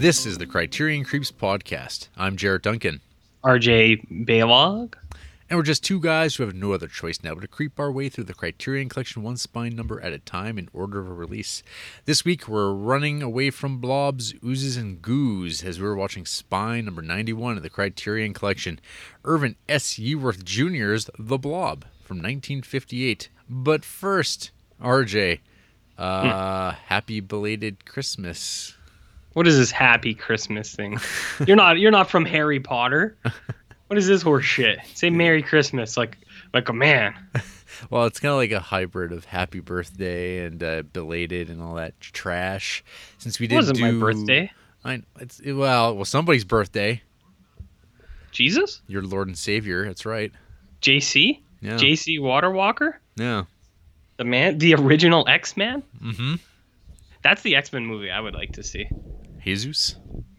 This is the Criterion Creeps podcast. I'm Jarrett Duncan, RJ Baylog. and we're just two guys who have no other choice now but to creep our way through the Criterion Collection one spine number at a time in order of release. This week we're running away from blobs, oozes, and goos as we're watching spine number 91 of the Criterion Collection, Irvin S. Yeworth Jr.'s The Blob from 1958. But first, RJ, uh, happy belated Christmas. What is this happy Christmas thing? You're not you're not from Harry Potter. What is this horse shit? Say Merry Christmas like like a man. Well, it's kind of like a hybrid of happy birthday and uh, belated and all that trash. Since we did it wasn't my birthday. I, it's it, well, well, somebody's birthday. Jesus? Your Lord and Savior. That's right. JC? Yeah. JC Waterwalker? Yeah. The man the original X-Man? Mm-hmm. That's the X-Men movie I would like to see. Jesus.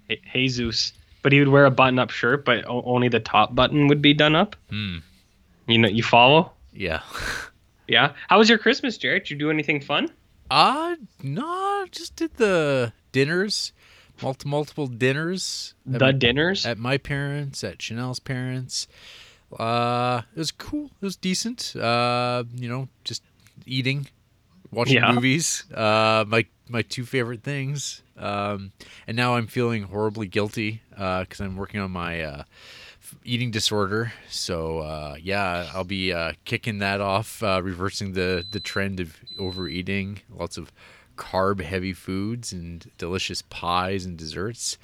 Je- Jesus. But he would wear a button-up shirt, but o- only the top button would be done up. Hmm. You know, you follow? Yeah. Yeah. How was your Christmas, Jared? Did you do anything fun? Uh no, just did the dinners, multiple multiple dinners. The my- dinners? at my parents, at Chanel's parents. Uh, it was cool. It was decent. Uh, you know, just eating, watching Yeah. movies. Uh, my my two favorite things. Um, and now I'm feeling horribly guilty because I'm working on my uh, eating disorder. So uh, yeah, I'll be uh, kicking that off, uh, reversing the the trend of overeating. Lots of carb heavy foods and delicious pies and desserts.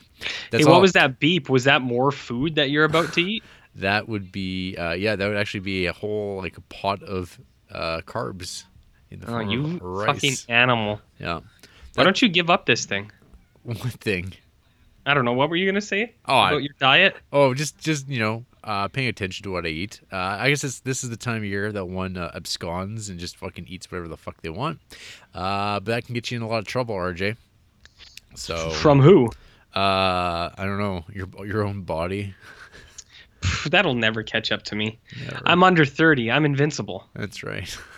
hey, what was that beep? Was that more food that you're about to eat? That would be, uh, yeah, that would actually be a whole like a pot of uh, carbs in the Oh, form you of rice. fucking animal. Yeah, Why don't you give up this thing? one thing. I don't know. What were you gonna say Oh, I- your diet? Oh, just just you know, uh, paying attention to what I eat. Uh, I guess this this is the time of year that one uh, absconds and just fucking eats whatever the fuck they want. Uh, but that can get you in a lot of trouble, RJ. So From who? uh, I don't know your your own body. That'll never catch up to me. Never. I'm under 30. I'm invincible, That's right.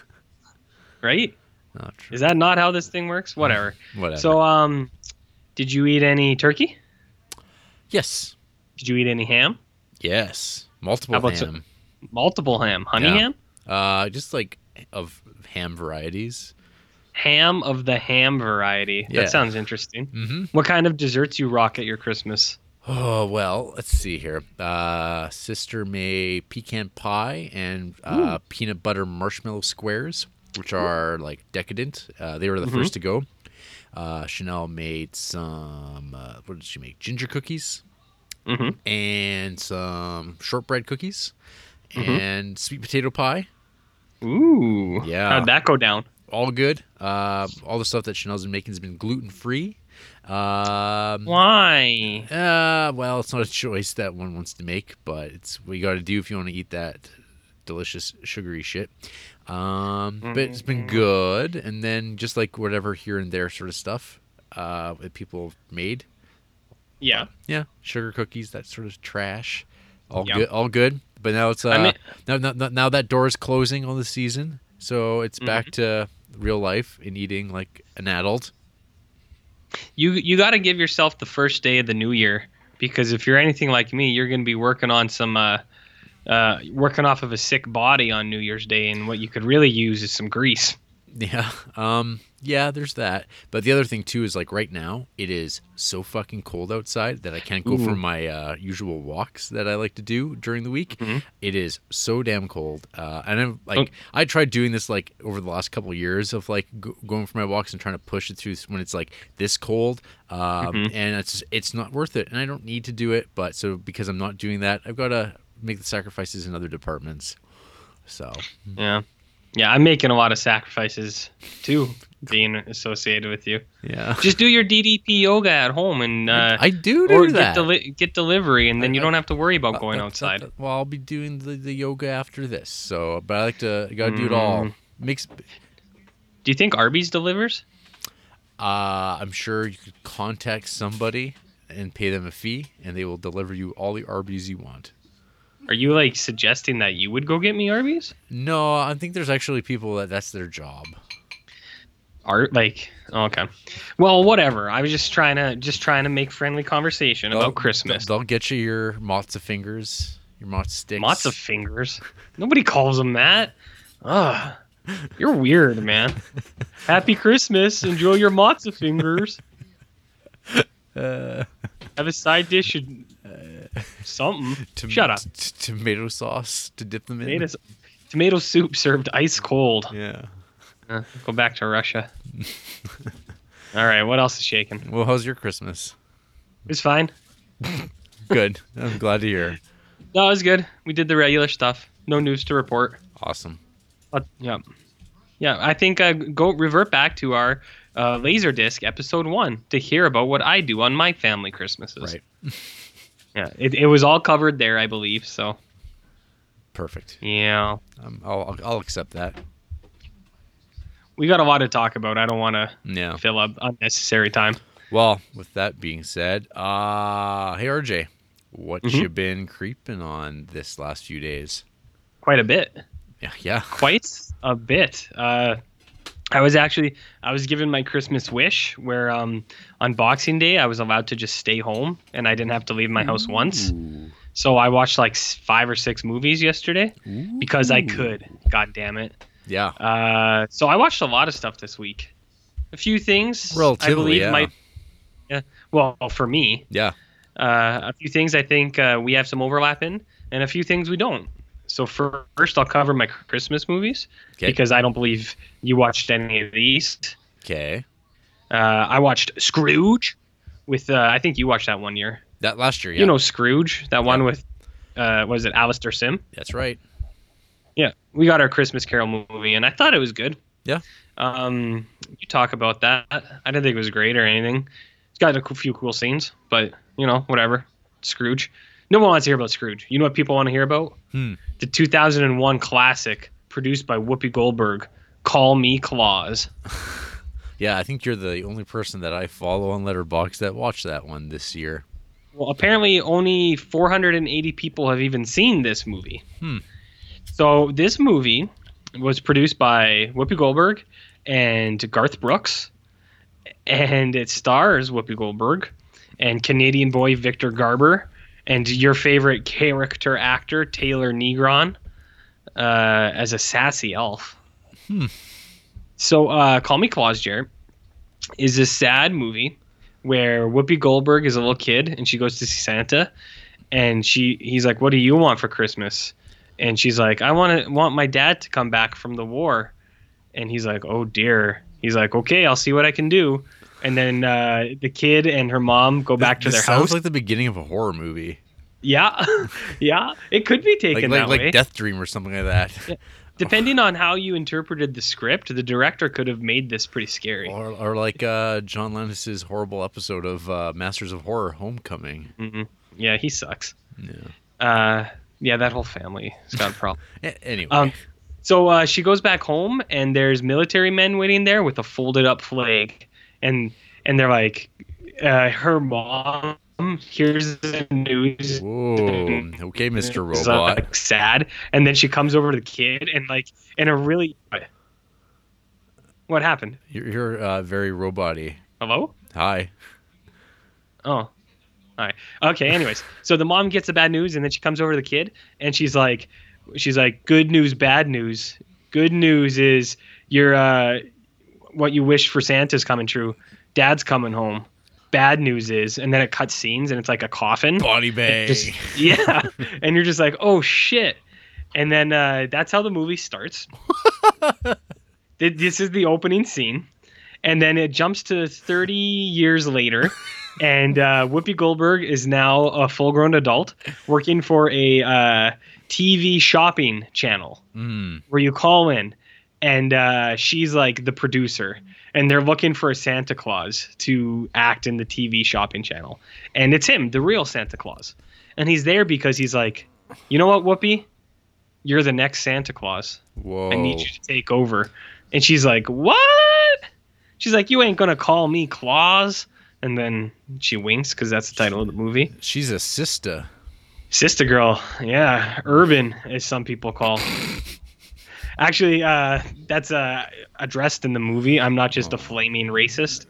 right? Not true. Is that not how this thing works? Whatever. Whatever. So, um, did you eat any turkey? yes, Did you eat any ham? yes, multiple How about so- ham. Multiple ham. Honey Yeah. ham? Uh, just like of ham varieties. Ham of the ham variety. Yeah. That sounds interesting. Mm-hmm. What kind of desserts you rock at your Christmas? Oh well, let's see here. Uh, sister made pecan pie and uh, peanut butter marshmallow squares, which are like decadent. Uh, they were the Mhm. first to go. Uh, Chanel made some. Uh, what did she make? Ginger cookies Mm-hmm. and some shortbread cookies Mhm. and sweet potato pie. Ooh. Yeah. How'd that go down? All good. Uh, all the stuff that Chanel's been making has been gluten free. Um, Why? Uh, well, it's not a choice that one wants to make, but it's what you got to do if you want to eat that delicious sugary shit. Um, but it's been good, and then just like whatever here and there sort of stuff uh, that people made. Yeah. Yeah, sugar cookies, that sort of trash. All Yum. good, all good. But now it's uh, I mean- now, now now that door is closing on the season, so it's back Mm-hmm. to real life and eating like an adult. You you got to give yourself the first day of the new year because if you're anything like me, you're going to be working on some uh, uh, working off of a sick body on New Year's Day, and what you could really use is some grease. Yeah. Um yeah, there's that. But the other thing too is like right now it is so fucking cold outside that I can't go for my uh, usual walks that I like to do during the week. Mhm. It is so damn cold. Uh and I'm like Oh. I tried doing this like over the last couple of years of like go- going for my walks and trying to push it through when it's like this cold. Um Mhm. and it's it's not worth it and I don't need to do it, but so because I'm not doing that, I've got to make the sacrifices in other departments. So, Yeah, yeah, I'm making a lot of sacrifices too, being associated with you. yeah. Just do your DDP yoga at home and uh, I do do or that. get deli- get delivery, and then I- you don't have to worry about Uh, going that- outside. that- well, I'll be doing the, the yoga after this. So, but I like to. I gotta do it all. Mix. Do you think Arby's delivers? Uh, I'm sure you could contact somebody and pay them a fee, and they will deliver you all the Arby's you want. Are you like suggesting that you would go get me Arby's? No, I think there's actually people that that's their job. art like okay well whatever i was just trying to just trying to make friendly conversation about They'll- christmas They'll get you your matzo fingers, your matzo sticks. Matzo fingers. Nobody calls them that. Ugh. You're weird, man. Happy Christmas. Enjoy your matzo fingers. Uh, Have a side dish and something. tom- Shut up. t- tomato sauce to dip them in. Tomato, tomato soup served ice cold. Yeah. Uh, go back to Russia. All right, what else is shaking? Well, how's your Christmas? It's fine. Good. I'm glad to hear. No, it was good. We did the regular stuff. No news to report. Awesome. But, yeah. Yeah, I think uh, go revert back to our uh, Laserdisc episode one to hear about what I do on my family Christmases. Right. Yeah, it, it was all covered there, I believe. So, Perfect. yeah. Um, I'll, I'll accept that. We got a lot to talk about. I don't want to fill up unnecessary time. Well, with that being said, uh hey RJ, what Mhm. you been creeping on this last few days? Quite a bit. Yeah, yeah. Quite a bit. Uh, I was actually I was given my Christmas wish where um, on Boxing Day I was allowed to just stay home and I didn't have to leave my house once. Ooh. So I watched like five or six movies yesterday because I could. God damn it. Yeah. Uh, so I watched a lot of stuff this week. A few things I Relatively, believe yeah. might. Yeah. Well, for me, Yeah. uh, a few things I think uh, we have some overlap in, and a few things we don't. So fir- first, I'll cover my Christmas movies Okay. because I don't believe you watched any of these. Okay. Uh, I watched Scrooge with. Uh, I think you watched that one year. That last year, yeah. You know Scrooge, that one with. Uh, was it Alastair Sim? That's right. Yeah, we got our Christmas Carol movie, and I thought it was good. Yeah. Um, you talk about that. I didn't think it was great or anything. It's got a few cool scenes, but you know, whatever. Scrooge. No one wants to hear about Scrooge. You know what people want to hear about? Hmm. The 2001 classic produced by Whoopi Goldberg, "Call Me Claus." Yeah, I think you're the only person that I follow on Letterboxd that watched that one this year. Well, apparently only 480 people have even seen this movie. Hmm. So this movie was produced by Whoopi Goldberg and Garth Brooks, and it stars Whoopi Goldberg and Canadian boy Victor Garber and your favorite character actor Taylor Negron uh, as a sassy elf. Hmm. So, uh, Call Me Claus, Jarrett, is a sad movie where Whoopi Goldberg is a little kid and she goes to see Santa, and she he's like, "What do you want for Christmas?" And she's like, "I want to want my dad to come back from the war," and he's like, "Oh dear." He's like, "Okay, I'll see what I can do." And then uh, the kid and her mom go back to this their sounds house. like the beginning of a horror movie, yeah, yeah, it could be taken like, that like way. Death Dream or something like that, Depending on how you interpreted the script, the director could have made this pretty scary. or or like uh, John Landis's horrible episode of uh, Masters of Horror: Homecoming. hmm Yeah, he sucks. Yeah. Uh, yeah, that whole family has got a problem. Anyway, Um, So uh, she goes back home, and there's military men waiting there with a folded up flag, and and they're like, uh, her mom hears the news. whoa, okay, Mr. is, Robot. like, sad, and then she comes over to the kid and like in a really. What happened? You're, you're uh, very robot-y. Hello. Hi. Oh. All right. Okay. Anyways, so the mom gets the bad news, and then she comes over to the kid, and she's like, she's like, good news, bad news. Good news is your uh, what you wish for Santa's coming true. Dad's coming home. Bad news is, and then it cuts scenes, and it's like a coffin. Body bag. Just- yeah, and you're just like, oh shit. And then uh, that's how the movie starts. This is the opening scene, and then it jumps to 30 years later, and uh, Whoopi Goldberg is now a full-grown adult working for a uh, TV shopping channel Mm. where you call in, and uh, she's like the producer, and they're looking for a Santa Claus to act in the TV shopping channel, and it's him, the real Santa Claus, and he's there because he's like, you know what, Whoopi, you're the next Santa Claus. Whoa. I need you to take over. And she's like, What? She's like, You ain't gonna call me Claus. And then she winks because that's the title of the movie. She's a sister. Sister Girl, yeah, Urban, as some people call. Actually, uh, that's uh, addressed in the movie. I'm not just a flaming racist.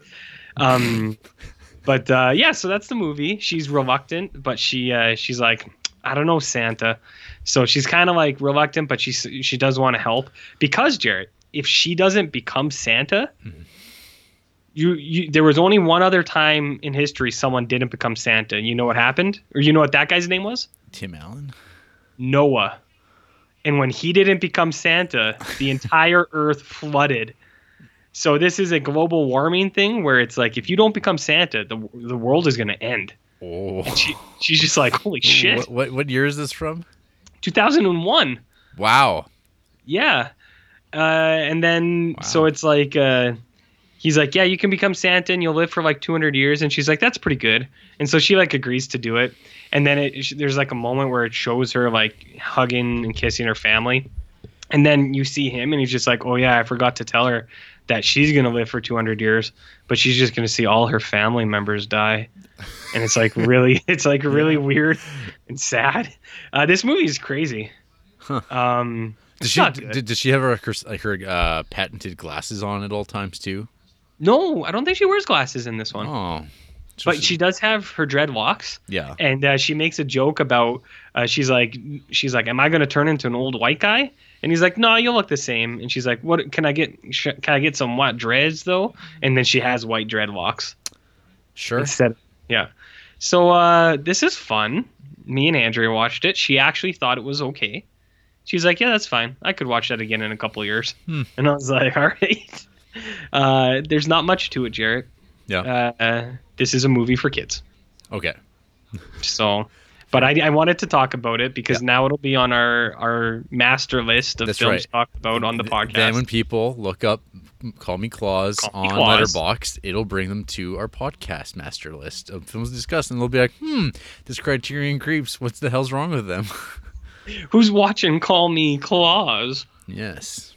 Um, but uh, yeah, so that's the movie. She's reluctant, but she uh, she's like, I don't know Santa. So she's kind of like reluctant, but she she does want to help because Jared, if she doesn't become Santa, you you there was only one other time in history someone didn't become Santa. And you know what happened, or you know what that guy's name was? Tim Allen. Noah. And when he didn't become Santa, the entire earth flooded. So this is a global warming thing where it's like if you don't become Santa, the the world is going to end. Oh. She, she's just like, holy shit. What, what what year is this from? 2001. Wow. Yeah. Uh, and then Wow. so it's like uh, he's like, yeah, you can become Santa and you'll live for like 200 years. And she's like, that's pretty good. And so she like agrees to do it. And then it, there's like a moment where it shows her like hugging and kissing her family. And then you see him and he's just like, oh yeah, I forgot to tell her that she's gonna live for 200 years, but she's just gonna see all her family members die. And it's like really, it's like really weird and sad. Uh, this movie is crazy. Huh. Um, Does she did, does she have her like her uh, patented glasses on at all times too? No, I don't think she wears glasses in this one. Oh. But she does have her dreadlocks, yeah. and uh, she makes a joke about. Uh, she's like, she's like, "Am I going to turn into an old white guy?" And he's like, "No, you look the same." And she's like, "What? Can I get? Sh- can I get some white dreads though?" And then she has white dreadlocks Sure. instead. Yeah. So uh, this is fun. Me and Andrea watched it. She actually thought it was okay. She's like, "Yeah, that's fine. I could watch that again in a couple years." Hmm. And I was like, "All right." Uh, there's not much to it, Jarrett. Yeah. Uh, this is a movie for kids. Okay. So, but I, I wanted to talk about it because now it'll be on our our master list of That's films right. talked about on the Th- podcast. Then when people look up Call Me Claus Call on Claus. Letterboxd, it'll bring them to our podcast master list of films discussed, and they'll be like, "Hmm, this Criterion creeps. What's the hell's wrong with them?" Who's watching Call Me Claus? yes.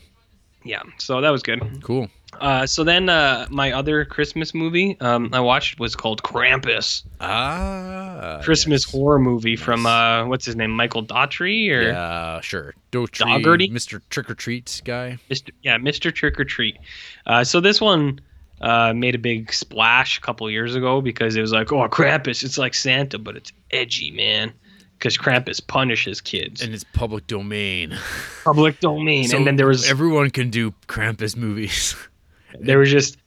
Yeah, so that was good. Cool. Uh, so then uh, my other Christmas movie um, I watched was called Krampus, Ah. Christmas yes. horror movie from uh, what's his name, Michael Daughtry or Yeah, sure. Dougherty? Mr. Trick or Treat guy. Mr. Yeah, Mr. Trick or Treat. Uh, so this one uh, made a big splash a couple years ago because it was like, oh, Krampus, it's like Santa, but it's edgy, man. Because Krampus punishes kids. And it's public domain. public domain. So and then there was everyone can do Krampus movies. there was just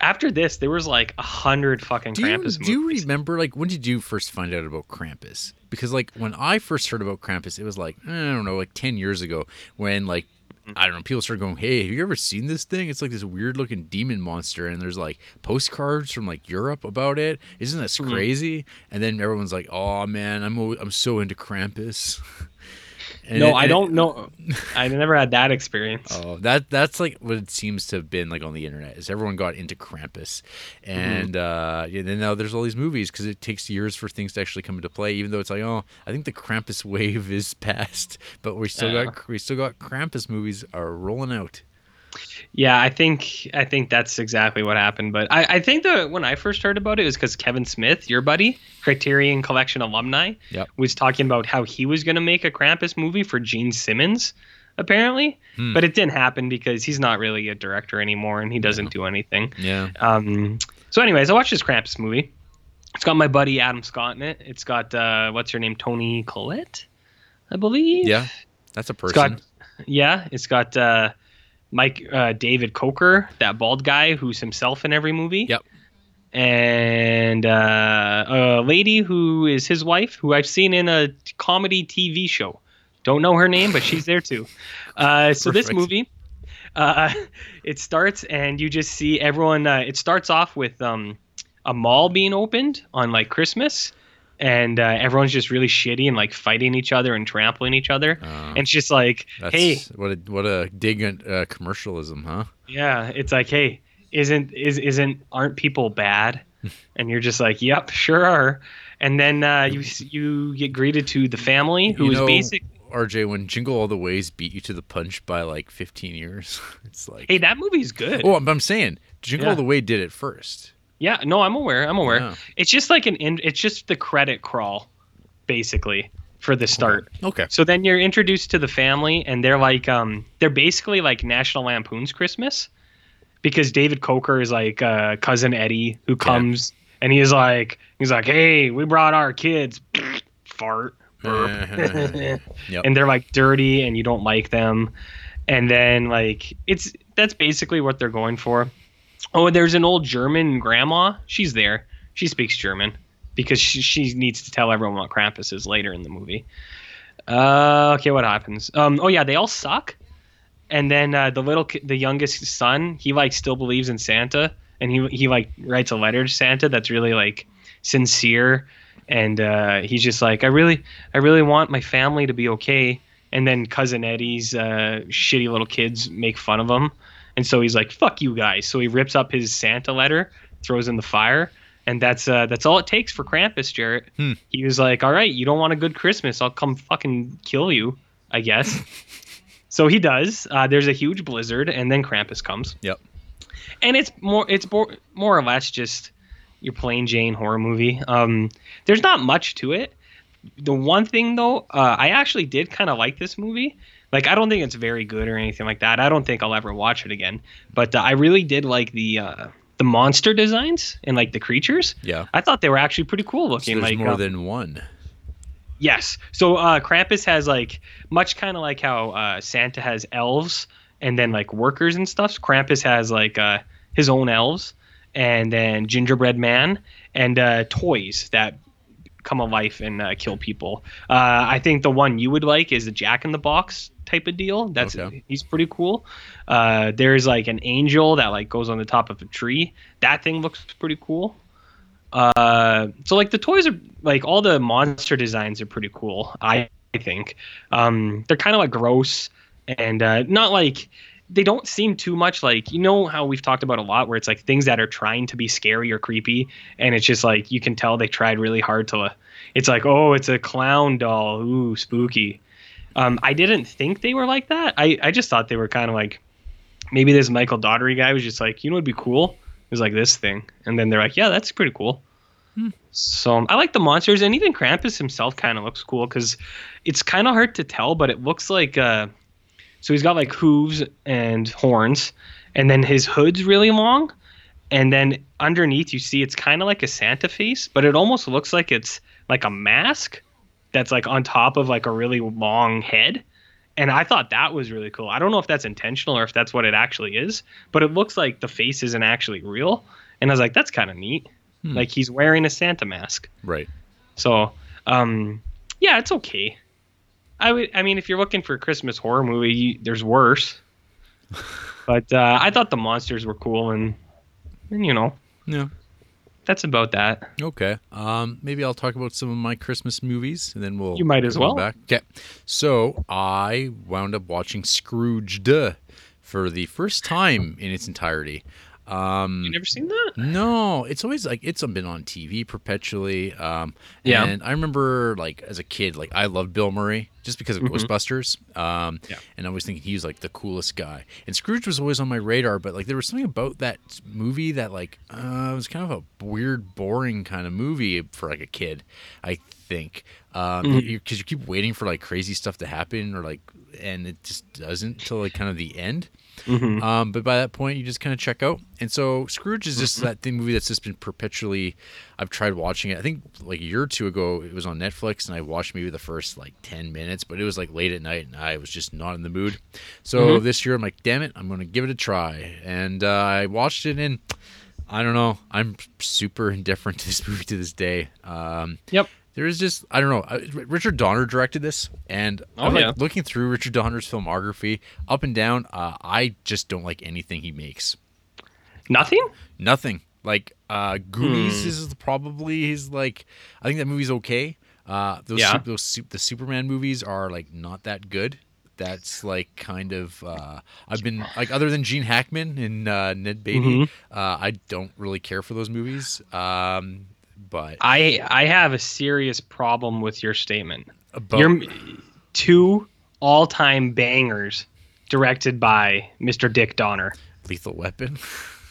after this there was like a hundred fucking Do you, Krampus do you remember like when did you first find out about Krampus? Because like when I first heard about Krampus, it was like I don't know, like ten years ago when like Mm-hmm. I don't know, people started going, "Hey, have you ever seen this thing? It's like this weird looking demon monster, and there's like postcards from like Europe about it. Isn't this Mm-hmm. crazy?" And then everyone's like, "Oh man, I'm I'm so into Krampus." And no, it- I don't know. I never had that experience. Oh, that that's like what it seems to have been like on the internet is everyone got into Krampus, and uh, yeah, then now there's all these movies because it takes years for things to actually come into play. Even though it's like, oh, I think the Krampus wave is past, but we still Yeah. got we still got Krampus movies are rolling out. Yeah, I think I think that's exactly what happened. But I, I think that when I first heard about it, it was because Kevin Smith, your buddy, Criterion Collection alumni, Yep. was talking about how he was going to make a Krampus movie for Gene Simmons, apparently. Hmm. But it didn't happen because he's not really a director anymore and he doesn't do anything. Yeah, Um, so, anyways, I watched this Krampus movie. It's got my buddy Adam Scott in it. It's got uh, what's her name, Toni Collette, I believe. yeah, that's a It's person. got, yeah, it's got uh, Mike uh, David Koechner, that bald guy who's himself in every movie. Yep. And uh, a lady who is his wife, who I've seen in a comedy TV show. Don't know her name, but she's there too. Uh, so this movie, uh, it starts and you just see everyone. Uh, it starts off with um, a mall being opened on like Christmas, and uh, everyone's just really shitty and like fighting each other and trampling each other. Uh, And it's just like, hey, what a what a dig at uh, commercialism, huh? yeah, it's like, hey, isn't is isn't aren't people bad? And you're just like, yep, sure are. And then uh, you you get greeted to the family who You is know, basic. RJ, when Jingle All the Ways beat you to the punch by like 15 years, it's like, Hey, that movie's good. oh, but I'm saying Jingle Yeah. All the Way did it first. Yeah, no, I'm aware. I'm aware. Yeah. It's just like an in, it's just the credit crawl, basically, for the start. Okay. So then you're introduced to the family, and they're like, um, they're basically like National Lampoon's Christmas, because David Koechner is like uh, cousin Eddie who comes, and he's like, he's like, hey, we brought our kids, fart. Yep. and they're like dirty, and you don't like them, and then like it's that's basically what they're going for. Oh, there's an old German grandma. She's there. She speaks German because she, she needs to tell everyone what Krampus is later in the movie. Uh, okay, what happens? Um, oh yeah, they all suck. And then uh, the little, the youngest son, he like still believes in Santa, and he he like writes a letter to Santa that's really like sincere, and uh, he's just like, I really, I really want my family to be okay. And then cousin Eddie's uh, shitty little kids make fun of him, and so he's like, "Fuck you guys!" So he rips up his Santa letter, throws in the fire, and that's uh, that's all it takes for Krampus, Jarrett. Hmm. He was like, "All right, you don't want a good Christmas? I'll come fucking kill you, I guess." so he does. Uh, there's a huge blizzard, and then Krampus comes, Yep. and it's more it's more more or less just your plain Jane horror movie. Um, there's not much to it. The one thing though, uh, I actually did kind of like this movie. Like I don't think it's very good or anything like that. I don't think I'll ever watch it again. But uh, I really did like the uh, the monster designs and like the creatures. Yeah. I thought they were actually pretty cool So looking. there's like more uh, than one. Yes. So uh, Krampus has like much kind of like how uh, Santa has elves and then like workers and stuff. Krampus has like uh, his own elves and then gingerbread man and uh, toys that come alive and uh, kill people. Uh, I think the one you would like is the Jack in the Box type of deal. That's Okay. he's pretty cool. Uh, there's like an angel that like goes on the top of a tree. That thing looks pretty cool. Uh, so like the toys are like all the monster designs are pretty cool. I I think um, they're kind of like gross and uh, not like they don't seem too much like you know how we've talked about a lot where it's like things that are trying to be scary or creepy and it's just like you can tell they tried really hard to it's like oh it's a clown doll ooh spooky um, i didn't think they were like that. I, I just thought they were kind of like maybe this michael Dougherty guy was just like you know what'd be cool? It was like this thing. And then they're like yeah that's pretty cool. So um, I like the monsters, and even Krampus himself kind of looks cool because it's kind of hard to tell, but it looks like uh, so he's got like hooves and horns, and then his hood's really long, and then underneath you see it's kind of like a Santa face, but it almost looks like it's like a mask that's like on top of like a really long head. And I thought that was really cool. I don't know if that's intentional or if that's what it actually is, but it looks like the face isn't actually real. And I was like, that's kind of neat. Hmm. Like he's wearing a Santa mask. Right. So, um, yeah, it's okay. I would. I mean, if you're looking for a Christmas horror movie, you, there's worse. but uh, I thought the monsters were cool, and, and you know, Yeah. That's about that. Okay. Um, maybe I'll talk about some of my Christmas movies, and then we'll. You might as well. Back. Okay. So I wound up watching Scrooged for the first time in its entirety. Um, You never seen that? no, it's always like it's been on TV perpetually. Um, Yeah. And I remember like as a kid, like I loved Bill Murray just because of Ghostbusters. Um, Mm-hmm. Yeah. And I was thinking he was like the coolest guy. And Scrooge was always on my radar, but like there was something about that movie that like uh, it was kind of a weird, boring kind of movie for like a kid. I think because Mm-hmm. you keep waiting for like crazy stuff to happen or like, and it just doesn't till like kind of the end. Mm-hmm. Um, but by that point, you just kind of check out. And so Scrooge is Mm-hmm. just that thing movie that's just been perpetually. I've tried watching it. I think like a year or two ago, it was on Netflix, and I watched maybe the first like ten minutes, but it was like late at night, and I was just not in the mood. So Mm-hmm. this year, I'm like, damn it, I'm going to give it a try. And uh, I watched it, and I don't know, I'm super indifferent to this movie to this day. Um, Yep. There is just I don't know. Richard Donner directed this, and Oh, I'm like looking through Richard Donner's filmography up and down. Uh, I just don't like anything he makes. Nothing. Nothing like uh, Goonies Hmm. is probably his like. I think that movie's okay. Uh, those Yeah. su- those su- the Superman movies are like not that good. That's like kind of uh, I've been like other than Gene Hackman and uh, Ned Beatty, Mm-hmm. uh, I don't really care for those movies. Um, but I I have a serious problem with your statement. about, You're two all-time bangers directed by Mr. Dick Donner. Lethal Weapon.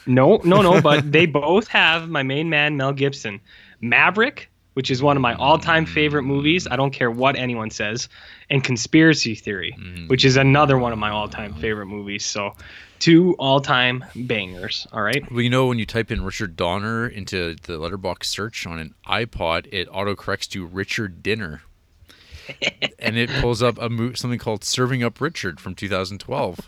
No, no, no, but they both have my main man Mel Gibson. Maverick which is one of my all-time favorite movies. I don't care what anyone says, and Conspiracy Theory, Mm. which is another one of my all-time favorite movies. So, two all-time bangers. All right. Well, you know, when you type in Richard Donner into the Letterboxd search on an iPod, it autocorrects to Richard Dinner. and it pulls up a mo- something called Serving Up Richard from 2012,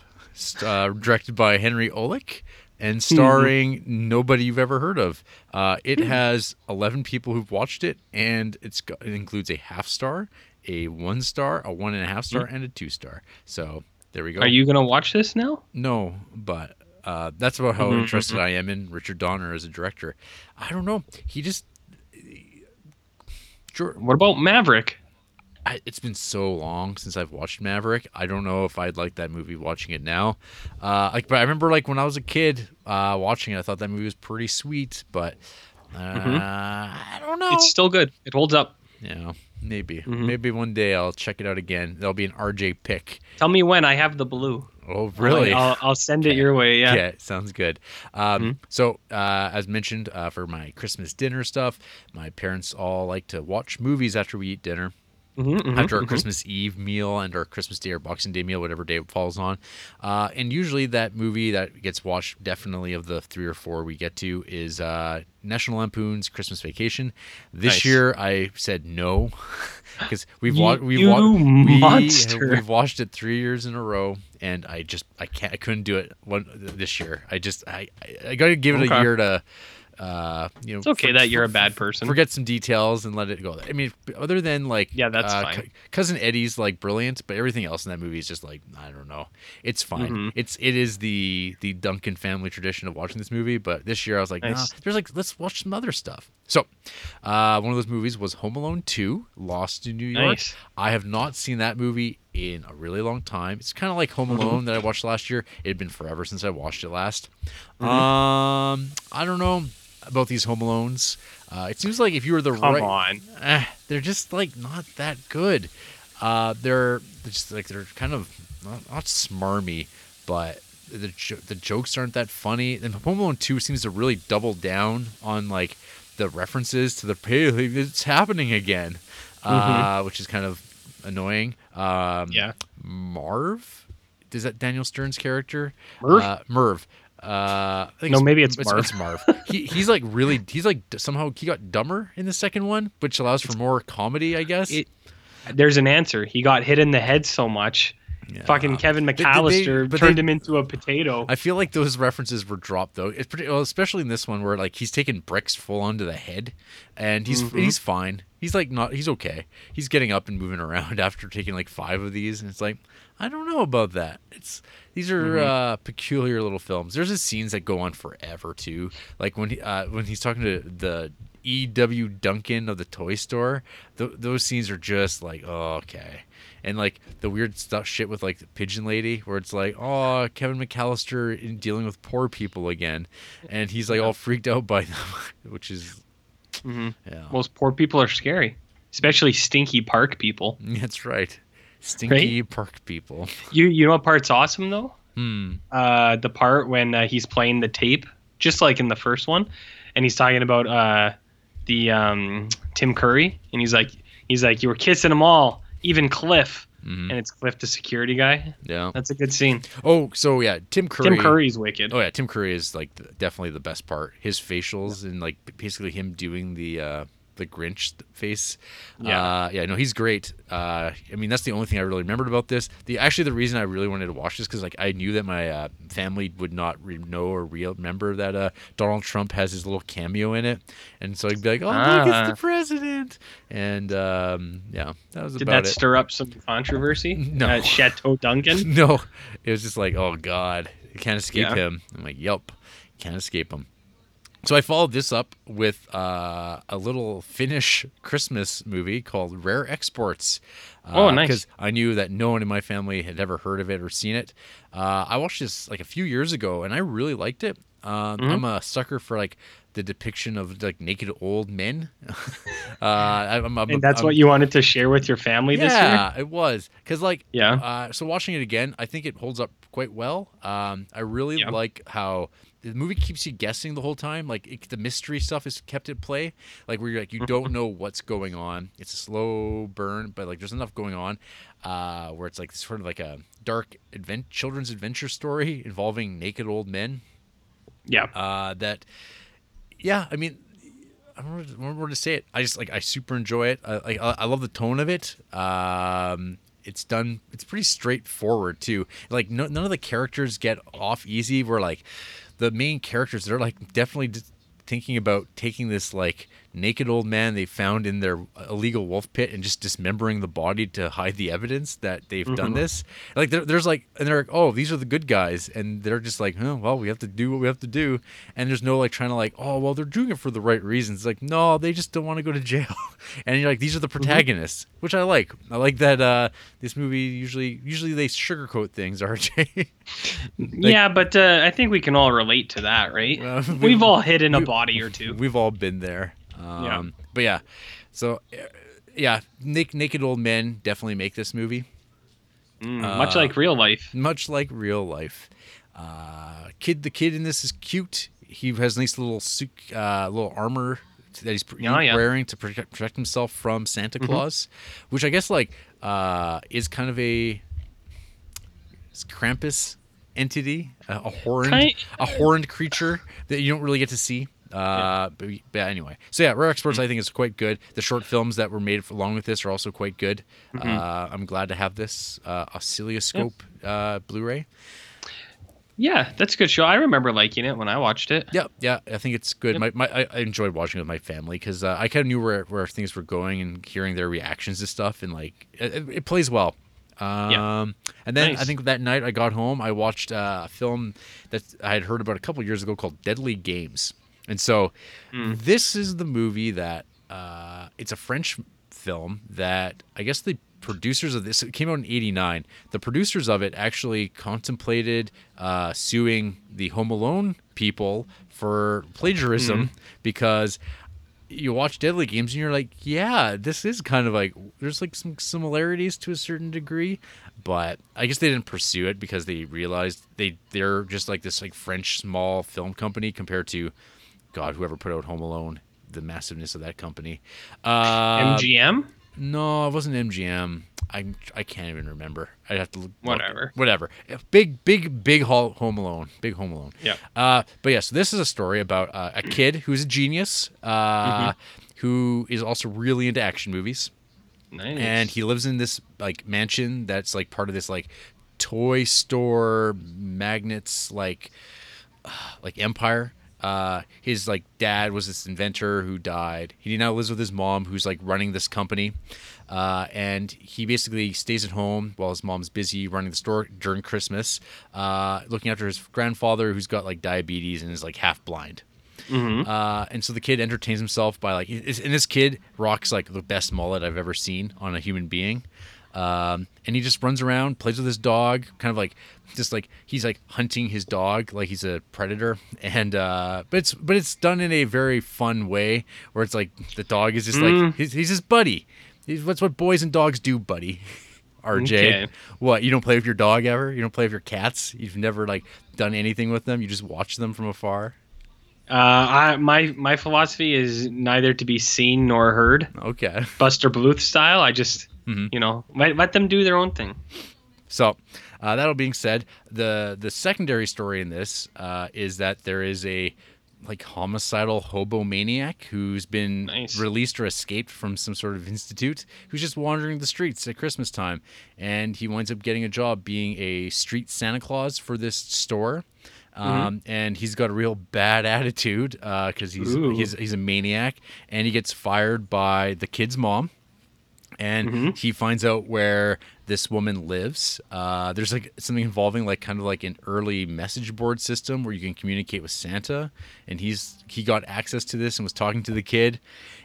uh, directed by Henry Olick and hmm. starring nobody you've ever heard of. Uh, it hmm. has 11 people who've watched it, and it's it includes a half star, a one star, a one and a half star, hmm. and a two star. So there we go. Are you gonna watch this now? No, but uh, that's about how mm-hmm, interested mm-hmm. I am in Richard Donner as a director. I don't know. He just. Uh, sure. What about Maverick? I, it's been so long since I've watched Maverick. I don't know if I'd like that movie watching it now. Uh, like, but I remember like when I was a kid uh, watching it, I thought that movie was pretty sweet. But uh, I don't know. It's still good. It holds up. yeah, maybe Mhm. maybe one day I'll check it out again. There'll be an RJ pick. Tell me when I have the blue. Oh, really? I'll, I'll send it your way. Yeah. Yeah, sounds good. Um, So, uh, as mentioned, uh, for my Christmas dinner stuff, my parents all like to watch movies after we eat dinner. Mhm, mhm, After our mhm. Christmas Eve meal and our Christmas Day or Boxing Day meal, whatever day it falls on. Uh, and usually that movie that gets watched, definitely of the three or four we get to, is uh, National Lampoon's Christmas Vacation. This Nice. year I said no because we've watched we've you wa- we, we've watched it three years in a row, and I just I can't I couldn't do it one this year. I just I I, I got to give it a year to. Uh, you know, It's okay that you're a bad person. Forget some details and let it go. I mean, other than like, Yeah, that's uh, fine. Cou- cousin Eddie's like brilliant, but everything else in that movie is just like I don't know. It's fine. Mhm. It's it is the the Duncan family tradition of watching this movie. But this year I was like, Nice. nah. There's like let's watch some other stuff. So, uh, one of those movies was Home Alone Two, Lost in New York. Nice. I have not seen that movie in a really long time. It's kind of like Home Mm-hmm. Alone that I watched last year. It had been forever since I watched it last. Mm-hmm. Um, I don't know about these Home Alones. Uh, it seems like if you were the Come right, on. eh, they're just like not that good. Uh, they're, they're just like they're kind of not, not smarmy, but the jo- the jokes aren't that funny. And Home Alone Two seems to really double down on like the references to the hey, it's happening again, uh, which is kind of annoying. Um, Yeah. Marv, is that Daniel Stern's character? Merv? Uh, Merv. Uh, No, maybe it's Marv. It's Marv. he, he's like really. He's like somehow he got dumber in the second one, which allows for more comedy, I guess. It- There's an answer. He got hit in the head so much. Yeah. Fucking Kevin they- McAllister turned they- him into a potato. I feel like those references were dropped though. It's pretty, well, especially in this one where like he's taking bricks full onto the head, and he's Mm-hmm. he's fine. He's like not. He's okay. He's getting up and moving around after taking like five of these, and it's like I don't know about that. It's these are Mm-hmm. uh, peculiar little films. There's just scenes that go on forever too. Like when he, uh, when he's talking to the E.W. Duncan of the toy store, th- those scenes are just like oh, okay. And like the weird stuff, shit with like the pigeon lady, where it's like, oh, Kevin McAllister in dealing with poor people again, and he's like all freaked out by them, which is, Mm-hmm. yeah, Most poor people are scary, especially stinky park people. that's right, stinky park people. You you know what part's awesome though? Hmm. Uh, the part when uh, he's playing the tape, just like in the first one, and he's talking about uh, the um, Tim Curry, and he's like he's like you were kissing them all, even Cliff, Mhm. and it's Cliff the security guy. Yeah. That's a good scene. Oh, so yeah, Tim Curry. Tim Curry's wicked. Oh yeah, Tim Curry is like the, definitely the best part. His facials and like basically him doing the uh the Grinch face. Yeah. uh, yeah. No, he's great. Uh, I mean, that's the only thing I really remembered about this. The actually the reason I really wanted to watch this because like I knew that my uh, family would not re- know or re- remember that uh, Donald Trump has his little cameo in it, and so I'd be like, oh, look, Ah. it's the president, and um, yeah, that was Did about that it. stir up some controversy No. at Chateau Duncan? No, it was just like, oh god, you can't escape Yeah. him. I'm like, yep, can't escape him. So I followed this up with uh, a little Finnish Christmas movie called Rare Exports. Uh, Oh, nice. Because I knew that no one in my family had ever heard of it or seen it. Uh, I watched this like a few years ago, and I really liked it. Um, Mm-hmm. I'm a sucker for like the depiction of like naked old men. uh, I'm, I'm, And that's I'm- what you wanted to share with your family this year? yeah, it was because like Yeah. Uh, so watching it again, I think it holds up quite well. Um, I really Yeah. like how the movie keeps you guessing the whole time. Like it, the mystery stuff is kept at play. Like where you're like you don't know what's going on. It's a slow burn, but like there's enough going on. Uh, where it's like sort of like a dark advent children's adventure story involving naked old men. Yeah. Uh, that, yeah, I mean, I don't know, I don't know where to say it. I just like I super enjoy it. I like I I love the tone of it. Um, it's done. It's pretty straightforward too. Like no, none of the characters get off easy. Where like the main characters, they're like definitely thinking about taking this like naked old man they found in their illegal wolf pit and just dismembering the body to hide the evidence that they've done this. Like there, there's like, and they're like, oh, these are the good guys, and they're just like, oh, well, we have to do what we have to do, and there's no like trying to like, oh, well, they're doing it for the right reasons. Like, no, they just don't want to go to jail, and you're like, these are the protagonists, which I like. I like that uh, this movie usually usually they sugarcoat things, RJ. yeah, but uh, I think we can all relate to that, right? Well, we- We've all hidden a body or two. We've all been there. Um, Yeah. But yeah, so uh, yeah, Nick, naked old men definitely make this movie. Mm, Uh, much like real life. much like real life. Uh, kid, the kid in this is cute. He has nice little suit, uh, little armor that he's Oh, yeah. Mm-hmm. wearing to protect, protect himself from Santa Claus, which I guess like uh, is kind of a Krampus entity, a, a horned, Kind- a horned creature that you don't really get to see. Uh, but, but anyway, so yeah, Rare Exports I think is quite good. The short films that were made along with this are also quite good. Mm-hmm. Uh, I'm glad to have this uh, oscilloscope uh, Blu-ray. Yeah, that's a good show. I remember liking it when I watched it. Yeah, yeah, I think it's good. My, my, I, enjoyed watching it with my family because uh, I kind of knew where, where things were going and hearing their reactions to stuff, and like it, it- plays well. Um, and then I think that night I got home, I watched uh, a film that I had heard about a couple years ago called Deadly Games, and so this is the movie that uh, it's a French film that I guess the producers of this it came out in 89 the producers of it actually contemplated uh, suing the home alone people for plagiarism because you watch deadly games and you're like yeah this is kind of like there's like some similarities to a certain degree but i guess they didn't pursue it because they realized they they're just like this like french small film company compared to god whoever put out home alone the massiveness of that company uh, MGM. no, it wasn't MGM. I I can't even remember. I'd have to look. Whatever. Whatever. Big big big Home Alone. Big Home Alone. Yeah. Uh, but yes, this is a story about uh, a kid who's a genius, uh, who is also really into action movies, Nice. and he lives in this like mansion that's like part of this like toy store magnets like like empire. Uh, his like dad was this inventor who died. He now lives with his mom, who's like running this company, uh, and he basically stays at home while his mom's busy running the store during Christmas, uh, looking after his grandfather, who's got like diabetes and is like half blind. Uh, and so the kid entertains himself by like, and this kid rocks like the best mullet I've ever seen on a human being. Um, and he just runs around, plays with his dog, kind of like, just like he's like hunting his dog, like he's a predator. And uh, but it's but it's done in a very fun way, where it's like the dog is just like he's, he's his buddy. He's, that's what boys and dogs do, buddy. RJ, Okay. what you don't play with your dog ever? You don't play with your cats? You've never like done anything with them? You just watch them from afar? uh, I, my my philosophy is neither to be seen nor heard. Okay. Buster Bluth style. I just Mm-hmm. you know let, let them do their own thing. So, uh, that all being said, the the secondary story in this uh, is that there is a like homicidal hobo maniac who's been Nice. released or escaped from some sort of institute who's just wandering the streets at Christmas time, and he winds up getting a job being a street Santa Claus for this store. Um, and he's got a real bad attitude because he's, Ooh. he's he's a maniac, and he gets fired by the kid's mom and he finds out where this woman lives. Uh, there's like something involving like kind of like an early message board system where you can communicate with Santa, and he's he got access to this and was talking to the kid,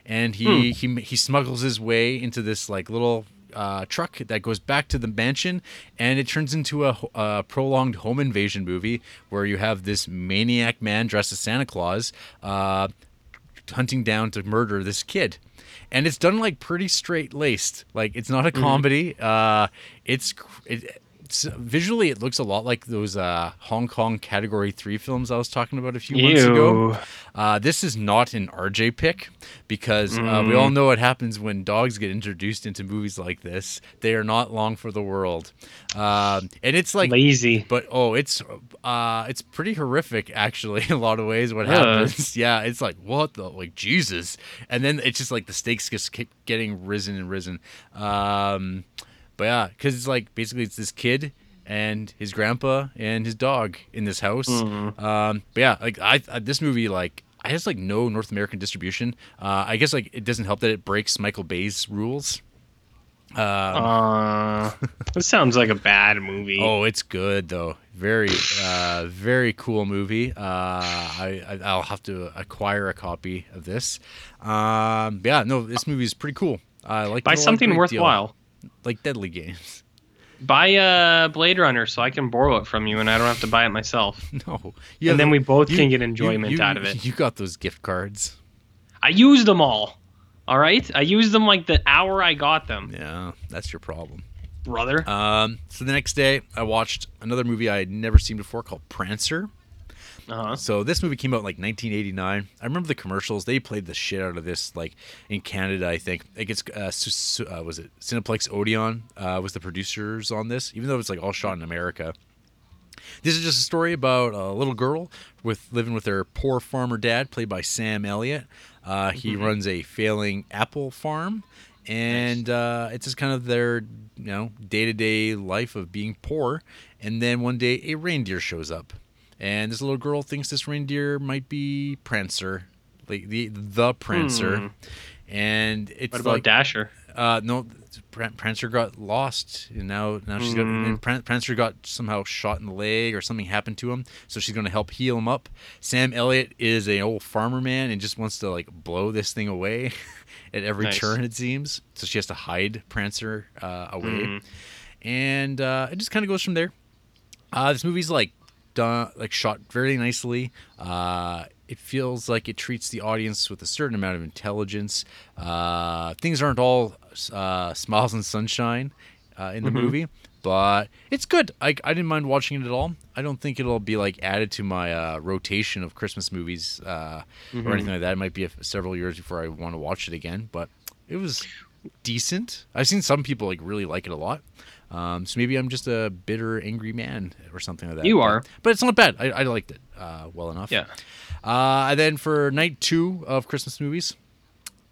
and he he he smuggles his way into this like little. Uh, truck that goes back to the mansion, and it turns into a, a prolonged home invasion movie where you have this maniac man dressed as Santa Claus uh, hunting down to murder this kid and it's done like pretty straight laced. Like it's not a comedy. Uh it's it, it's visually it looks a lot like those uh, Hong Kong Category Three films I was talking about a few months ago. Uh, this is not an RJ pick because uh, Mm. we all know what happens when dogs get introduced into movies like this. They are not long for the world, um, and it's like Lazy. but oh, it's uh, it's pretty horrific actually. In a lot of ways, what happens? Yeah, it's like what the like Jesus, and then it's just like the stakes just keep getting risen and risen. Um, but yeah, because it's like basically it's this kid and his grandpa and his dog in this house. Mm-hmm. Um, but yeah, like I, I this movie like. I has like no North American distribution. Uh, I guess like it doesn't help that it breaks Michael Bay's rules. Uh, this sounds like a bad movie. Oh, it's good though. Very, uh, very cool movie. Uh, I, I I'll have to acquire a copy of this. Um, yeah, no, this movie is pretty cool. I like Buy something worthwhile. Like Deadly Games. Buy a Blade Runner so I can borrow it from you and I don't have to buy it myself. No, you And then we both you- can get you- enjoyment you- out of it. You got those gift cards. I used them all. All right? I used them like the hour I got them, Yeah, that's your problem. brother. Um, so the next day, I watched another movie I had never seen before called Prancer. Uh-huh. So this movie came out in like 1989. I remember the commercials. They played the shit out of this, like in Canada. I think it gets uh, Su- uh, was it Cineplex Odeon uh, was the producers on this, even though it's like all shot in America. This is just a story about a little girl with living with her poor farmer dad, played by Sam Elliott. Uh, he runs a failing apple farm, and uh, it's just kind of their you know day to day life of being poor. And then one day, a reindeer shows up, and this little girl thinks this reindeer might be Prancer, like the the Prancer. Hmm. And it's What about like Dasher? uh, no, Pran- Prancer got lost, and now now she's got Mm. and Prancer got somehow shot in the leg or something happened to him, so she's going to help heal him up. Sam Elliott is a old farmer man and just wants to like blow this thing away at every Nice. turn it seems. So she has to hide Prancer uh, away, Mhm. and uh, it just kind of goes from there. Uh, this movie's like done, like shot very nicely. Uh, it feels like it treats the audience with a certain amount of intelligence. Uh, things aren't all uh, smiles and sunshine uh, in the movie, but it's good. I, I didn't mind watching it at all. I don't think it'll be like added to my uh, rotation of Christmas movies uh, or anything like that. It might be a, several years before I want to watch it again, but it was decent. I've seen some people like really like it a lot. Um, so maybe I'm just a bitter, angry man or something like that. You But- are. but it's not bad. I, I liked it uh, well enough. Yeah. Uh, and then for night two of Christmas movies,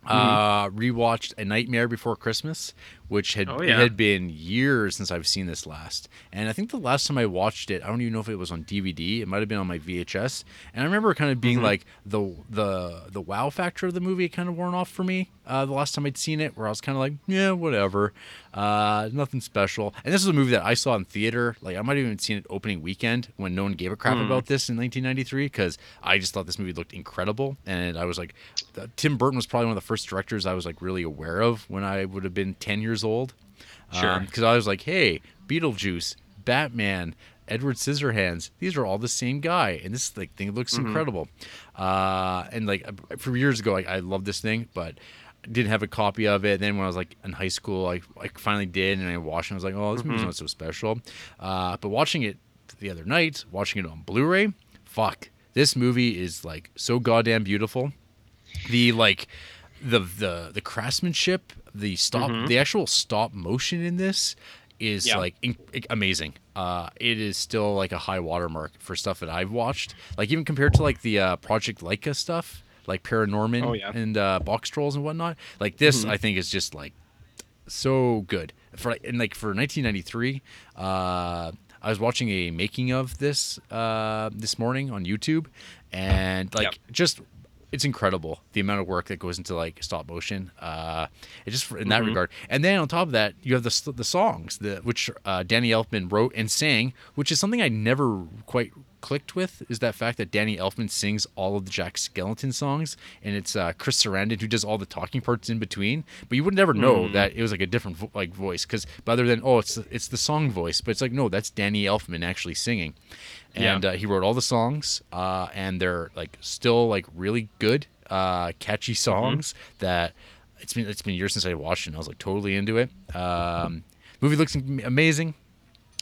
Mm-hmm. uh, rewatched A Nightmare Before Christmas, which had Oh, it yeah. had been years since I've seen this last. And I think the last time I watched it, I don't even know if it was on DVD. It might have been on my VHS. And I remember kind of being Mm-hmm. like the the the wow factor of the movie kind of worn off for me uh, the last time I'd seen it, where I was kind of like, yeah, whatever, uh, nothing special. And this is a movie that I saw in theater. Like I might have even seen it opening weekend when no one gave a crap Hmm. about this in 1993 because I just thought this movie looked incredible. And I was like, Tim Burton was probably one of the first directors I was like really aware of when I would have been 10 years old. Sure. Because I was like, hey, Beetlejuice, Batman, Edward Scissorhands, these are all the same guy, and this like thing looks incredible. Uh, and like from years ago, like, I loved this thing, but didn't have a copy of it. And Then when I was like in high school, I, I finally did, and I watched, it. and I was like, oh, this movie's not so special. Uh, but watching it the other night, watching it on Blu-ray, fuck, this movie is like so goddamn beautiful the like the the the craftsmanship the stop the actual stop motion in this is Yeah. like in, amazing uh it is still like a high watermark for stuff that i've watched like even compared to like the uh project laika stuff like paranorman Oh, yeah. and uh box trolls and whatnot like this i think is just like so good for and like for 1993 uh i was watching a making of this uh this morning on youtube and like Yep. just it's incredible the amount of work that goes into like stop motion uh it just in that regard. And then on top of that you have the the songs the which uh danny elfman wrote and sang which is something i never quite clicked with is that fact that Danny Elfman sings all of the Jack Skellington songs, and it's uh, Chris Sarandon who does all the talking parts in between. But you would never know that it was like a different vo- like voice, because other than oh, it's it's the song voice, but it's like no, that's Danny Elfman actually singing, and Yeah. uh, he wrote all the songs, uh, and they're like still like really good, uh, catchy songs that it's been it's been years since I watched it. and I was like totally into it. Um, movie looks amazing.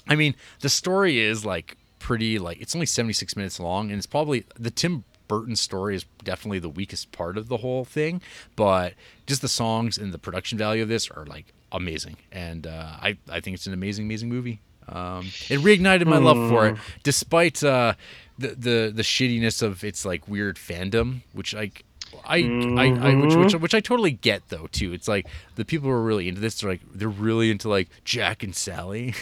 I mean, the story is like pretty like it's only 76 minutes long and it's probably the Tim Burton story is definitely the weakest part of the whole thing, but just the songs and the production value of this are like amazing. And uh, I I think it's an amazing amazing movie. Um, it reignited my love for it, despite uh, the the the shittiness of its like weird fandom, which like I, I, I which, which which I totally get though too. It's like the people who are really into this. They're like they're really into like Jack and Sally,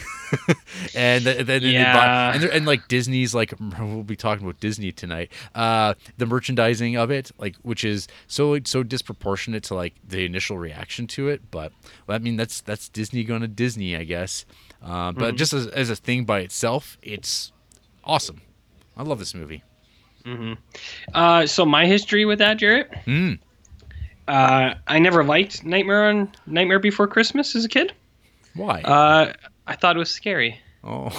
and then they buy, Yeah. and and like Disney's like we'll be talking about Disney tonight. Uh, the merchandising of it, like which is so so disproportionate to like the initial reaction to it. But well, I mean that's that's Disney going to Disney, I guess. Uh, but just as, as a thing by itself, it's awesome. I love this movie. Uh, so my history with that, Jarrett. Mm. Uh, I never liked Nightmare on Nightmare Before Christmas as a kid. Why? Uh, I thought it was scary oh.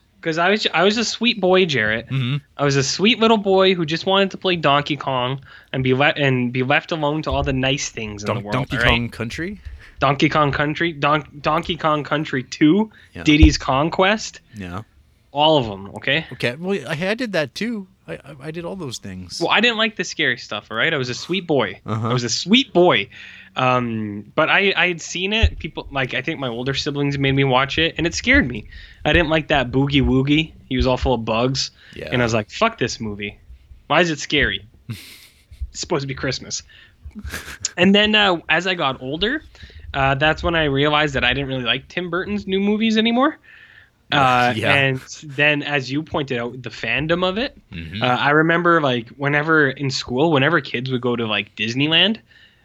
because I was I was a sweet boy, Jarrett. Mhm. I was a sweet little boy who just wanted to play Donkey Kong and be let and be left alone to all the nice things in Don- the world. Donkey right? Kong Country. Donkey Kong Country, Don- Donkey Kong Country Two, Yeah. Diddy's Kong-Quest, Yeah. all of them. Okay. Okay. Well, I, I did that too. I, I, I did all those things. Well, I didn't like the scary stuff. All right, I was a sweet boy. Uh-huh. I was a sweet boy. Um, but I I had seen it. People like I think my older siblings made me watch it, and it scared me. I didn't like that boogie woogie. He was all full of bugs, yeah. and I was like, "Fuck this movie. Why is it scary? it's supposed to be Christmas." and then uh, as I got older, uh, that's when I realized that I didn't really like Tim Burton's new movies anymore. Uh, Yeah. And then, as you pointed out, the fandom of it. Mhm. Uh, I remember like whenever in school, whenever kids would go to like Disneyland,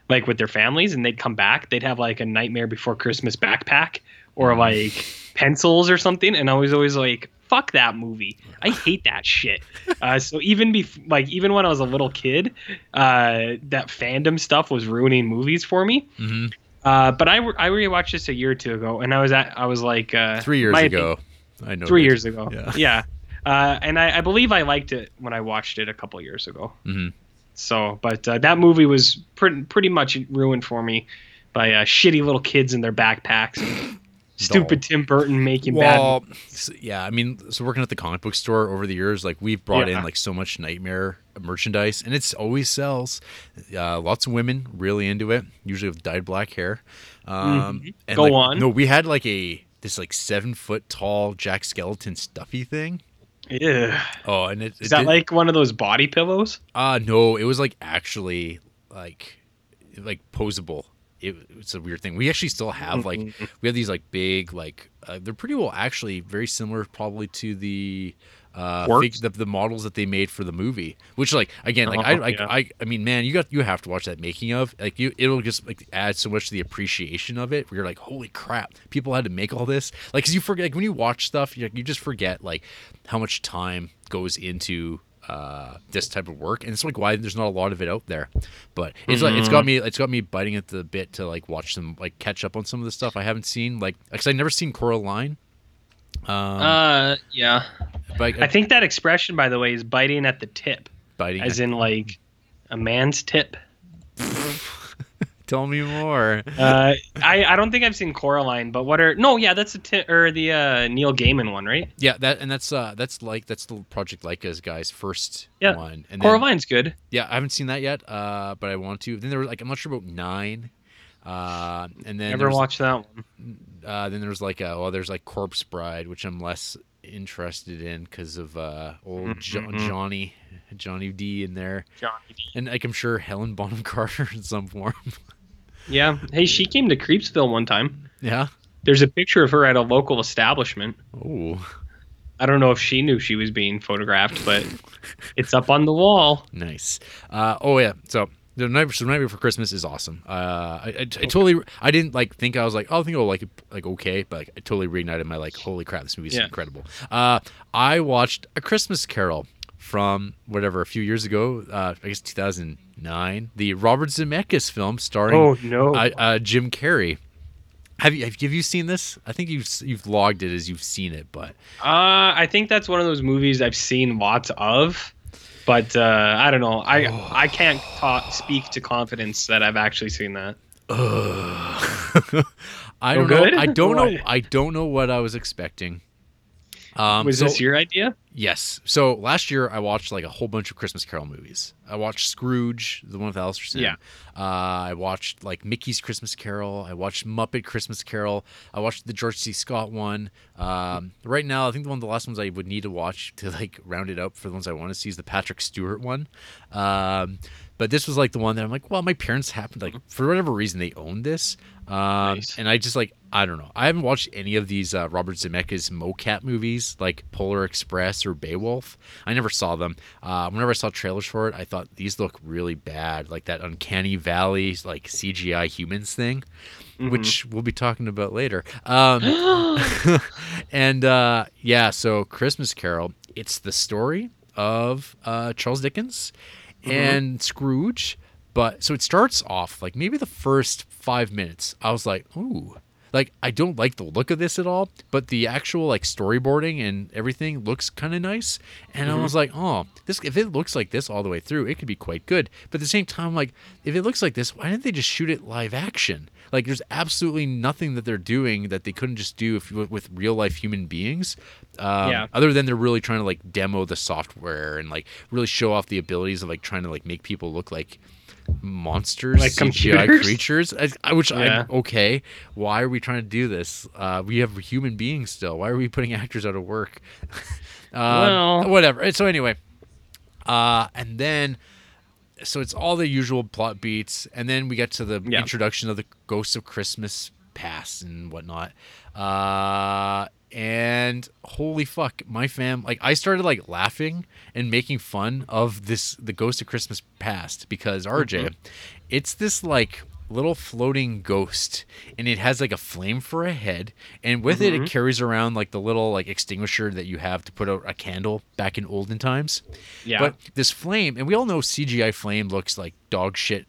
like with their families, and they'd come back, they'd have like a Nightmare Before Christmas backpack or like pencils or something, and I was always like, "Fuck that movie! I hate that shit." Uh, so even bef- like even when I was a little kid, uh, that fandom stuff was ruining movies for me. Mhm. Uh, but I I rewatched this a year or two ago, and I was at I was like uh, Three years ago. I know. three years ago. Yeah. Yeah. Uh, and I, I believe I liked it when I watched it a couple years ago. Mhm. So, but uh, that movie was pretty pretty much ruined for me by uh, shitty little kids in their backpacks. And stupid Tim Burton making Well, bad. s- yeah. I mean, so working at the comic book store over the years, like we've brought Yeah. in like so much nightmare merchandise, and it's always sells. Uh, lots of women really into it, usually with dyed black hair. Um, Mhm. and, Go like, on. No, we had like a this like seven foot tall Jack Skellington stuffy thing. Yeah. Oh, and it, Is it that did- like one of those body pillows? Uh no, it was like actually like like posable. It, it's a weird thing. We actually still have like we have these like big like uh, they're pretty well actually very similar probably to the uh fig- the, the models that they made for the movie. Which like again like I Oh, like yeah. I I mean man you got you have to watch that making of like you it'll just like add so much to the appreciation of it. Where you're like holy crap people had to make all this like cause you forget like when you watch stuff you you just forget like how much time goes into uh, this type of work, and it's like why there's not a lot of it out there. But it's like it's got me it's got me biting at the bit to like watch some like catch up on some of the stuff I haven't seen. Like because I never seen Coraline. Um, uh, yeah. but I think that expression, by the way, is biting at the tip, biting. as in like a man's tip. Tell me more. Uh, I, I don't think I've seen Coraline, but what are no? Yeah, that's the or the uh, Neil Gaiman one, right? Yeah, that and that's uh that's like that's the Project Laika's guy's first Yeah, one. And then, Coraline's good. yeah, I haven't seen that yet. Uh, but I want to. Then there was like I'm not sure about nine. Uh, and then Never watched that one. Uh, then there's like a well, there's like Corpse Bride, which I'm less interested in because of uh, old jo- Mhm. Johnny, Johnny D in there, Johnny and like I'm sure Helen Bonham Carter in some form. Yeah. Hey, she came to Creepsville one time. yeah. There's a picture of her at a local establishment. Oh, I don't know if she knew she was being photographed, but it's up on the wall. nice. Uh, oh yeah. So the night, so the night before Christmas is awesome. Uh, I, I, I totally, I didn't like think I was like, oh, I think I'll like like okay, but like I totally reignited my like, holy crap, this movie's Yeah. incredible. Uh, I watched A Christmas Carol from whatever a few years ago, uh, I guess 2009, the Robert Zemeckis film starring Oh no. uh, uh, Jim Carrey. Have you have you seen this? I think you've you've logged it as you've seen it, but Uh, I think that's one of those movies I've seen lots of, but uh, I don't know. I Oh. I can't talk, speak to confidence that I've actually seen that. I don't know. good? I don't know. I don't know what I was expecting. Um, Was so- this your idea? Yes. So last year I watched like a whole bunch of Christmas Carol movies. I watched Scrooge, the one with Alastair Sim. Yeah. Uh, I watched like Mickey's Christmas Carol. I watched Muppet Christmas Carol. I watched the George C. Scott one. Um, right now, I think the one of the last ones I would need to watch to like round it up for the ones I want to see is the Patrick Stewart one. Um, but this was like the one that I'm like, well, my parents happened like for whatever reason they owned this, um, Nice. and I just like I don't know. I haven't watched any of these uh, Robert Zemeckis mocap movies like Polar Express or Beowulf. I never saw them. Uh, whenever I saw trailers for it, I thought these look really bad, like that uncanny valley like CGI humans thing, which we'll be talking about later. Um, and uh, yeah, so Christmas Carol, it's the story of uh, Charles Dickens Mm-hmm. and Scrooge. But so it starts off like maybe the first five minutes, I was like, ooh. Like I don't like the look of this at all, but the actual like storyboarding and everything looks kind of nice. And I mm-hmm. was like, oh, this if it looks like this all the way through, it could be quite good. But at the same time, like if it looks like this, why didn't they just shoot it live action? Like there's absolutely nothing that they're doing that they couldn't just do if, with, real life human beings. Um, Yeah. Other than they're really trying to like demo the software and like really show off the abilities of like trying to like make people look like monsters, Like CGI computers? creatures. I, I, which Yeah. I'm okay. Why are we trying to do this? Uh, we have human beings still. Why are we putting actors out of work? um, Well- whatever. So anyway, uh, and then so it's all the usual plot beats, and then we get to the Yeah. introduction of the Ghosts of Christmas Past and whatnot. Uh, and holy fuck, my fam! Like I started like laughing and making fun of this, the Ghost of Christmas Past, because RJ, it's this like little floating ghost and it has like a flame for a head and with it it carries around like the little like extinguisher that you have to put out a candle back in olden times Yeah. but this flame, and we all know CGI flame looks like dog shit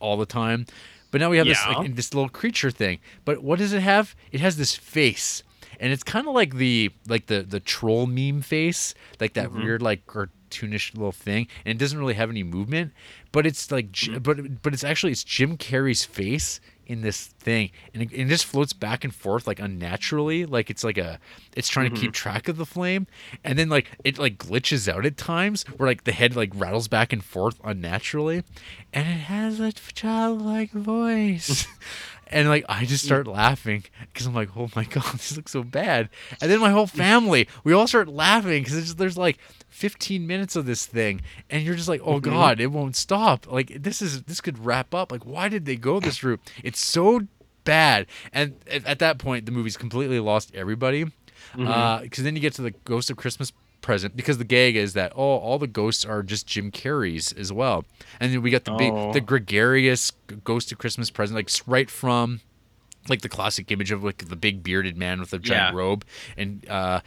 all the time. But now we have this like, this little creature thing. But what does it have? It has this face, and it's kind of like the like the the troll meme face, like that Mm-hmm. weird like cartoonish little thing. And it doesn't really have any movement, but it's like Mm-hmm. but but it's actually it's Jim Carrey's face in this thing and it, it just floats back and forth like unnaturally like it's like a it's trying to Mm-hmm. keep track of the flame and then like it like glitches out at times where like the head like rattles back and forth unnaturally and it has a childlike voice and like i just start laughing because i'm like oh my god this looks so bad. And then my whole family we all start laughing because there's like 15 minutes of this thing and you're just like oh mm-hmm. god it won't stop. Like this is this could wrap up. Like why did they go this route? It's so bad. And at, at that point the movie's completely lost everybody mm-hmm. uh, because then you get to the ghost of christmas present because the gag is that oh all the ghosts are just jim carrey's as well and then we got the big Oh. the gregarious ghost of christmas present like right from like the classic image of like the big bearded man with a giant Yeah. robe and uh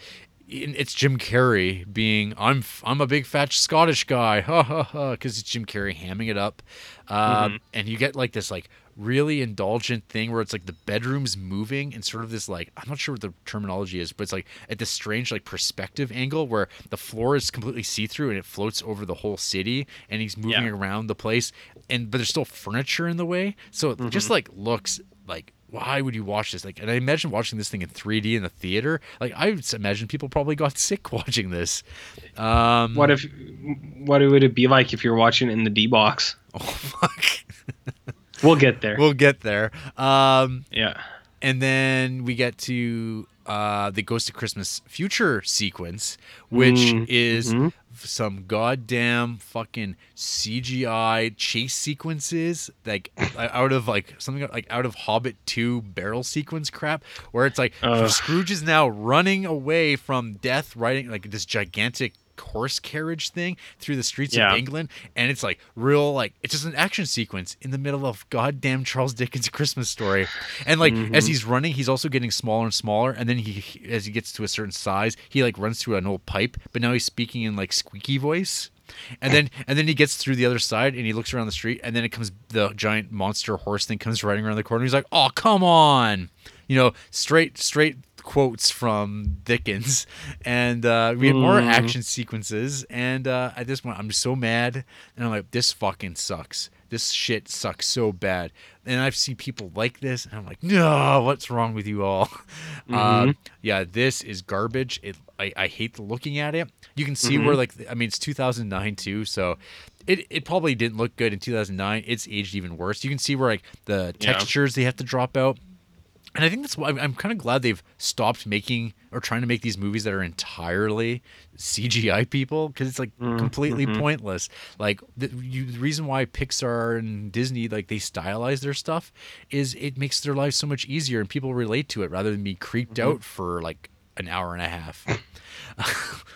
it's Jim Carrey being I'm I'm a big fat Scottish guy ha ha ha because it's Jim Carrey hamming it up uh, Mm-hmm. and you get like this like really indulgent thing where it's like the bedroom's moving and sort of this like I'm not sure what the terminology is but it's like at this strange like perspective angle where the floor is completely see-through and it floats over the whole city and he's moving Yeah. around the place and but there's still furniture in the way so it just Mm-hmm. like looks like why would you watch this like and i imagine watching this thing in 3d in the theater like i imagine people probably got sick watching this um what if what would it be like if you're watching it in the D box? oh fuck We'll get there. we'll get there um yeah. and then we get to uh the ghost of christmas future sequence which Mm, is mhm. some goddamn fucking cgi chase sequences like out of like something like out of hobbit 2 barrel sequence crap where it's like Ugh. scrooge is now running away from death riding like this gigantic horse carriage thing through the streets Yeah. of england and it's like real like it's just an action sequence in the middle of goddamn charles dickens christmas story and like Mm-hmm. as he's running he's also getting smaller and smaller and then he as he gets to a certain size he like runs through an old pipe but now he's speaking in like squeaky voice and then and then he gets through the other side and he looks around the street and then it comes the giant monster horse thing comes riding around the corner he's like oh come on you know straight straight quotes from Dickens, and uh, we had more Mm. action sequences. And uh, at this point, I'm so mad, and I'm like, this fucking sucks. This shit sucks so bad. And I've seen people like this, and I'm like, no, what's wrong with you all? Uh, yeah, this is garbage. It I, I hate looking at it. You can see where like I mean it's 2009 too, so it it probably didn't look good in 2009. It's aged even worse. You can see where like the Yeah. textures they have to drop out. And I think that's why I'm, kind of glad they've stopped making or trying to make these movies that are entirely CGI people because it's like mm-hmm. completely mm-hmm. pointless. Like the, you, the reason why Pixar and Disney like they stylize their stuff is it makes their lives so much easier and people relate to it rather than be creeped mm-hmm. out for like an hour and a half.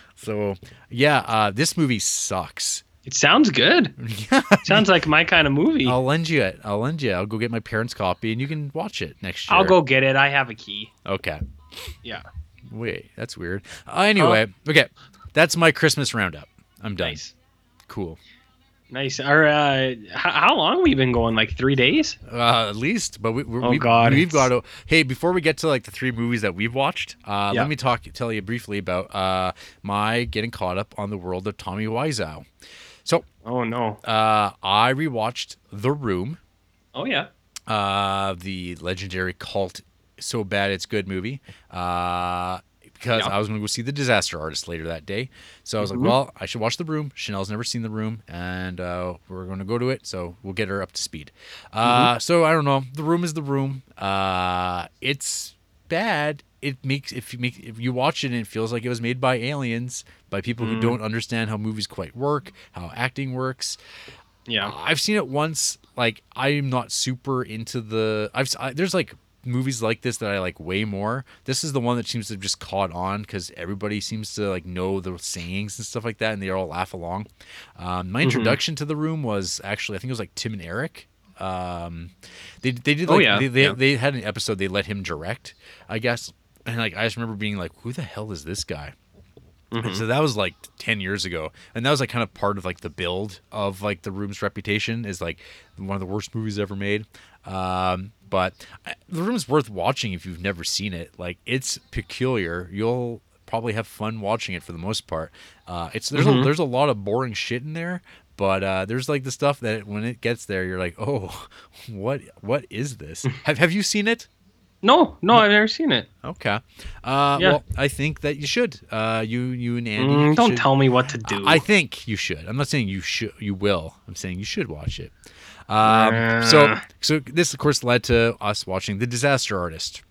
so yeah, uh, this movie sucks. It sounds good. sounds like my kind of movie. I'll lend you it. I'll lend you. I'll go get my parents' copy and you can watch it next year. I'll go get it. I have a key. Okay. Yeah. Wait, that's weird. Uh, anyway, okay, that's my Christmas roundup. I'm done. Nice. Cool. Nice. Or uh, h- how long have we been going? Like three days? Uh, at least, but we, we're, Oh, we, God, we've it's- got to. Hey, before we get to like the three movies that we've watched, uh, Yeah. let me talk, tell you briefly about uh, my getting caught up on the world of Tommy Wiseau. So, Oh no. uh, I rewatched The Room, Oh yeah. uh, the legendary cult so bad it's good movie. Uh, because Yeah. I was going to go see the Disaster Artist later that day, so I was Mhm. like, "Well, I should watch The Room." Chanel's never seen The Room, and uh, we're going to go to it, so we'll get her up to speed. Uh, So I don't know. The Room is The Room. Uh, it's bad. It makes if you make if you watch it and it feels like it was made by aliens, by people who don't understand how movies quite work, how acting works. Yeah. I've seen it once. Like I'm not super into the. I've I, there's like movies like this that I like way more. This is the one that seems to have just caught on because everybody seems to like know the sayings and stuff like that, and they all laugh along. Um, my introduction to the room was actually I think it was like Tim and Eric. Um, they they did Oh, like yeah, they, they, yeah. they had an episode they let him direct, I guess, and like I just remember being like, who the hell is this guy? And so that was like 10 years ago and that was like kind of part of like the build of like the room's reputation is like one of the worst movies ever made um but I- the room's worth watching if you've never seen it like it's peculiar you'll probably have fun watching it for the most part uh it's there's a, there's a lot of boring shit in there but uh, there's like the stuff that when it gets there, you're like, oh, what what is this? have Have you seen it? No, no, I've never seen it. Okay. Uh, Yeah. Well, I think that you should. Uh, you you and Andy. Mm, don't should- tell me what to do. I think you should. I'm not saying you should. You will. I'm saying you should watch it. Um, so Uh. so this of course led to us watching The Disaster Artist,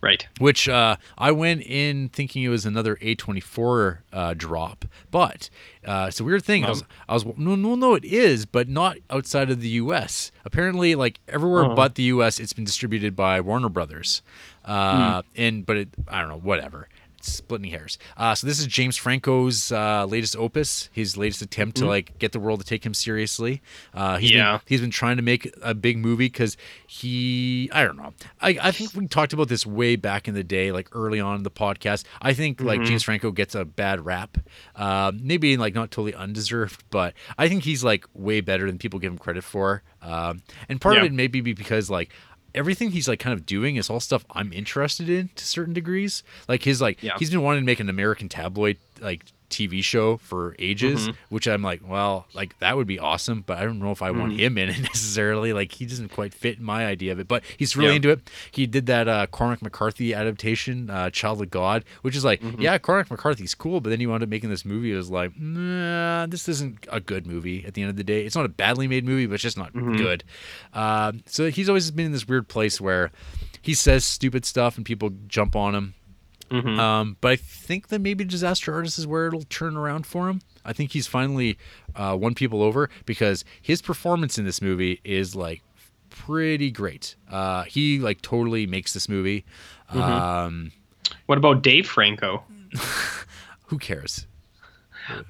right. which uh, I went in thinking it was another A24 uh, drop, but uh, it's a weird thing. I was I was no no no it is, but not outside of the U.S. Apparently, like everywhere Oh. but the U.S., it's been distributed by Warner Brothers, uh, Hmm. and but it I don't know whatever. Splitting hairs. Uh, so this is James Franco's uh, latest opus, his latest attempt to like get the world to take him seriously. Uh, he's. Yeah. been, he's been trying to make a big movie because he I don't know. I, I think we talked about this way back in the day, like early on in the podcast. I think like James Franco gets a bad rap, um, maybe like not totally undeserved, but I think he's like way better than people give him credit for. Um, and part of it maybe be because like everything he's like kind of doing is all stuff I'm interested in to certain degrees. Like his like Yeah. he's been wanting to make an American tabloid like TV show for ages, which I'm like, well, like that would be awesome, but I don't know if I want him in it necessarily. Like he doesn't quite fit my idea of it, but he's really Yeah. into it. He did that uh, Cormac McCarthy adaptation, uh, Child of God, which is like, yeah, Cormac McCarthy's cool, but then he wound up making this movie. It was like, nah, this isn't a good movie. At the end of the day, it's not a badly made movie, but it's just not good. Um, so he's always been in this weird place where he says stupid stuff and people jump on him. Mhm. Um, but I think that maybe Disaster Artist is where it'll turn around for him. I think he's finally uh, won people over because his performance in this movie is like pretty great. Uh, he like totally makes this movie. Um, What about Dave Franco? who cares?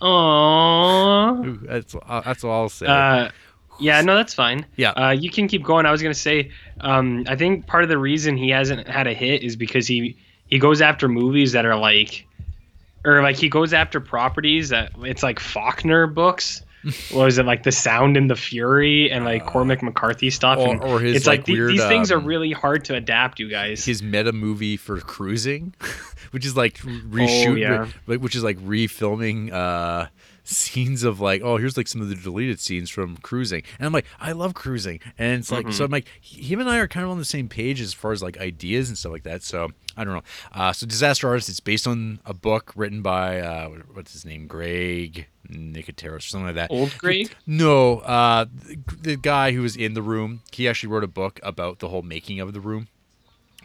Aww. That's uh, that's all I'll say. Uh, yeah, no, that's fine. Yeah. Uh, you can keep going. I was gonna say, um, I think part of the reason he hasn't had a hit is because he he goes after movies that are like, or like he goes after properties that it's like Faulkner books. what was it like the Sound and the Fury and like Cormac McCarthy stuff? or, or his it's like, like, weird, these things are um, really hard to adapt, you guys. his meta movie for cruising, which is like reshoot, Oh, yeah. like which is like refilming uh, scenes of like, oh, here's like some of the deleted scenes from cruising, and I'm like, I love cruising, and it's like, Mm-hmm. so I'm like, him and I are kind of on the same page as far as like ideas and stuff like that. So I don't know. Uh, so Disaster Artist, it's based on a book written by uh, what's his name, Greg Nicoteros or something like that. Old Greg? No, uh, the, the guy who was in the room, he actually wrote a book about the whole making of the room.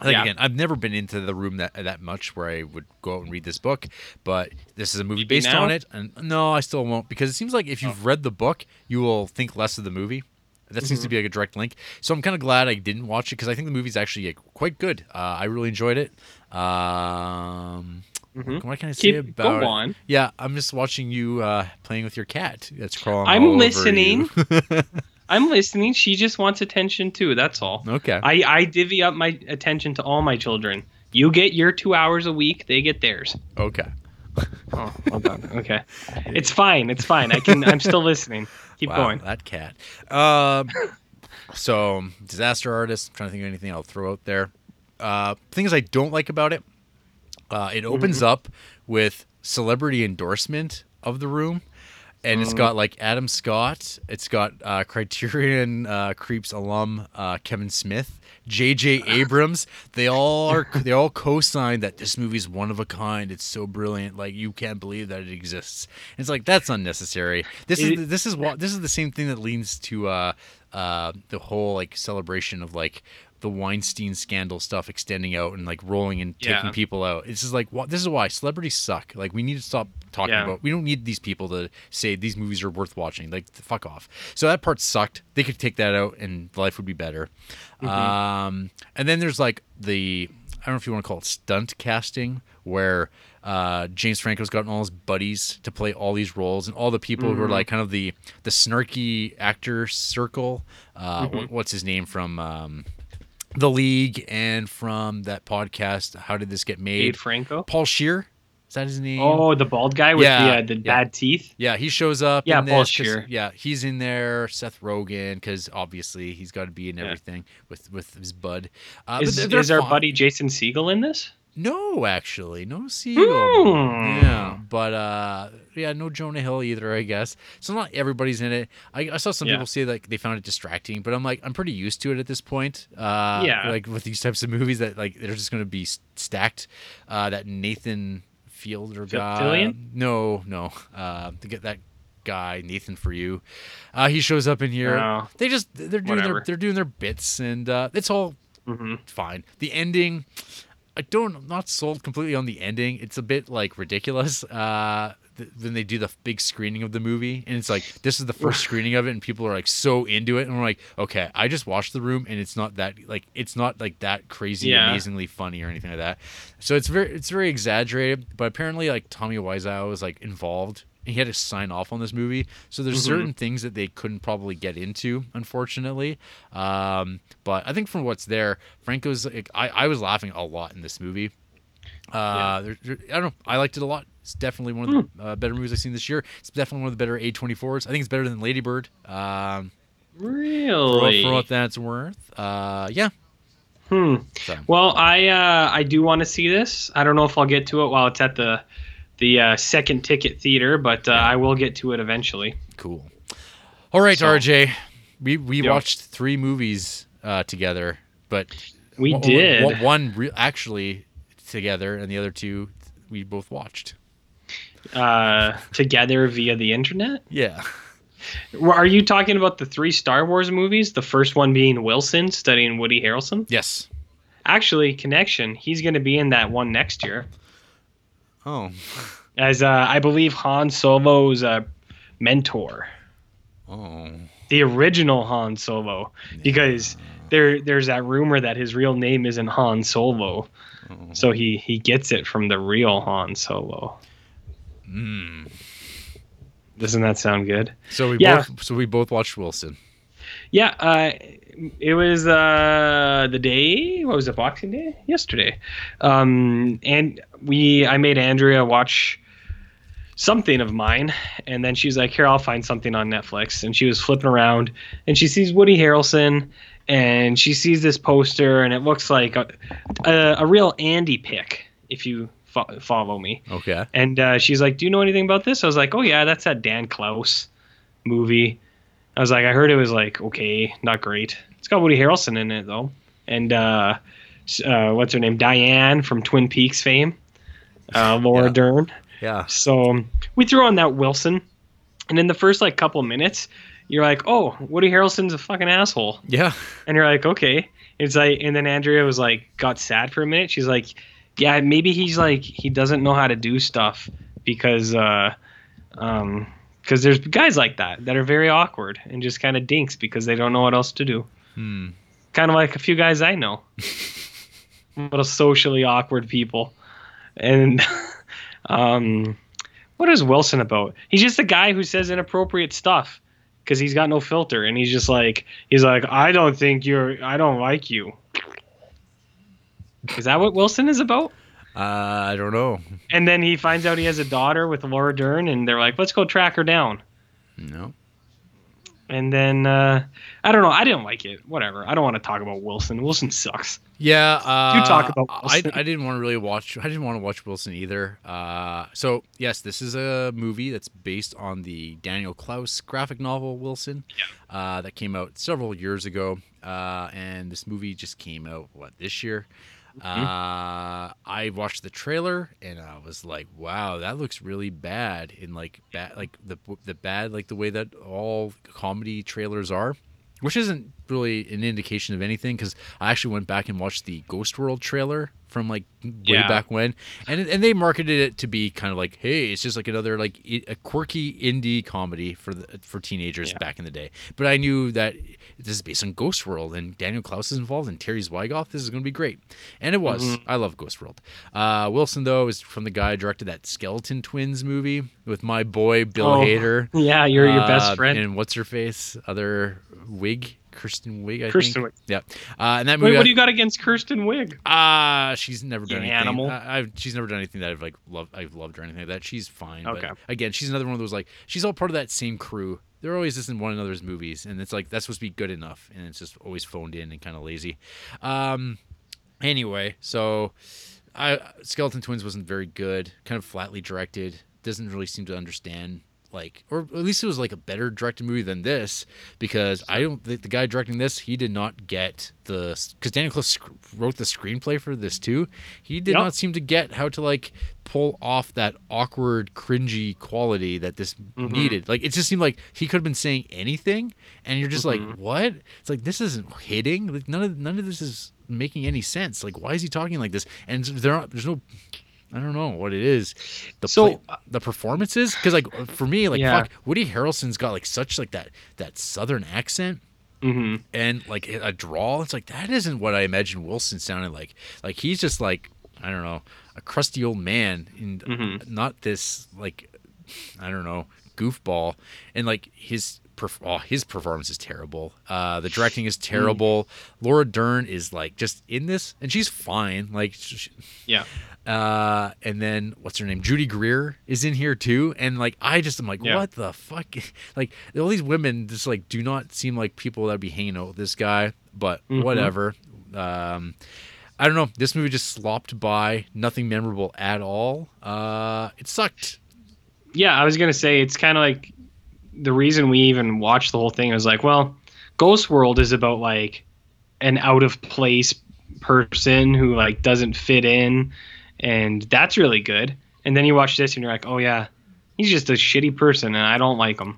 Like Yeah. again, I've never been into the room that that much where I would go out and read this book, but this is a movie based now? on it, and no, I still won't because it seems like if you've read the book, you will think less of the movie. That seems to be like a direct link. So I'm kind of glad I didn't watch it because I think the movie's actually like, quite good. Uh, I really enjoyed it. Um, Mhm. What can I say Keep- about go it? Yeah, I'm just watching you uh, playing with your cat. That's crawling. I'm listening. I'm listening. She just wants attention too. That's all. okay. I, I divvy up my attention to all my children. You get your two hours a week. They get theirs. okay. Oh, hold on. Okay, it's fine. It's fine. I can. I'm still listening. Keep Wow, going. That cat. Um, so, disaster artist. I'm trying to think of anything I'll throw out there. Uh, things I don't like about it. Uh, it opens Mm-hmm. up with celebrity endorsement of the room, and it's got like Adam Scott. It's got uh, Criterion uh, Creeps alum uh, Kevin Smith. J.J. Abrams, they all are they all co-signed that this movie's one of a kind. It's so brilliant, like you can't believe that it exists. It's like that's unnecessary. This It- is this is what this is the same thing that leads to uh, uh, the whole like celebration of like the Weinstein scandal stuff extending out and like rolling and taking people out. This is like what this is why celebrities suck. Like we need to stop talking Yeah. about. We don't need these people to say these movies are worth watching. Like fuck off. So that part sucked. They could take that out and life would be better. Mm-hmm. Um, and then there's like the I don't know if you want to call it stunt casting where uh, James Franco's gotten all his buddies to play all these roles and all the people Mm-hmm. who are like kind of the the snarky actor circle. Uh, Mm-hmm. wh- what's his name from um, the League and from that podcast? How did this get made? Dave Franco. Paul Scheer. Is that his name? Oh, the bald guy with Yeah, the uh, the yeah. bad teeth. Yeah, he shows up. Yeah, in Paul Scheer. Yeah, he's in there. Seth Rogen, because obviously he's got to be in Yeah. everything with with his bud. Uh, Is, is our buddy Jason Segel in this? No, actually, no Segel. Hmm. Yeah, but uh, yeah, no Jonah Hill either. I guess so. Not everybody's in it. I, I saw some Yeah. people say like they found it distracting, but I'm like I'm pretty used to it at this point. Uh, Yeah. like with these types of movies that like they're just going to be stacked. Uh, that Nathan Fielder guy. Fillion? No, no. Uh, to get that guy Nathan for you. Uh, he shows up in here. Oh. They just they're doing their they're doing their bits, and uh, it's all hmm fine. The ending, I don't I'm not sold completely on the ending. It's a bit like ridiculous. Uh, th- when they do the big screening of the movie, and it's like this is the first screening of it, and people are like so into it, and we're like, okay, I just watched the room, and it's not that like it's not like that crazy, Yeah. amazingly funny or anything like that. So it's very it's very exaggerated, but apparently like Tommy Wiseau was like involved. He had to sign off on this movie, so there's Mhm. certain things that they couldn't probably get into, unfortunately. Um, but I think from what's there, Franco's. Like, I I was laughing a lot in this movie. Uh, there, there- I don't know. I liked it a lot. It's definitely one of the uh, better movies I've seen this year. It's definitely one of the better A24s. I think it's better than Lady Bird. Um, for, Really? for what that's worth. Uh, yeah. Hmm. So, Well, I uh, I do want to see this. I don't know if I'll get to it while it's at the the uh, second ticket theater, but uh, I will get to it eventually. cool. All right, So- RJ. We we Yeah. watched three movies uh, together, but We did. one, one re- actually together, and the other two we both watched. uh, together via the internet. Yeah. Are you talking about the three Star Wars movies? The first one being Wilson studying Woody Harrelson. Yes. Actually, connection. He's going to be in that one next year, Oh. as uh, I believe Han Solo's uh, mentor, Oh. the original Han Solo, because there there's that rumor that his real name isn't Han Solo, Oh. so he he gets it from the real Han Solo. Mm. Doesn't that sound good? So we Yeah. both so we both watched Wilson. Yeah, uh, it was uh, the day. What was it? Boxing Day yesterday. Um, and we, I made Andrea watch something of mine, and then she's like, "Here, I'll find something on Netflix." And she was flipping around, and she sees Woody Harrelson, and she sees this poster, and it looks like a, a, a real Andy pick. If you fo- follow me. Okay. And uh, she's like, "Do you know anything about this?" I was like, "Oh yeah, that's that Dan Clowes movie." I was like, "I heard it was like okay, not great. It's got Woody Harrelson in it though, and uh, uh, what's her name, Diane from Twin Peaks fame, uh, Laura Yeah. Dern." Yeah. So um, we threw on that Wilson, and in the first like couple minutes, you're like, "Oh, Woody Harrelson's a fucking asshole," Yeah. and you're like, "Okay." It's like, and then Andrea was like, got sad for a minute. She's like, "Yeah, maybe he's like he doesn't know how to do stuff because, uh, um, because there's guys like that that are very awkward and just kind of dinks because they don't know what else to do. Hmm. Kind of like a few guys I know, little socially awkward people, and um, what is Wilson about? He's just a guy who says inappropriate stuff because he's got no filter, and he's just like he's like I don't think you're I don't like you. Is that what Wilson is about? Uh, I don't know. And then he finds out he has a daughter with Laura Dern, and they're like, let's go track her down. No. And then uh, I don't know. I didn't like it. Whatever. I don't want to talk about Wilson. Wilson sucks. Yeah, uh, talk about I, Wilson. I didn't want to really watch. I didn't want to watch Wilson either. Uh, so yes, this is a movie that's based on the Daniel Clowes graphic novel Wilson, uh, that came out several years ago. Uh, and this movie just came out what this year. Uh, I watched the trailer and I was like, "Wow, that looks really bad." In like bad, like the the bad, like the way that all comedy trailers are which isn't really an indication of anything because I actually went back and watched the Ghost World trailer from like way Yeah. back when, and and they marketed it to be kind of like, hey, it's just like another like a quirky indie comedy for the for teenagers Yeah. back in the day. But I knew that this is based on Ghost World, and Daniel Clowes is involved, and Terry Zwigoff. This is going to be great, and it was. Mm-hmm. I love Ghost World. Uh, Wilson though is from the guy who directed that Skeleton Twins movie with my boy Bill Oh, Hader. Yeah, you're your best Uh, friend. And what's her face? Other Wiig, Kirsten Wiig. I Kirsten think. Wiig. Yeah. Uh, and that movie. Wait, what do you got against Kirsten Wiig? Ah, she's never done You anything. animal. I, I've she's never done anything that I've like loved. I've loved or anything like that. She's fine. Okay. But again, she's another one of those like she's all part of that same crew. They're always just in one another's movies, and it's like that's supposed to be good enough, and it's just always phoned in and kind of lazy. Um. Anyway, so I Skeleton Twins wasn't very good. Kind of flatly directed. Doesn't really seem to understand like, or at least it was like a better directed movie than this because I don't. The, the guy directing this, he did not get the because Daniel Clowes wrote the screenplay for this too. He did Yep. not seem to get how to like pull off that awkward, cringy quality that this mm-hmm. needed. Like it just seemed like he could have been saying anything, and you're just like, mm-hmm. what? It's like this isn't hitting. Like none of none of this is making any sense. Like why is he talking like this? And there are, there's no. I don't know what it is. The So- play- the performances, because like for me, like Yeah. fuck, Woody Harrelson's got like such like that that southern accent hmm and like a drawl. It's like that isn't what I imagine Wilson sounded like. Like he's just like I don't know, a crusty old man, and Mhm. not this like I don't know goofball. And like his oh, his performance is terrible. Uh, the directing is terrible. Laura Dern is like just in this, and she's fine. Like. She, Yeah. Uh, and then what's her name? Judy Greer is in here too. And like, I just am like, Yeah. what the fuck? Like, all these women just like do not seem like people that'd be hanging out with this guy. But Mhm. whatever. Um, I don't know. This movie just slopped by. Nothing memorable at all. Uh, it sucked. Yeah, I was gonna say it's kind of like the reason we even watched the whole thing was like, well, Ghost World is about like an out of place person who like doesn't fit in, and that's really good. And then you watch this and you're like, oh yeah, he's just a shitty person, and I don't like him.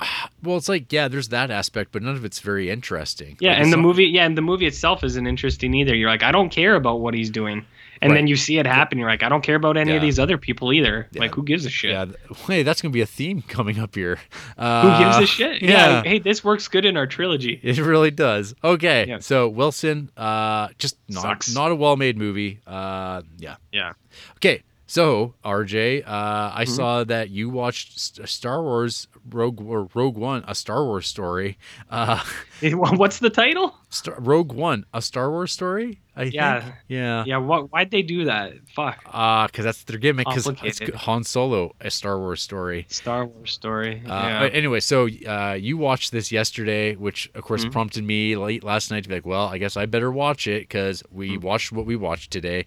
Well, it's like yeah, there's that aspect, but none of it's very interesting. Yeah, Like, and the not- movie, yeah, and the movie itself isn't interesting either. You're like, I don't care about what he's doing, and Right. then you see it happen. You're like, I don't care about any Yeah. of these other people either. Yeah. Like, who gives a shit? Yeah, hey, that's gonna be a theme coming up here. Uh, Who gives a shit? yeah. yeah. Hey, this works good in our trilogy. It really does. Okay, Yeah. so Wilson, uh, just not Sucks. not a well-made movie. Uh, yeah. Yeah. Okay, so RJ, uh, I Mm-hmm. saw that you watched St- Star Wars Rogue or Rogue One, a Star Wars story. Uh, What's the title? Star, Rogue One, a Star Wars story. I Yeah. think. Yeah. Yeah, what? Why'd they do that? Fuck. Uh, because that's their gimmick. Because it's. Han Solo, a Star Wars story. Star Wars story. Uh, yeah. but Anyway, so uh, you watched this yesterday, which of course Mhm. prompted me late last night to be like, well, I guess I better watch it because we Mm. watched what we watched today.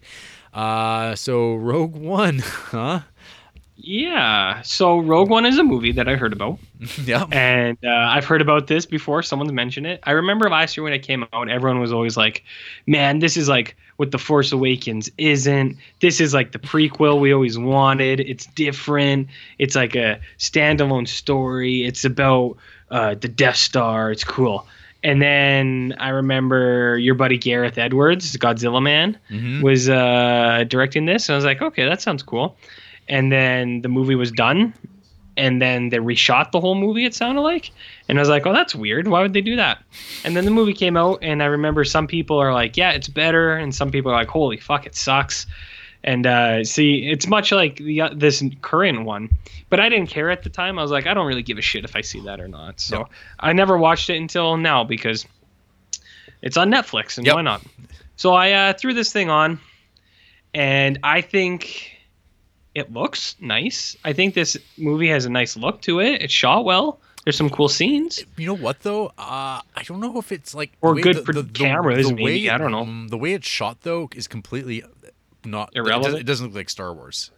Uh, so Rogue One, huh? Yeah. So Rogue One is a movie that I heard about, yeah. and uh, I've heard about this before. Someone's mentioned it. I remember last year when it came out, everyone was always like, "Man, this is like what The Force Awakens isn't. This is like the prequel we always wanted. It's different. It's like a standalone story. It's about uh, the Death Star. It's cool." And then I remember your buddy Gareth Edwards, Godzilla Man, Mhm. was uh, directing this, and I was like, okay, that sounds cool. And then the movie was done, and then they reshot the whole movie. It sounded like, and I was like, oh, that's weird. Why would they do that? And then the movie came out, and I remember some people are like, yeah, it's better, and some people are like, holy fuck, it sucks. And uh, see, it's much like the uh, this current one, but I didn't care at the time. I was like, I don't really give a shit if I see that or not. So Yep. I never watched it until now because it's on Netflix, and Yep. why not? So I uh, threw this thing on, and I think it looks nice. I think this movie has a nice look to it. It's shot well. There's some cool scenes. You know what though? Uh, I don't know if it's like Or good the, for the, the- cameras, the maybe. way- I don't know. um, the way it's shot though is completely not it doesn't- It doesn't look like Star Wars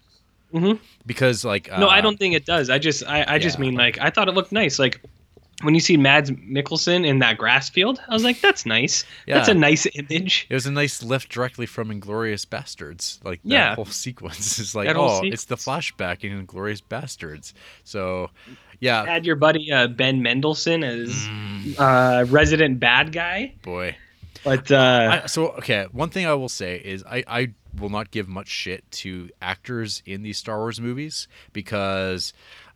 Mhm. because like uh, no, I don't think it does. I just, I, I just mean like, I thought it looked nice. Like when you see Mads Mikkelsen in that grass field, I was like, that's nice. That's a nice image. It was a nice lift directly from Inglourious Basterds. Like that Yeah. whole sequence is like, That oh, it's the flashback in Inglourious Basterds. So, yeah, Had your buddy uh, Ben Mendelsohn as Mm, uh, resident bad guy, boy. but uh, I, so okay, one thing I will say is I I will not give much shit to actors in these Star Wars movies because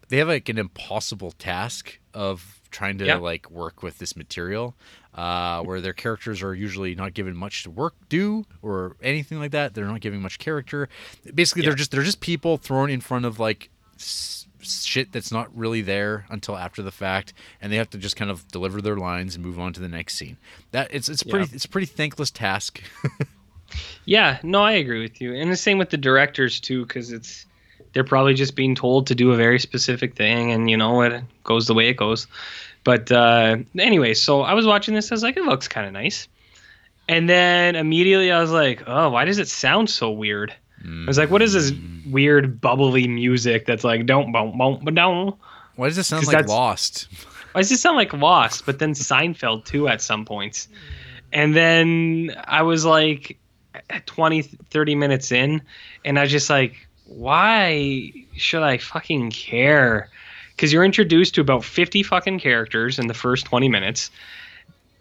they have like an impossible task of trying to Yeah. like work with this material. Uh, where their characters are usually not given much to work do or anything like that. They're not giving much character. Basically, Yeah. they're just they're just people thrown in front of like s- shit that's not really there until after the fact, and they have to just kind of deliver their lines and move on to the next scene. That it's it's pretty Yeah. it's a pretty thankless task. Yeah, no, I agree with you, and the same with the directors too, because it's they're probably just being told to do a very specific thing, and you know it goes the way it goes. But uh, anyway, so I was watching this, I was like, it looks kind of nice, and then immediately I was like, oh, why does it sound so weird? I was like, what is this weird bubbly music that's like don't boom boom ba don't? Why does it sound like Lost? Why does it sound like Lost? But then Seinfeld too at some points. And then I was like at 20, 30 minutes in, and I was just like, why should I fucking care? Because you're introduced to about 50 fucking characters in the first 20 minutes,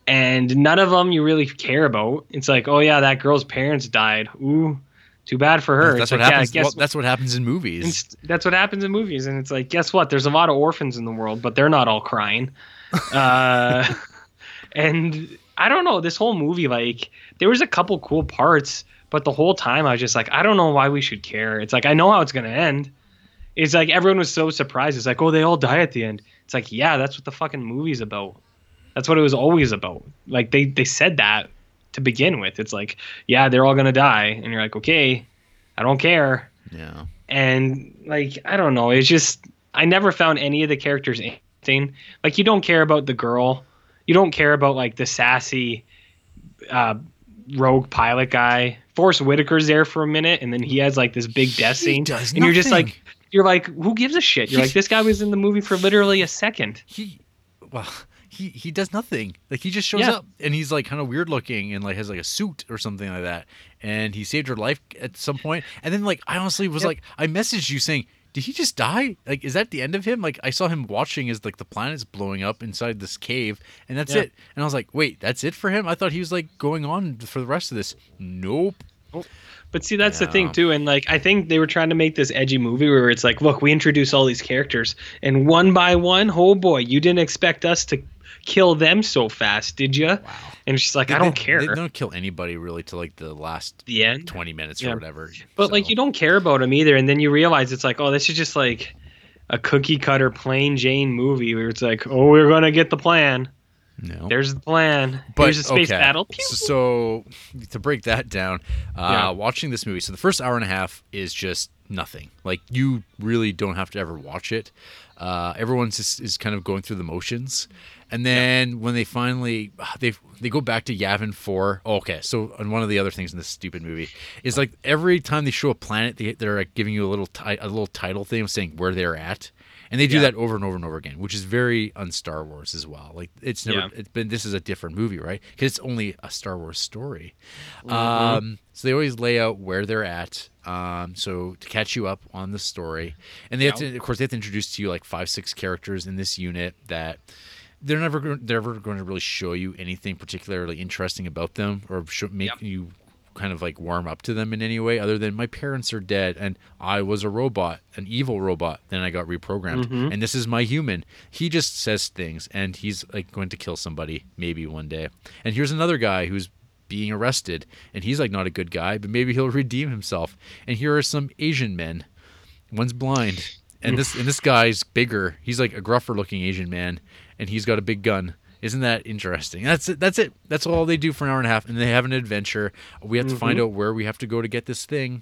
and none of them you really care about. It's like, oh yeah, that girl's parents died. Ooh, too bad for her. That's It's what like, yeah, happens. guess well, that's what happens in movies. That's what happens in movies, and it's like, guess what? There's a lot of orphans in the world, but they're not all crying. uh, and I don't know. This whole movie, like, there was a couple cool parts, but the whole time I was just like, I don't know why we should care. It's like I know how it's gonna end. It's like everyone was so surprised. It's like, oh, they all die at the end. It's like, yeah, that's what the fucking movie's about. That's what it was always about. Like they they said that to begin with. It's like, yeah, they're all gonna die, and you're like, okay, I don't care yeah. and like I don't know, it's just I never found any of the characters interesting. Like you don't care about the girl, you don't care about like the sassy uh, rogue pilot guy. Forest Whitaker's there for a minute, and then he has like this big death He scene, does and you're just like, you're like, who gives a shit? You're like, this guy was in the movie for literally a second. He, well, he he does nothing. Like he just shows Yeah. up and he's like kind of weird looking and like has like a suit or something like that. And he saved her life at some point. And then like I honestly was Yep. like, I messaged you saying. Did he just die? Like, is that the end of him? Like, I saw him watching as like the planet's blowing up inside this cave, and that's Yeah. it. And I was like, wait, that's it for him? I thought he was like going on for the rest of this. Nope. But see, that's the thing too, and like I think they were trying to make this edgy movie where it's like, look, we introduce all these characters, and one by one, oh boy, you didn't expect us to kill them so fast, did you? Wow. And she's like, They- I don't they- care. They don't kill anybody really till like the last the end. twenty minutes Yeah. or whatever. But like you don't care about them either, and then you realize it's like, oh, this is just like a cookie cutter plain Jane movie where it's like, oh, we're gonna get the plan. No. There's the plan. But Here's a space okay. battle. Pew, So, so to break that down, uh, Yeah. watching this movie, so the first hour and a half is just nothing. Like you really don't have to ever watch it. Uh, everyone's just is kind of going through the motions, and then when they finally they they go back to Yavin Four. Oh, okay, so and one of the other things in this stupid movie is like every time they show a planet, they, they're like giving you a little ti- a little title thing saying where they're at. And they do Yeah. that over and over and over again, which is very un Star Wars as well. Like it's never, Yeah. it's been this is a different movie, right? Because it's only a Star Wars story. Mm-hmm. Um, so they always lay out where they're at, um, so to catch you up on the story, and they have to, of course, they have to introduce to you like five, six characters in this unit that they're never going, they're never going to really show you anything particularly interesting about them or make Yep. you kind of like warm up to them in any way other than my parents are dead and I was a robot, an evil robot. Then I got reprogrammed Mm-hmm. and this is my human. He just says things and he's like going to kill somebody maybe one day. And here's another guy who's being arrested and he's like not a good guy, but maybe he'll redeem himself. And here are some Asian men. One's blind. And this and this guy's bigger. He's like a gruffer looking Asian man and he's got a big gun. Isn't that interesting? That's it. That's it. That's all they do for an hour and a half, and they have an adventure. We have to find mm-hmm. out where we have to go to get this thing,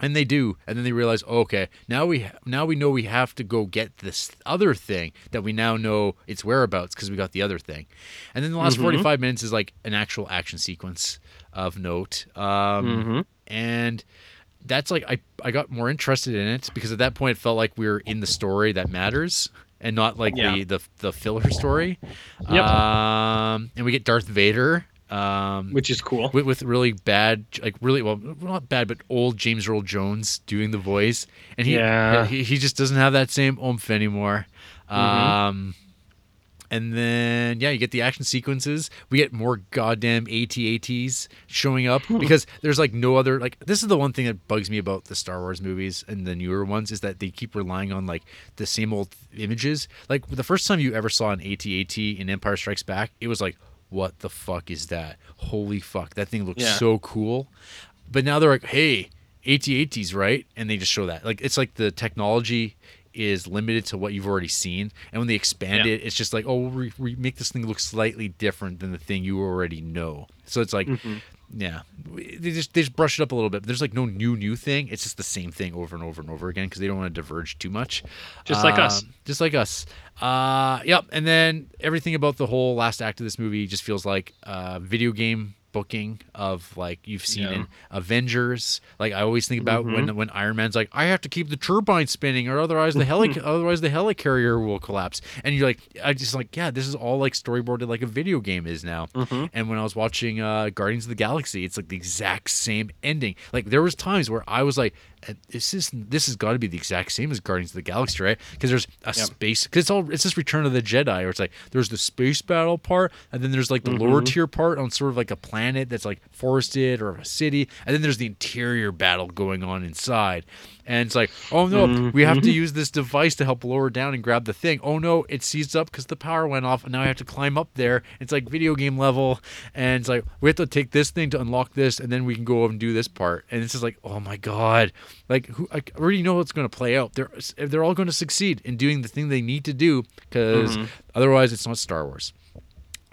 and they do. And then they realize, oh, okay, now we now we know we have to go get this other thing that we now know its whereabouts because we got the other thing. And then the last mm-hmm. forty five minutes is like an actual action sequence of note, um, mm-hmm. and that's like I I got more interested in it because at that point it felt like we were in the story that matters and not like Yeah. the, the the filler story. Yep. Um, and we get Darth Vader. Um, which is cool. with, with really bad, like really well, not bad, but old James Earl Jones doing the voice, and he Yeah. he, he just doesn't have that same oomph anymore. Mm-hmm. Um, and then yeah, you get the action sequences. We get more goddamn AT-ATs showing up Hmm. because there's like no other like this is the one thing that bugs me about the Star Wars movies and the newer ones is that they keep relying on like the same old images. Like the first time you ever saw an AT-AT in Empire Strikes Back, it was like what the fuck is that? Holy fuck, that thing looks Yeah. so cool. But now they're like, hey, AT-ATs, right? And they just show that. Like it's like the technology is limited to what you've already seen, and when they expand Yeah. it, it's just like, oh, re- make this thing look slightly different than the thing you already know. So it's like, Mm-hmm. yeah, they just they just brush it up a little bit. But There's like no new new thing. It's just the same thing over and over and over again because they don't want to diverge too much. Just like us. Um, Just like us. Uh, yep. And then everything about the whole last act of this movie just feels like a video game booking of like you've seen Yeah. in Avengers. Like I always think about Mm-hmm. when when Iron Man's like, I have to keep the turbine spinning, or otherwise the heli otherwise the helicarrier will collapse. And you're like, I just like, yeah, this is all like storyboarded like a video game is now. Mm-hmm. And when I was watching uh, Guardians of the Galaxy, it's like the exact same ending. Like there was times where I was like, "Uh, this is this has got to be the exact same as Guardians of the Galaxy, right? Because there's a space. Because it's all it's just Return of the Jedi, where it's like there's the space battle part, and then there's like the lower mm-hmm. tier part on sort of like a planet that's like forested or a city, and then there's the interior battle going on inside. And it's like, oh no, we have to use this device to help lower down and grab the thing. Oh no, it seized up because the power went off, and now I have to climb up there. It's like video game level, and it's like we have to take this thing to unlock this, and then we can go over and do this part. And it's just like, oh my god, like who, I already know what's going to play out. They're they're all going to succeed in doing the thing they need to do because otherwise it's not Star Wars.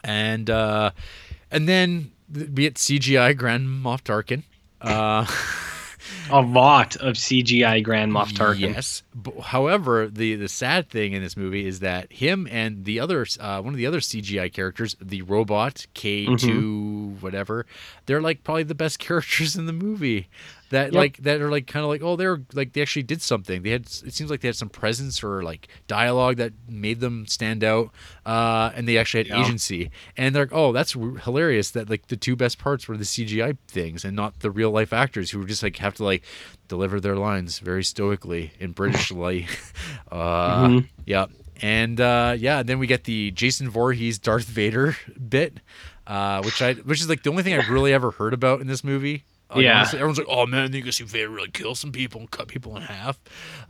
And uh, and then be it CGI Grand Moff Tarkin. Uh, A lot of CGI Grand Moff Tarkin. Yes. But, however, the the sad thing in this movie is that him and the other uh, one of the other CGI characters, the robot K 2 Mm-hmm. whatever, they're like probably the best characters in the movie. That Yep. like that are like kind of like oh they're like they actually did something. They had it seems like they had some presence or like dialogue that made them stand out, uh, and they actually had Yeah. agency. And they're like oh that's hilarious that like the two best parts were the CGI things and not the real life actors who just like have to like deliver their lines very stoically in British like uh Mhm. yeah and uh yeah then we get the Jason Voorhees Darth Vader bit uh which I which is like the only thing I've really ever heard about in this movie Like, Yeah. honestly, everyone's like, "Oh man, you can see Vader really kill some people and cut people in half,"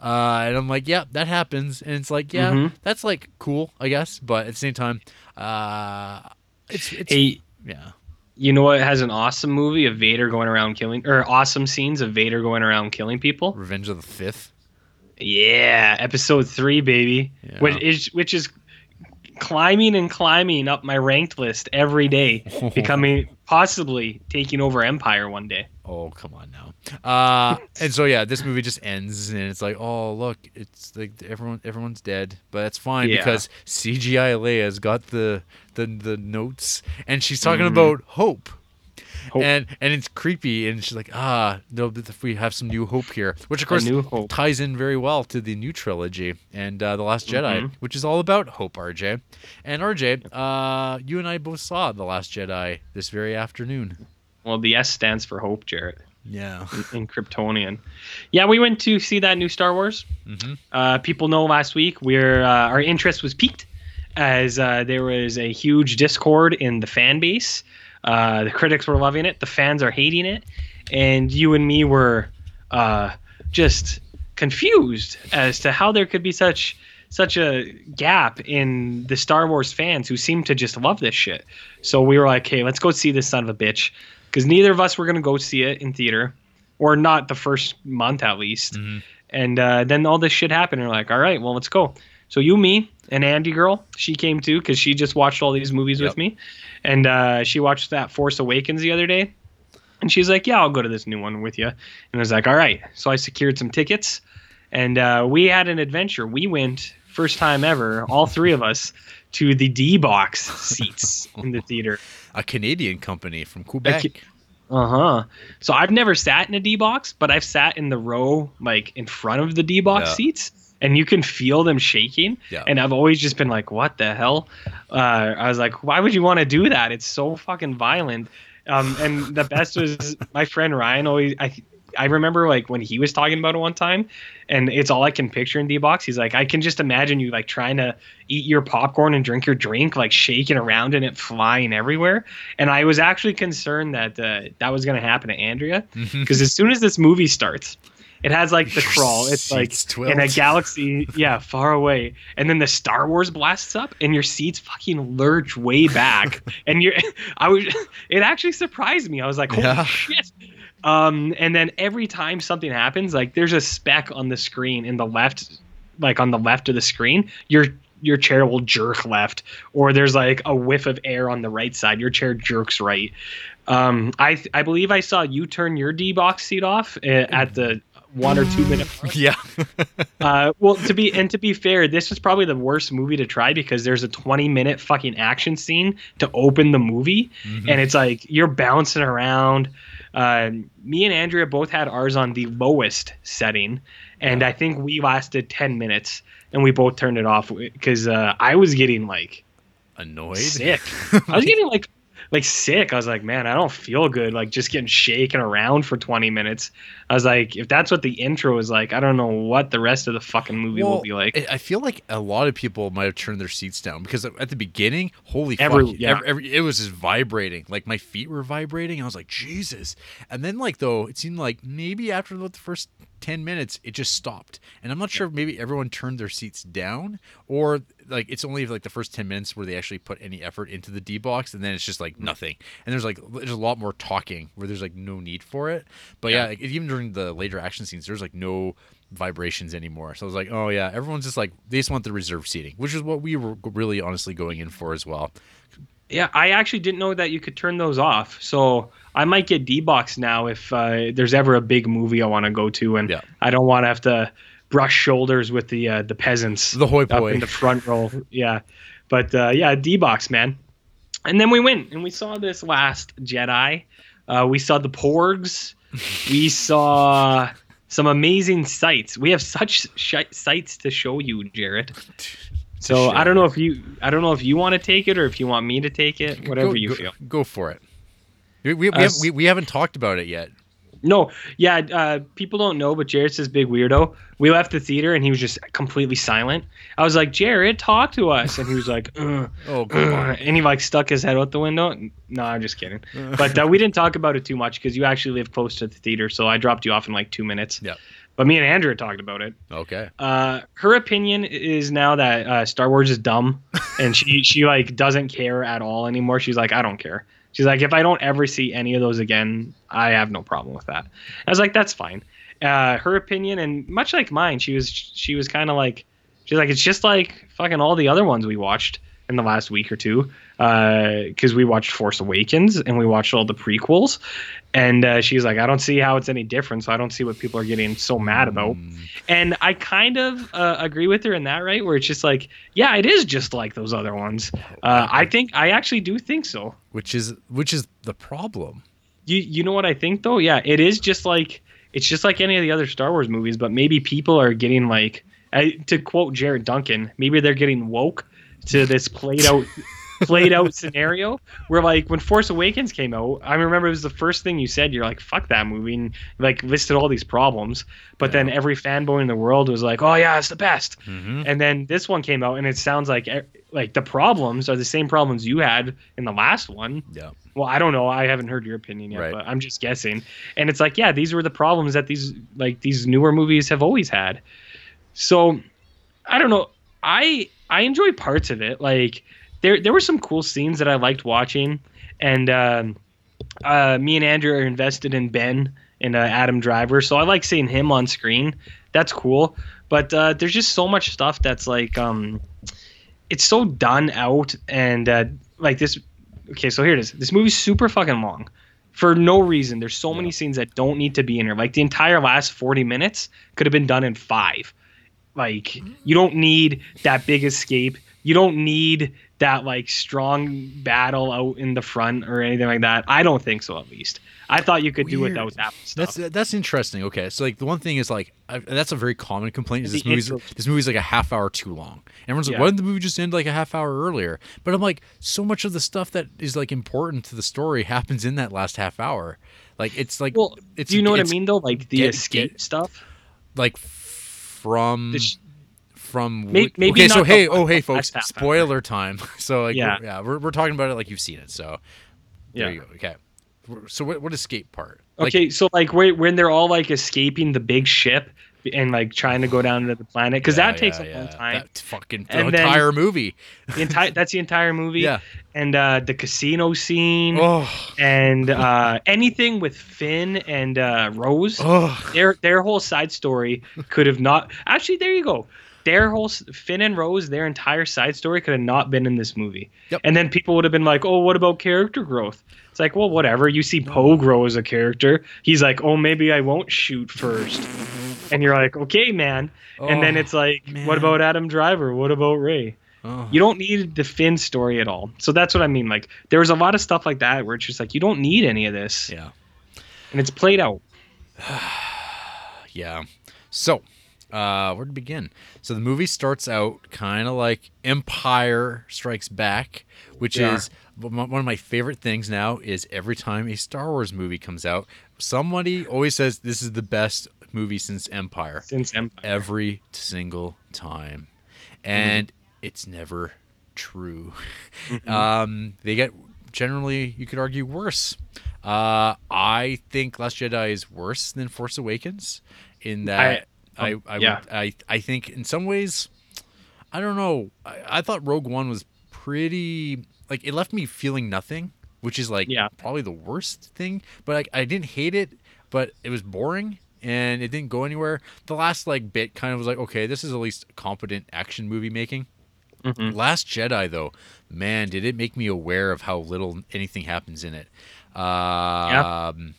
uh, and I'm like, "Yeah, that happens." And it's like, "Yeah, Mhm. that's like cool, I guess," but at the same time, uh, it's it's Hey, yeah, you know what it has an awesome movie of Vader going around killing, or awesome scenes of Vader going around killing people? Revenge of the Fifth. Yeah, episode three, baby. Yeah. Which is which is climbing and climbing up my ranked list every day, becoming possibly taking over Empire one day. Oh, come on now. Uh, and so yeah, this movie just ends, and it's like, oh look, it's like everyone, everyone's dead, but that's fine Yeah. because CGI Leia's got the the the notes, and she's talking Mhm. about hope. Hope. And and it's creepy, and she's like, ah, no, th- th- we have some new hope here, which of course ties in very well to the new trilogy and uh, the Last Jedi, Mhm. which is all about hope. RJ and RJ, uh, you and I both saw the Last Jedi this very afternoon. Well, the S stands for hope, Jarrett, Yeah. in Kryptonian. Yeah, we went to see that new Star Wars. hmm Uh, people know last week we're uh, our interest was piqued as uh, there was a huge discord in the fan base. Uh, the critics were loving it, the fans are hating it, and you and me were uh, just confused as to how there could be such such a gap in the Star Wars fans who seem to just love this shit. So we were like, hey, let's go see this son of a bitch, because neither of us were gonna go see it in theater, or not the first month at least. Mhm. And uh, then all this shit happened. And we're like, all right, well, let's go. So you, me, and Andy girl, she came too because she just watched all these movies Yep. with me, and uh, she watched that Force Awakens the other day, and she's like, yeah, I'll go to this new one with you. And I was like, all right. So I secured some tickets, and uh, we had an adventure. We went first time ever, all three of us, to the D box seats in the theater. A Canadian company from Quebec. Uh huh. So I've never sat in a D box, but I've sat in the row like in front of the D box Yeah. seats, and you can feel them shaking. Yeah. And I've always just been like, "What the hell?" Uh, I was like, "Why would you want to do that? It's so fucking violent." Um, and the best was my friend Ryan. Always, I I remember like when he was talking about it one time, and it's all I can picture in D box. He's like, I can just imagine you like trying to eat your popcorn and drink your drink, like shaking around and it flying everywhere. And I was actually concerned that uh, that was going to happen to Andrea because as soon as this movie starts, it has like the crawl. It's like seats in a galaxy, yeah, far away, and then the Star Wars blasts up, and your seats fucking lurch way back, and you're. I was. It actually surprised me. I was like, holy Yeah. shit. Um, and then every time something happens, like there's a speck on the screen in the left, like on the left of the screen, your your chair will jerk left, or there's like a whiff of air on the right side, your chair jerks right. Um, I I believe I saw you turn your D box seat off uh, at the one or two minute mark. yeah. Uh, well, to be and to be fair, this was probably the worst movie to try because there's a 20 minute fucking action scene to open the movie, Mhm. and it's like you're bouncing around. Uh, me and Andrea both had ours on the lowest setting, and I think we lasted 10 minutes, and we both turned it off because uh, I was getting like Annoyed. sick. I was getting like like sick. I was like, man, I don't feel good. Like just getting shaken around for 20 minutes. I was like, if that's what the intro is like, I don't know what the rest of the fucking movie will be like. I- I feel like a lot of people might have turned their seats down because at the beginning, holy Every- fuck, yeah. every, every- it was just vibrating. Like my feet were vibrating. I was like, Jesus. And then, like though, it seemed like maybe after the first ten minutes, it just stopped. And I'm not sure if maybe everyone turned their seats down or like it's only like the first ten minutes where they actually put any effort into the D box, and then it's just like mm. nothing. And there's like there's a lot more talking where there's like no need for it. But yeah, Yeah. like, even during the later action scenes, there's like no vibrations anymore. So I was like, oh yeah, everyone's just like they just want the reserve seating, which is what we were really honestly going in for as well. Yeah, I actually didn't know that you could turn those off. So I might get D box now if uh, there's ever a big movie I want to go to, and Yeah. I don't want to have to brush shoulders with the uh, the peasants The hoi up in the front row. Yeah, but uh, yeah, D box man. And then we went and we saw this last Jedi. Uh, we saw the Porgs. we saw some amazing sights. We have such shi sights to show you, Jarrett. So I don't know if you I don't know if you want to take it or if you want me to take it, whatever go, you go, feel. Go for it. We, we, we, Uh, have, we, we haven't talked about it yet. No, yeah, uh, people don't know, but Jared's this big weirdo. We left the theater and he was just completely silent. I was like, Jared, talk to us, and he was like, Oh, and he like stuck his head out the window. No, I'm just kidding. But uh, we didn't talk about it too much because you actually live close to the theater, so I dropped you off in like two minutes. Yep. But me and Andrea talked about it. Okay. Uh, her opinion is now that uh, Star Wars is dumb, and she she like doesn't care at all anymore. She's like, I don't care. She's like, if I don't ever see any of those again, I have no problem with that. I was like, that's fine. uh, her opinion, and much like mine, she was she was kind of like she's like it's just like fucking all the other ones we watched in the last week or two because uh, we watched Force Awakens and we watched all the prequels, and uh, she's like, I don't see how it's any different, so I don't see what people are getting so mad about. Mm. And I kind of uh, agree with her in that, right? Where it's just like, yeah, it is just like those other ones. Uh, I think I actually do think so. Which is which is the problem. You you know what I think though? Yeah, it is just like it's just like any of the other Star Wars movies, but maybe people are getting like, to quote Jared Duncan, maybe they're getting woke to this played out played out scenario where like when Force Awakens came out, I remember it was the first thing you said. You're like, "Fuck that movie," and like listed all these problems. But yeah. then every fanboy in the world was like, "Oh yeah, it's the best." Mm-hmm. And then this one came out, and it sounds like like the problems are the same problems you had in the last one. Yeah. Well, I don't know. I haven't heard your opinion yet, right. but I'm just guessing. And it's like, yeah, these were the problems that these like these newer movies have always had. So, I don't know. I I enjoy parts of it. Like there there were some cool scenes that I liked watching, and um, uh, me and Andrew are invested in Ben and uh, Adam Driver, so I like seeing him on screen. That's cool. But uh, there's just so much stuff that's like um, it's so done out and uh, like this. Okay, so here it is. This movie's super fucking long for no reason. There's so many scenes that don't need to be in here. Like the entire last 40 minutes could have been done in five. Like you don't need that big escape. You don't need that like strong battle out in the front or anything like that. I don't think so. At least I thought you could Weird. do without that stuff. That's uh, that's interesting. Okay, so like the one thing is like I, that's a very common complaint is this movie's this movie's like a half hour too long. Everyone's like, yeah. why didn't the movie just end like a half hour earlier? But I'm like, so much of the stuff that is like important to the story happens in that last half hour. Like it's like, well, it's, do you know what I mean though? Like the get, escape get, stuff. Like from. The sh- from maybe, maybe okay so hey oh hey folks spoiler time so like yeah we're, yeah we're, we're talking about it like you've seen it so yeah you go. okay so what, what escape part like, okay so like when they're all like escaping the big ship and like trying to go down to the planet because yeah, that takes yeah, a long time. That fucking the entire movie. the entire that's the entire movie. Yeah. And uh, the casino scene oh. and uh, anything with Finn and uh, Rose, oh. their their whole side story could have not. Actually, there you go their whole Finn and Rose, their entire side story could have not been in this movie. Yep. And then people would have been like, "Oh, what about character growth?" It's like, well, whatever. You see Poe mm. grow as a character. He's like, "Oh, maybe I won't shoot first. and you're like, "Okay, man." Oh, and then oh, it's like, man. "What about Adam Driver? What about Rey?" Oh. You don't need the Finn story at all. So that's what I mean. Like, there was a lot of stuff like that where it's just like, you don't need any of this. Yeah. And it's played out. yeah. So uh, where to begin? So the movie starts out kind of like Empire Strikes Back, which yeah. is one of my favorite things now. Is every time a Star Wars movie comes out, somebody always says this is the best movie since Empire. Since Empire, every single time, and mm-hmm. it's never true. Mm-hmm. Um, they get generally, you could argue, worse. Uh, I think Last Jedi is worse than Force Awakens in that. I, I um, I, yeah. Would, I I think in some ways, I don't know. I, I thought Rogue One was pretty like it left me feeling nothing, which is like yeah. probably the worst thing. But like I didn't hate it, but it was boring and it didn't go anywhere. The last like bit kind of was like, okay, this is at least competent action movie making. Mm-hmm. Last Jedi though, man, did it make me aware of how little anything happens in it. Uh, yeah. Um,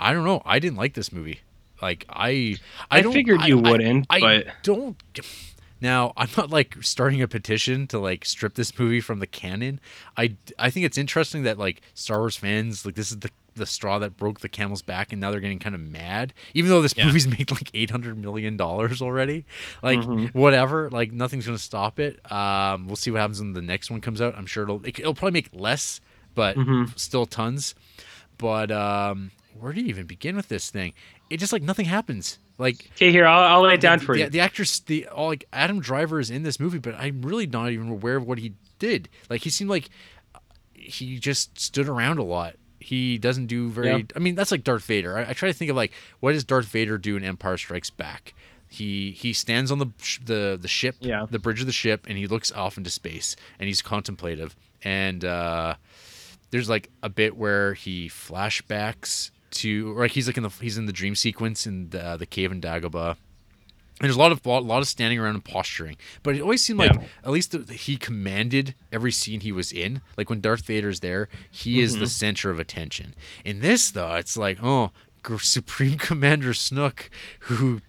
I don't know. I didn't like this movie. Like I, I, I figured you I, wouldn't, I, but don't. Now I'm not like starting a petition to like strip this movie from the canon. I I think it's interesting that like Star Wars fans like this is the the straw that broke the camel's back, and now they're getting kind of mad. Even though this yeah. movie's made like eight hundred million dollars already, like mm-hmm. whatever, like nothing's gonna stop it. Um, we'll see what happens when the next one comes out. I'm sure it'll it, will probably make less, but mm-hmm. still tons. But um, where do you even begin with this thing? it just like nothing happens. Like okay, here I'll, I'll lay it down the, for the, you. The actress, the all like Adam Driver is in this movie, but I'm really not even aware of what he did. Like he seemed like he just stood around a lot. He doesn't do very. Yeah. I mean, that's like Darth Vader. I, I, try to think of like what does Darth Vader do in Empire Strikes Back. He he stands on the the the ship, yeah. the bridge of the ship, and he looks off into space, and he's contemplative. And uh, there's like a bit where he flashbacks to like he's like in the he's in the dream sequence in the, uh, the cave in Dagobah. And there's a lot of a lot of standing around and posturing, but it always seemed like at least the, he commanded every scene he was in. Like when Darth Vader's there, he is Mm-hmm. the center of attention. In this, though, it's like oh, Supreme Commander Snoke, who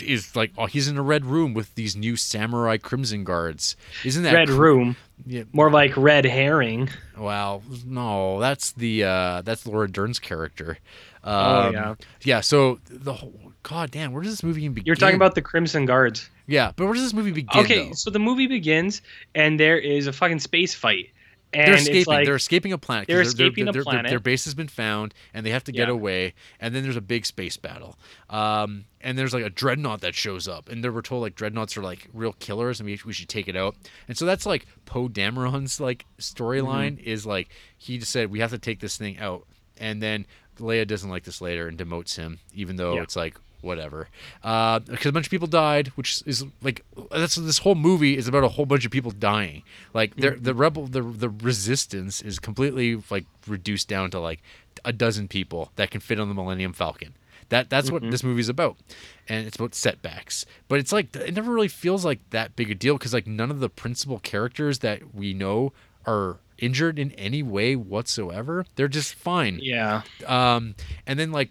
is like oh, he's in a red room with these new samurai crimson guards. Isn't that Red cr- Room, Yeah, more like Red Herring. well, no, that's the uh that's Laura Dern's character. Um, Oh, yeah. yeah. So the whole God damn, where does this movie even begin? You're talking about the Crimson Guards. yeah, but where does this movie begin? Okay, though? so the movie begins and there is a fucking space fight. And they're escaping. like they're escaping a planet. 'cause they're their- escaping a their, their- planet. Their, base has been found, and they have to get Yeah. away. And then there's a big space battle. Um, and there's like a dreadnought that shows up, and they were told like dreadnoughts are like real killers, and we, we should take it out. And so that's like Poe Dameron's like storyline Mm-hmm. is like he just said we have to take this thing out, and then Leia doesn't like this later and demotes him, even though Yeah. it's like whatever. Uh because a bunch of people died which is like that's this whole movie is about a whole bunch of people dying. Like they're the rebel the the resistance is completely like reduced down to like a dozen people that can fit on the millennium falcon. That that's what this movie's about. And it's about setbacks. But it's like it never really feels like that big a deal because like none of the principal characters that we know are injured in any way whatsoever they're just fine yeah. um, and then like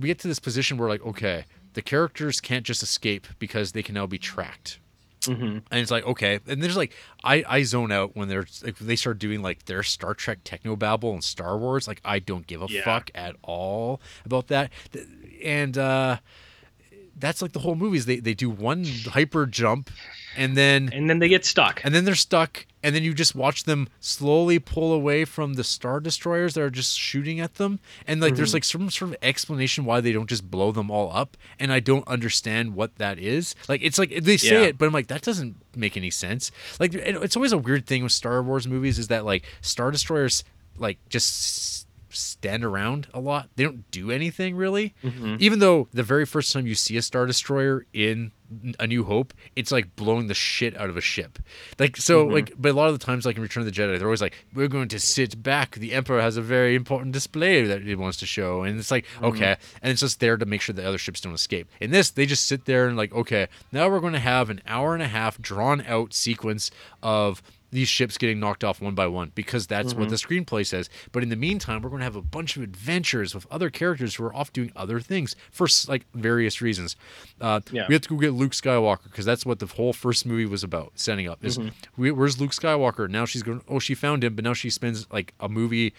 we get to this position where like okay, the characters can't just escape because they can now be tracked. Mhm. And it's like okay, and there's like I I zone out when they're like they start doing like their Star Trek techno babble and Star Wars. Like I don't give a Yeah. fuck at all about that. And uh, that's like the whole movie is they they do one hyper jump, and then And then they get stuck. and then they're stuck and then you just watch them slowly pull away from the star destroyers that are just shooting at them and like Mm-hmm. there's like some sort of explanation why they don't just blow them all up and i don't understand what that is like it's like they say Yeah. it but i'm like that doesn't make any sense like it's always a weird thing with star wars movies is that like star destroyers like just stand around a lot. They don't do anything really. Mm-hmm. even though the very first time you see a star destroyer in a new hope it's like blowing the shit out of a ship. Like so Mm-hmm. like but a lot of the times like in return of the jedi they're always like we're going to sit back. The emperor has a very important display that he wants to show. And it's like Mm-hmm. okay. And it's just there to make sure the other ships don't escape. In this they just sit there and like okay now we're going to have an hour and a half drawn out sequence of these ships getting knocked off one by one because that's what the screenplay says. But in the meantime, we're going to have a bunch of adventures with other characters who are off doing other things for like various reasons. Uh, Yeah. We have to go get Luke Skywalker because that's what the whole first movie was about, setting up. Is we, where's Luke Skywalker? Now she's going. Oh, she found him, but now she spends like a movie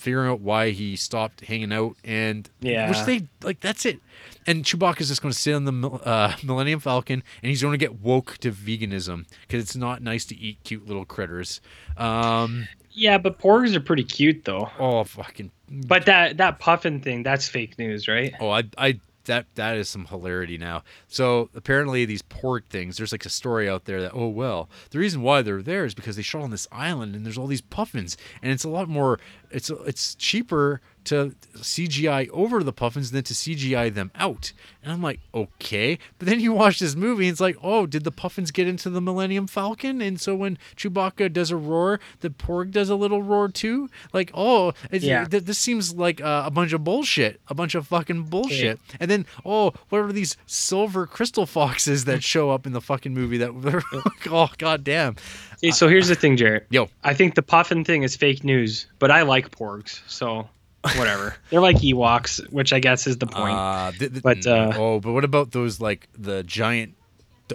figuring out why he stopped hanging out and Yeah. which they like that's it and Chewbacca's just going to sit on the uh, Millennium Falcon and he's going to get woke to veganism because it's not nice to eat cute little critters um Yeah, but porgs are pretty cute though. oh fucking But that that puffin thing, that's fake news, right? oh I I that that is some hilarity now so apparently these porg things there's like a story out there that oh well the reason why they're there is because they shot on this island and there's all these puffins and it's a lot more it's it's cheaper to CGI over the puffins than to CGI them out. And I'm like, okay. But then you watch this movie and it's like, oh, did the puffins get into the Millennium Falcon? And so when Chewbacca does a roar, the porg does a little roar too? Like, oh, Yeah. th- this seems like uh, a bunch of bullshit. A bunch of fucking bullshit. And then, oh, what are these silver crystal foxes that show up in the fucking movie that, oh, god damn. So here's the thing, Jarrett. Yo, I think the puffin thing is fake news, but I like porgs, so whatever. They're like Ewoks, which I guess is the point. uh, th- th- But, uh, oh, but what about those, like, the giant,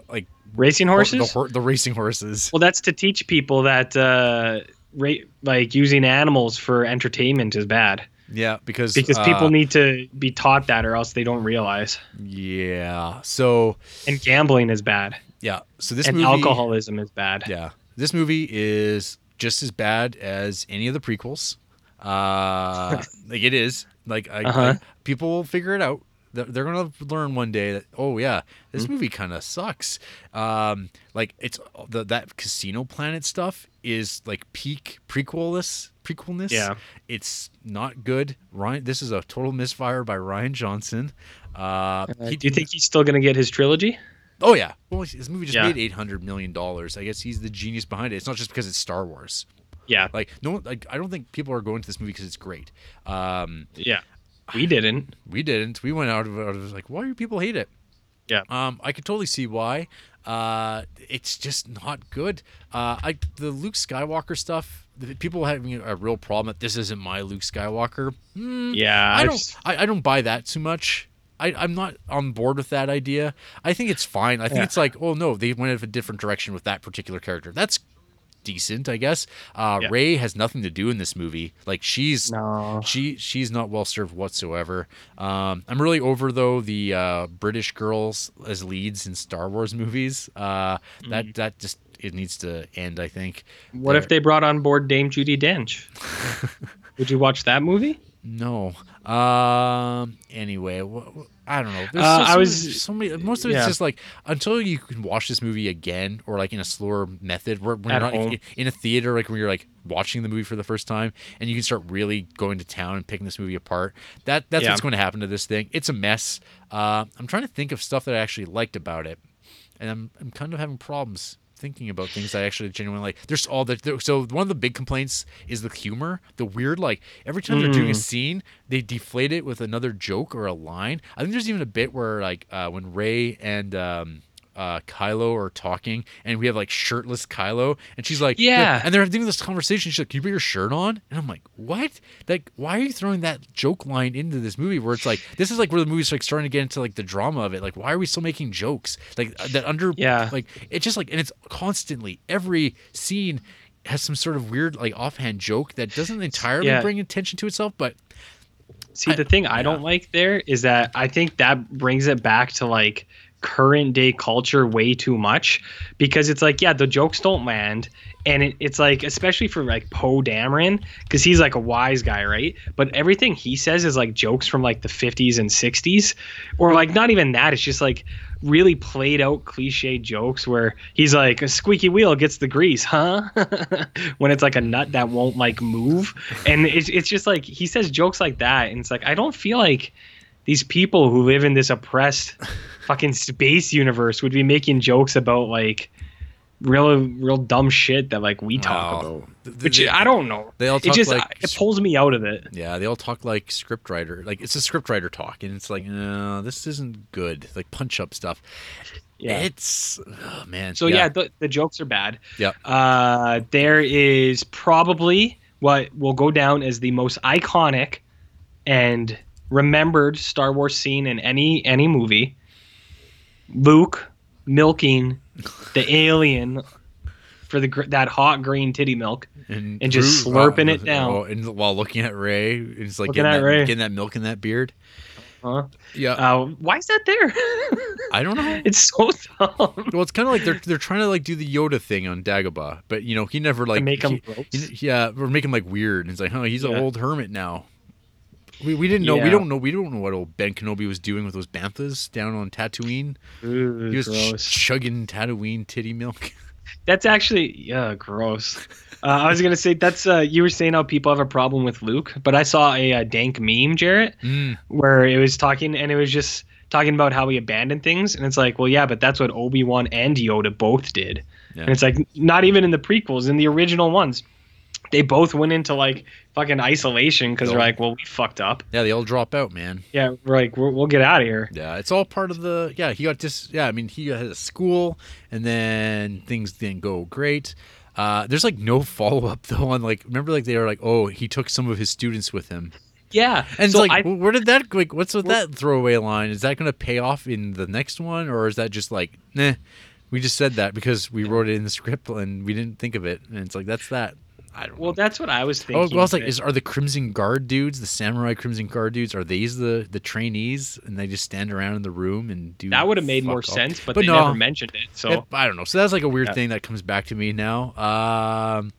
like, Racing horses? The, the racing horses. well, that's to teach people that uh, ra- like using animals for entertainment is bad Yeah, because because uh, people need to be taught that, or else they don't realize. Yeah. So And gambling is bad, yeah. So this and movie. alcoholism is bad. Yeah. This movie is just as bad as any of the prequels. Uh, like it is. Like I, Uh-huh. I- people will figure it out. They're, gonna learn one day that oh yeah, this Mm-hmm. movie kind of sucks. Um, like it's the that Casino Planet stuff is like peak prequelness. Prequelness. Yeah. It's not good. Ryan, this is a total misfire by Rian Johnson. Uh, Uh, he- do you think he's still going to get his trilogy? Oh yeah. Well, his movie just Yeah. made eight hundred million dollars. I guess he's the genius behind it. It's not just because it's Star Wars. Yeah, Like no, like I don't think people are going to this movie because it's great. Um, yeah. We didn't. We didn't. We went out of, out of like, why do people hate it? Yeah. Um, I could totally see why. Uh, it's just not good. Uh, I the Luke Skywalker stuff. The people having a real problem that this isn't my Luke Skywalker. Hmm, Yeah, I don't. I don't buy that too much. I, I'm not on board with that idea. I think it's fine. I think Yeah. it's like, oh no, they went in a different direction with that particular character. That's decent, I guess. Uh, Yeah. Rey has nothing to do in this movie. Like she's No. she she's not well served whatsoever. Um, I'm really over though the uh, British girls as leads in Star Wars movies. Uh, That that just it needs to end. I think. What if they brought on board Dame Judi Dench? Would you watch that movie? No. Um. Anyway, wh- wh- I don't know. There's Uh, so, I was- many, so many. Most of it's yeah. just like until you can watch this movie again, or like in a slower method, where when At you're not home. in a theater, like when you're like watching the movie for the first time, and you can start really going to town and picking this movie apart. That that's Yeah. what's going to happen to this thing. It's a mess. Uh, I'm trying to think of stuff that I actually liked about it, and I'm I'm kind of having problems thinking about things I actually genuinely like. There's all the so one of the big complaints is the humor, the weird like every time they're doing a Mm. scene, they deflate it with another joke or a line. I think there's even a bit where like uh, when Rey and um, uh, Kylo are talking, and we have like shirtless Kylo, and she's like, Yeah. and they're having this conversation. She's like, "Can you put your shirt on?" And I'm like, "What? Like, why are you throwing that joke line into this movie? Where it's like, this is like where the movie's like starting to get into like the drama of it. Like, why are we still making jokes? Like uh, that under, Yeah. like it's just like, and it's constantly every scene has some sort of weird like offhand joke that doesn't entirely Yeah. bring attention to itself, but See, I- the thing I yeah. don't like there is that I think that brings it back to like current day culture way too much because it's like, yeah, the jokes don't land. And it, it's like, especially for like Poe Dameron, because he's like a wise guy, right? But everything he says is like jokes from like the 50s and 60s, or like not even that. It's just like really played out cliche jokes where he's like, a squeaky wheel gets the grease, huh? when it's like a nut that won't like move. And it's, it's just like he says jokes like that. And it's like, I don't feel like these people who live in this oppressed fucking space universe would be making jokes about like real real dumb shit that like we talk Wow. about. Which they- I don't know. they all It talk just like it pulls me out of it. Yeah, they all talk like scriptwriter. Like it's a scriptwriter talk, and it's like, no, this isn't good. Like punch up stuff. Yeah. It's oh, man. So yeah, the, the jokes are bad. yeah. Uh, there is probably what will go down as the most iconic and remembered Star Wars scene in any any movie. Luke milking the alien for the that hot green titty milk. and, and just Groot- slurping it down. oh, and while looking at Rey, and it's like Looking getting at that, Rey. getting that milk in that beard. Huh? Yeah, Uh, why is that there? I don't know. it's so dumb. Well, it's kind of like they're they're trying to like do the Yoda thing on Dagobah, but you know he never like make him he- gross. he- yeah, or make him like weird. And it's like, huh, he's an old hermit now. We, we didn't know we don't know we don't know what old Ben Kenobi was doing with those banthas down on Tatooine. Ooh, He was ch- chugging Tatooine titty milk. That's actually yeah, gross. Uh, I was gonna say that's uh, you were saying how people have a problem with Luke, but I saw a, uh dank meme, Jarrett, Mm. where it was talking and it was just talking about how he abandoned things, and it's like, well, yeah, but that's what Obi Wan and Yoda both did, Yeah. and it's like not even in the prequels, in the original ones, they both went into like fucking isolation because they're like, well, we fucked up. Yeah, they all drop out, man. Yeah, we're like, we're, we'll get out of here. Yeah, it's all part of the. Yeah, he got just. Yeah, I mean, he had a school, and then things didn't go great. Uh, there's like no follow up though on like remember like they were like oh he took some of his students with him Yeah, and so it's like I, where did that like what's with that throwaway line is that going to pay off in the next one or is that just like nah we just said that because we wrote it in the script and we didn't think of it and it's like that's that I don't well, know. that's what I was thinking. Oh, thinking. well, I was like, that- is are the Crimson Guard dudes, the Samurai Crimson Guard dudes, are these the the trainees, and they just stand around in the room and do? that would have made more fuck all? sense, but, But they no. never mentioned it. So It- I don't know. So that's like a weird Yeah. thing that comes back to me now. Um,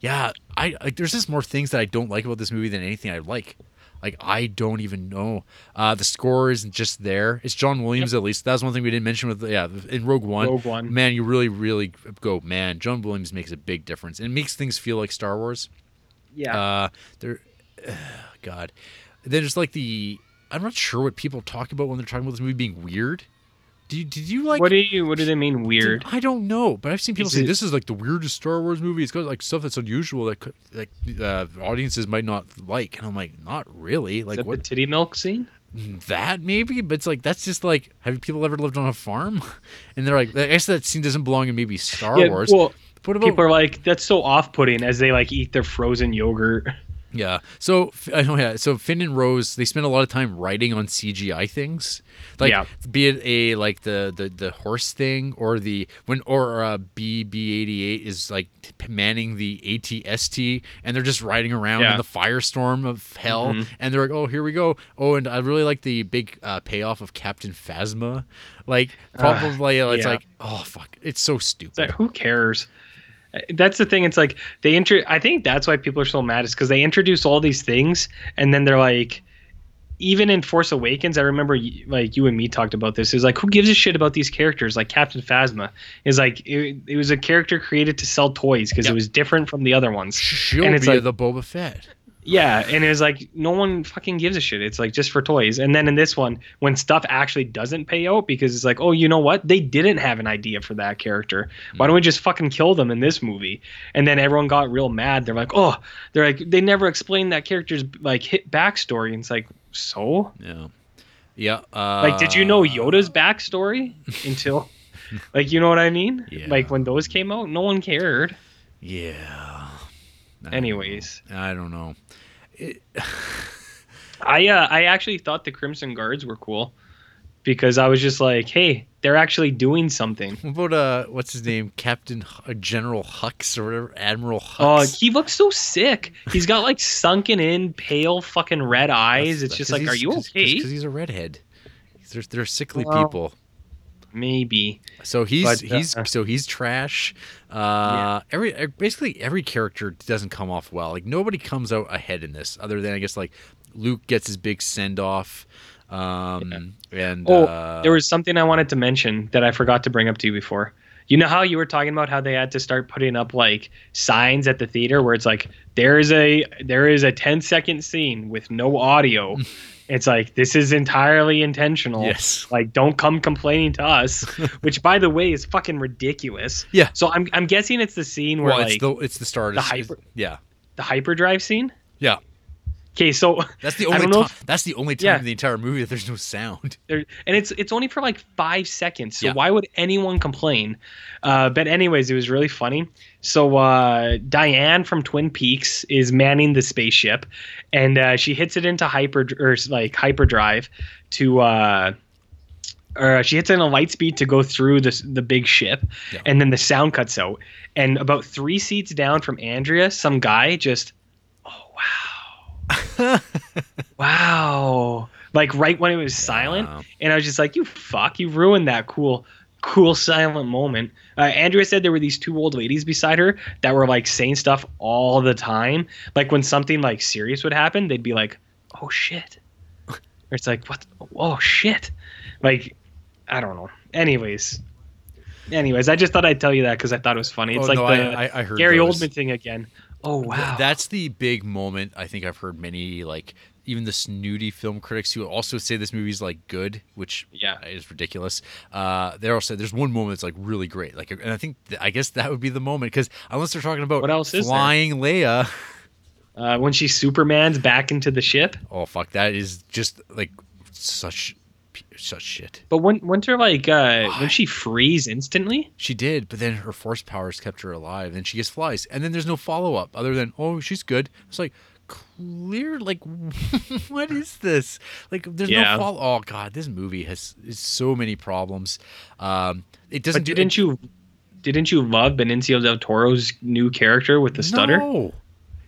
yeah, I like. There's just more things that I don't like about this movie than anything I like. Like I don't even know. Uh, the score isn't just there. It's John Williams at least. That's one thing we didn't mention with yeah in Rogue One. Rogue One. Man, you really really go man. John Williams makes a big difference. It makes things feel like Star Wars. yeah. Uh, there, God, then there's like the I'm not sure what people talk about when they're talking about this movie being weird. You, did you like? what do you? What do they mean weird? I don't know, but I've seen people Is say it- this is like the weirdest Star Wars movie. It's got like stuff that's unusual that could, like uh, audiences might not like, and I'm like, not really. Like what the titty milk scene? that maybe, but it's like that's just like have people ever lived on a farm? And they're like, I guess that scene doesn't belong in maybe Star Yeah, Wars. well, what about people are like, that's so off-putting as they like eat their frozen yogurt. Yeah. So I know. Yeah. So Finn and Rose, they spend a lot of time writing on CGI things, like Yeah. be it a like the the the horse thing or the when or uh, BB eighty eight is like manning the ATST and they're just riding around Yeah. in the firestorm of hell Mhm. and they're like, oh, here we go. Oh, and I really like the big uh, payoff of Captain Phasma. Like probably it's yeah. like, oh fuck, it's so stupid. It's like, who cares? That's the thing. It's like they intro. I think that's why people are so mad is because they introduce all these things and then they're like, even in Force Awakens, I remember like you and me talked about this. Is like, who gives a shit about these characters? Like Captain Phasma is like, it, it was a character created to sell toys because Yep. it was different from the other ones. She'll and it's be like- the Boba Fett. Yeah, and it was like no one fucking gives a shit. It's like just for toys. And then in this one, when stuff actually doesn't pay out because it's like, oh, you know what? They didn't have an idea for that character. Why don't we just fucking kill them in this movie? And then everyone got real mad. They're like, oh, they're like they never explained that character's like hit backstory. And it's like, so Yeah. Yeah. Uh, like, did you know Yoda's backstory until like you know what I mean? Yeah. Like when those came out, no one cared. Yeah. I don't Anyways. know. I don't know. It, I uh, I actually thought the Crimson Guards were cool because I was just like, hey, they're actually doing something. what about uh, what's his name, Captain H- uh, General Hux or whatever, Admiral Oh, Hux? he looks so sick. He's got like sunken in, pale, fucking red eyes. That's- it's just like, are you okay? Because he's a redhead. They're, they're sickly Well, people. Maybe. So he's but, he's uh, so he's trash. Uh, every uh, basically every character doesn't come off well. Like nobody comes out ahead in this, other than I guess like Luke gets his big send off. Um, and Oh, uh, there was something I wanted to mention that I forgot to bring up to you before. You know how you were talking about how they had to start putting up like signs at the theater where it's like there is a there is a 10 second scene with no audio. it's like this is entirely intentional. yes, Like don't come complaining to us, which by the way is fucking ridiculous. Yeah. So I'm I'm guessing it's the scene where well, like it's the it's the start. the hyper- yeah, the hyperdrive scene. yeah. Okay, so That's the only time. That's the only time Yeah. in the entire movie that there's no sound. there and it's it's only for like five seconds so Yeah. why would anyone complain uh, but anyways it was really funny so uh, diane from twin peaks is manning the spaceship and uh, she hits it into hyper or like hyperdrive to uh or she hits it in a light speed to go through this the big ship Yeah. and then the sound cuts out and about three seats down from andrea some guy just oh wow wow. Like right when it was silent and i was just like you fuck you ruined that cool cool silent moment. Uh, andrea said there were these two old ladies beside her that were like saying stuff all the time. Like when something like serious would happen they'd be like oh shit. Or it's like what oh shit. Like i don't know. Anyways. Anyways i just thought i'd tell you that because i thought it was funny. It's Oh, like no, the I, I, gary those. oldman thing again oh Th- wow that's the big moment. I think I've heard many like even the snooty film critics who also say this movie's like good, which Yeah. is ridiculous. Uh, they all say there's one moment that's like really great. Like, and I think th- I guess that would be the moment because unless they're talking about What else is flying Leia, uh, when she superman's back into the ship oh fuck, that is just like such such shit. But when her like uh when she freeze instantly? She did, but then her force powers kept her alive. Then she just flies, and then there's no follow up other than oh she's good. It's like clear, like what is this? Like there's Yeah. no follow. Oh god, this movie has is so many problems. Um, it doesn't. But didn't you didn't you love Benicio del Toro's new character with the stutter? No,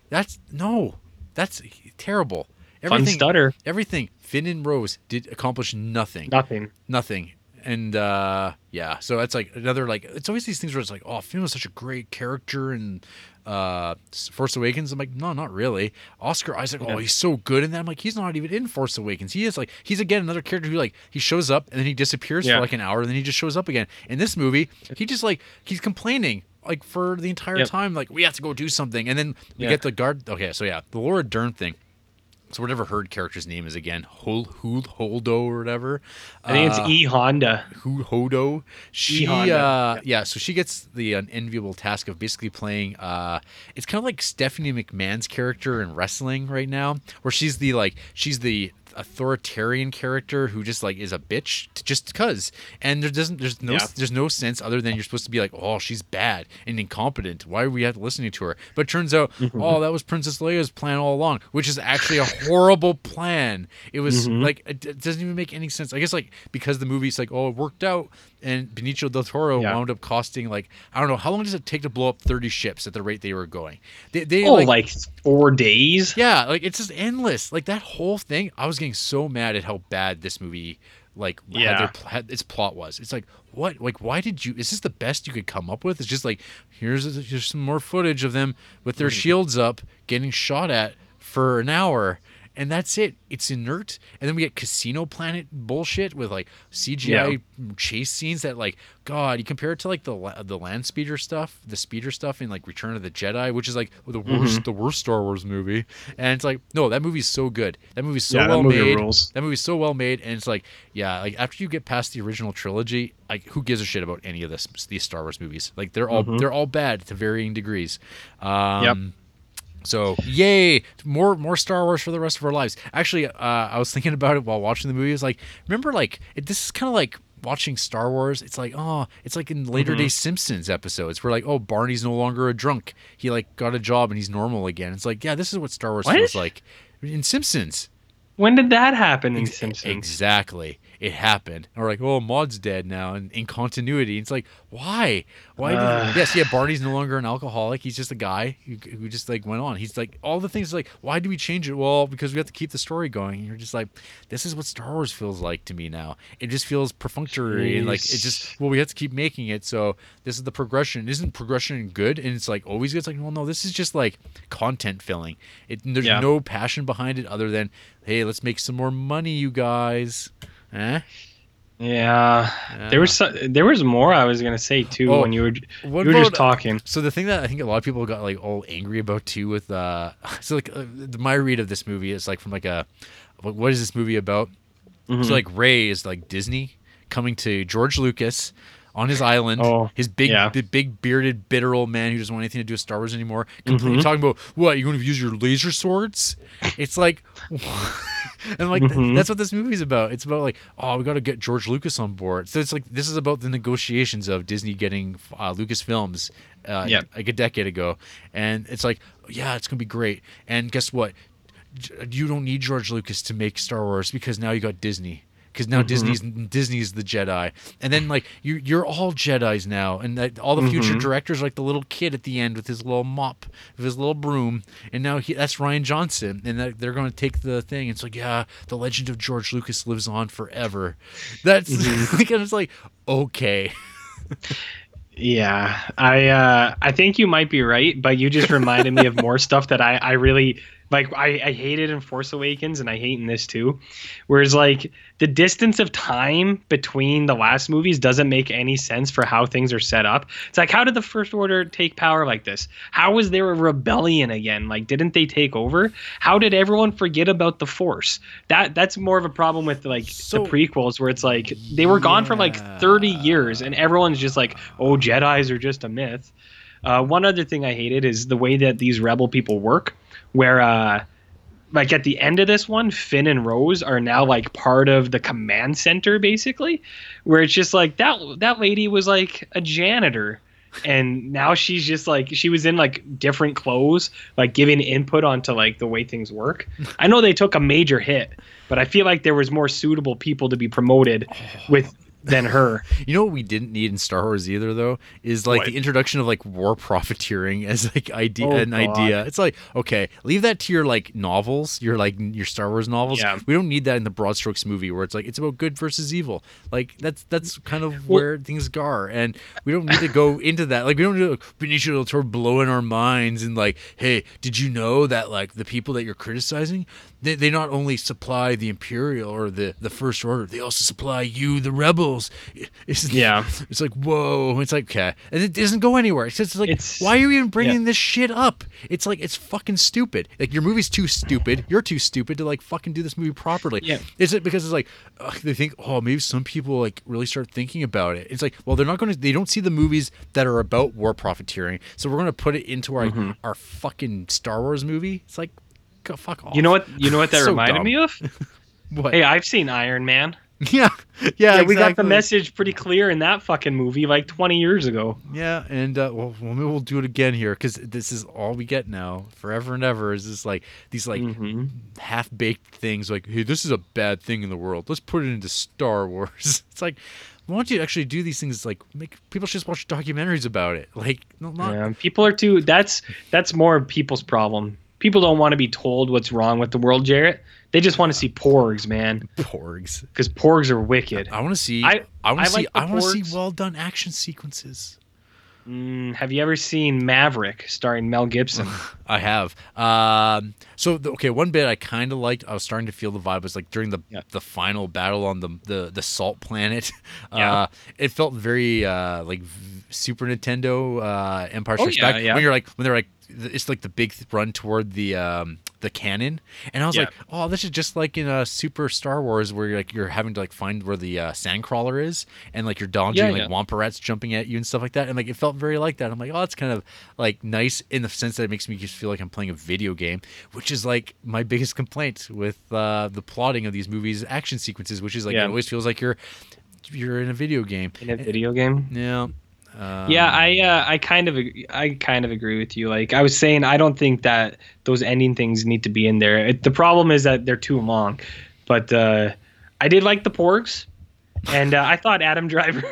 that's no, that's terrible. Fun Everything, stutter. everything. Finn and Rose did accomplish nothing. Nothing. nothing and uh yeah so that's like another like it's always these things where it's like oh finn was such a great character and uh force awakens i'm like no not really oscar isaac Yeah. oh he's so good in that i'm like he's not even in force awakens he is like he's again another character who like he shows up and then he disappears Yeah. for like an hour and then he just shows up again in this movie he just like he's complaining like for the entire Yep. time like we have to go do something and then we Yeah. get the guard okay so yeah the laura dern thing so whatever her character's name is again, Hol Hul Holdo or whatever. I think uh, it's E Honda. Hu Hodo. She Honda, uh yeah. so she gets the unenviable task of basically playing uh it's kind of like Stephanie McMahon's character in wrestling right now, where she's the like she's the authoritarian character who just like is a bitch to, just cuz and there doesn't there's no Yeah. there's no sense other than you're supposed to be like oh she's bad and incompetent. Why are we have listening to her? But it turns out mhm. oh that was princess leia's plan all along which is actually a horrible plan. It was mm-hmm. like it, it doesn't even make any sense. I guess like because the movie's like oh it worked out and benicio del toro Yeah. wound up costing like i don't know how long does it take to blow up 30 ships at the rate they were going they, they Oh, like like, four days. yeah, like it's just endless. Like that whole thing, I was getting so mad at how bad this movie, like, had Yeah. their, its plot was. It's like, what? Like, why did you? Is this the best you could come up with? It's just like, here's here's some more footage of them with their mm. shields up, getting shot at for an hour. And that's it. It's inert. And then we get Casino Planet bullshit with like CGI chase scenes that like God. You compare it to like the the land speeder stuff, the speeder stuff in like Return of the Jedi, which is like the worst the worst Star Wars movie. And it's like no, that movie's so good. That movie's so Yeah, that well movie made. rules. That movie's so well made, and it's like yeah, like after you get past the original trilogy, like who gives a shit about any of this these Star Wars movies? Like they're all they're all bad to varying degrees. Um, Mm-hmm. Yep. So yay, more more Star Wars for the rest of our lives. Actually, uh, I was thinking about it while watching the movie. It's like remember like it, this is kind of like watching Star Wars. It's like oh, it's like in later Mm-hmm. day Simpsons episodes where like oh Barney's no longer a drunk. He like got a job and he's normal again. It's like yeah, this is what Star Wars What? feels like in Simpsons. When did that happen in Simpsons? Exactly. It happened. And we're like, oh, Maud's dead now and in continuity. It's like, why? Why did Ugh. Yes, yeah, Barney's no longer an alcoholic. He's just a guy who, who just like went on. He's like all the things like, why do we change it? Well, because we have to keep the story going. And you're just like, this is what Star Wars feels like to me now. It just feels perfunctory and like it just well, we have to keep making it. So this is the progression. Isn't progression good? And it's like always good. It's like, well, no, this is just like content filling. It there's Yeah. no passion behind it other than, hey, let's make some more money, you guys. Eh? Yeah, there was so, there was more I was gonna say too Oh, when you were you were just talking. So the thing that I think a lot of people got like all angry about too with uh so like uh, my read of this movie is like from like a what what is this movie about? Mhm. So like Rey is like Disney coming to George Lucas on his island. Oh, his big yeah. the big bearded bitter old man who doesn't want anything to do with Star Wars anymore. Completely Mhm. talking about what you're going to use your laser swords. It's like. And like th- Mhm. that's what this movie's about. It's about like, oh, we got to get George Lucas on board. So it's like this is about the negotiations of Disney getting uh, Lucasfilms uh, Yep. like a decade ago, and it's like, yeah, it's gonna be great. And guess what? You don't need George Lucas to make Star Wars because now you got Disney. Because now Disney's Disney's the Jedi, and then like you you're all Jedi's now, and that, all the future Mhm. directors are like the little kid at the end with his little mop, with his little broom, and now he, that's Rian Johnson, and that, they're going to take the thing. It's like yeah, the legend of George Lucas lives on forever. That's like I was like okay, Yeah, I uh, I think you might be right, but you just reminded me of more stuff that I I really like. I I hated in Force Awakens, and I hate in this too. Whereas like the distance of time between the last movies doesn't make any sense for how things are set up. It's like how did the First Order take power like this? How was there a rebellion again? Like didn't they take over? How did everyone forget about the Force? That that's more of a problem with like So- the prequels where it's like they were gone for like 30 years and everyone's just like, oh, Jedi's are just a myth. Uh, one other thing I hated is the way that these rebel people work, where uh, like at the end of this one, Finn and Rose are now like part of the command center, basically, where it's just like that that lady was like a janitor. And now she's just like she was in like different clothes, like giving input onto like the way things work. I know they took a major hit, but I feel like there was more suitable people to be promoted with than her. You know what we didn't need in Star Wars either though is like What? the introduction of like war profiteering as like idea Oh, an God. idea. It's like okay, leave that to your like novels, your like your Star Wars novels. Yeah. We don't need that in the Broad Strokes movie where it's like it's about good versus evil. Like that's that's kind of where things are, and we don't need to go into that. Like we don't need to Benicio del Toro blowing our minds and like, hey, did you know that like the people that you're criticizing, they, they not only supply the Imperial or the, the First Order, they also supply you, the rebels. It's, Yeah. It's like, whoa. It's like, okay. And it doesn't go anywhere. It's just like, It's- why are you even bringing yeah. this shit up? It's like, it's fucking stupid. Like, your movie's too stupid. You're too stupid to, like, fucking do this movie properly. Yeah. Is it because it's like, ugh, they think, oh, maybe some people, like, really start thinking about it? It's like, well, they're not going to, they don't see the movies that are about war profiteering. So we're going to put it into our, Mm-hmm. our fucking Star Wars movie. It's like, go fuck off. You know what? You know what that So reminded dumb. me of? What? Hey, I've seen Iron Man. yeah. Yeah. Yeah, we got the message pretty clear in that fucking movie like 20 years ago. Yeah, and uh, well, well, maybe we'll do it again here because this is all we get now, forever and ever. Is this like these like Mhm. half baked things? Like, hey, this is a bad thing in the world. Let's put it into Star Wars. it's like, why don't you actually do these things? Like, make people should just watch documentaries about it. Like, not Yeah, people are too. That's that's more people's problem. People don't want to be told what's wrong with the world, Jarrett. They just want to see porgs, man, porgs. because porgs are wicked. I want to see. I, I- want I to see. like I want to see well done action sequences. Mm, have you ever seen Maverick starring Mel Gibson? I have. Um, so the, okay, one bit I kind of liked. I was starting to feel the vibe was like during the Yeah. the final battle on the the, the salt planet. Yeah. Uh, it felt very uh, like v- Super Nintendo uh, Empire Oh, Strikes yeah, Back when you're like when they're like it's like the big run toward the um, the cannon, and I was Yeah. like, oh, this is just like in a Super Star Wars where you're like you're having to like find where the uh, sandcrawler is, and like you're dodging Yeah, like yeah. wampa rats jumping at you and stuff like that, and like it felt very like that. I'm like, oh, that's kind of like nice in the sense that it makes me just feel like I'm playing a video game, which is like my biggest complaint with uh, the plotting of these movies, action sequences, which is like it always feels like you're you're in a video game. in a video game. Yeah. Um, Yeah, I uh, I kind of I kind of agree with you. Like I was saying, I don't think that those ending things need to be in there. It, the problem is that they're too long. But uh, I did like the porgs, and uh, I thought Adam Driver.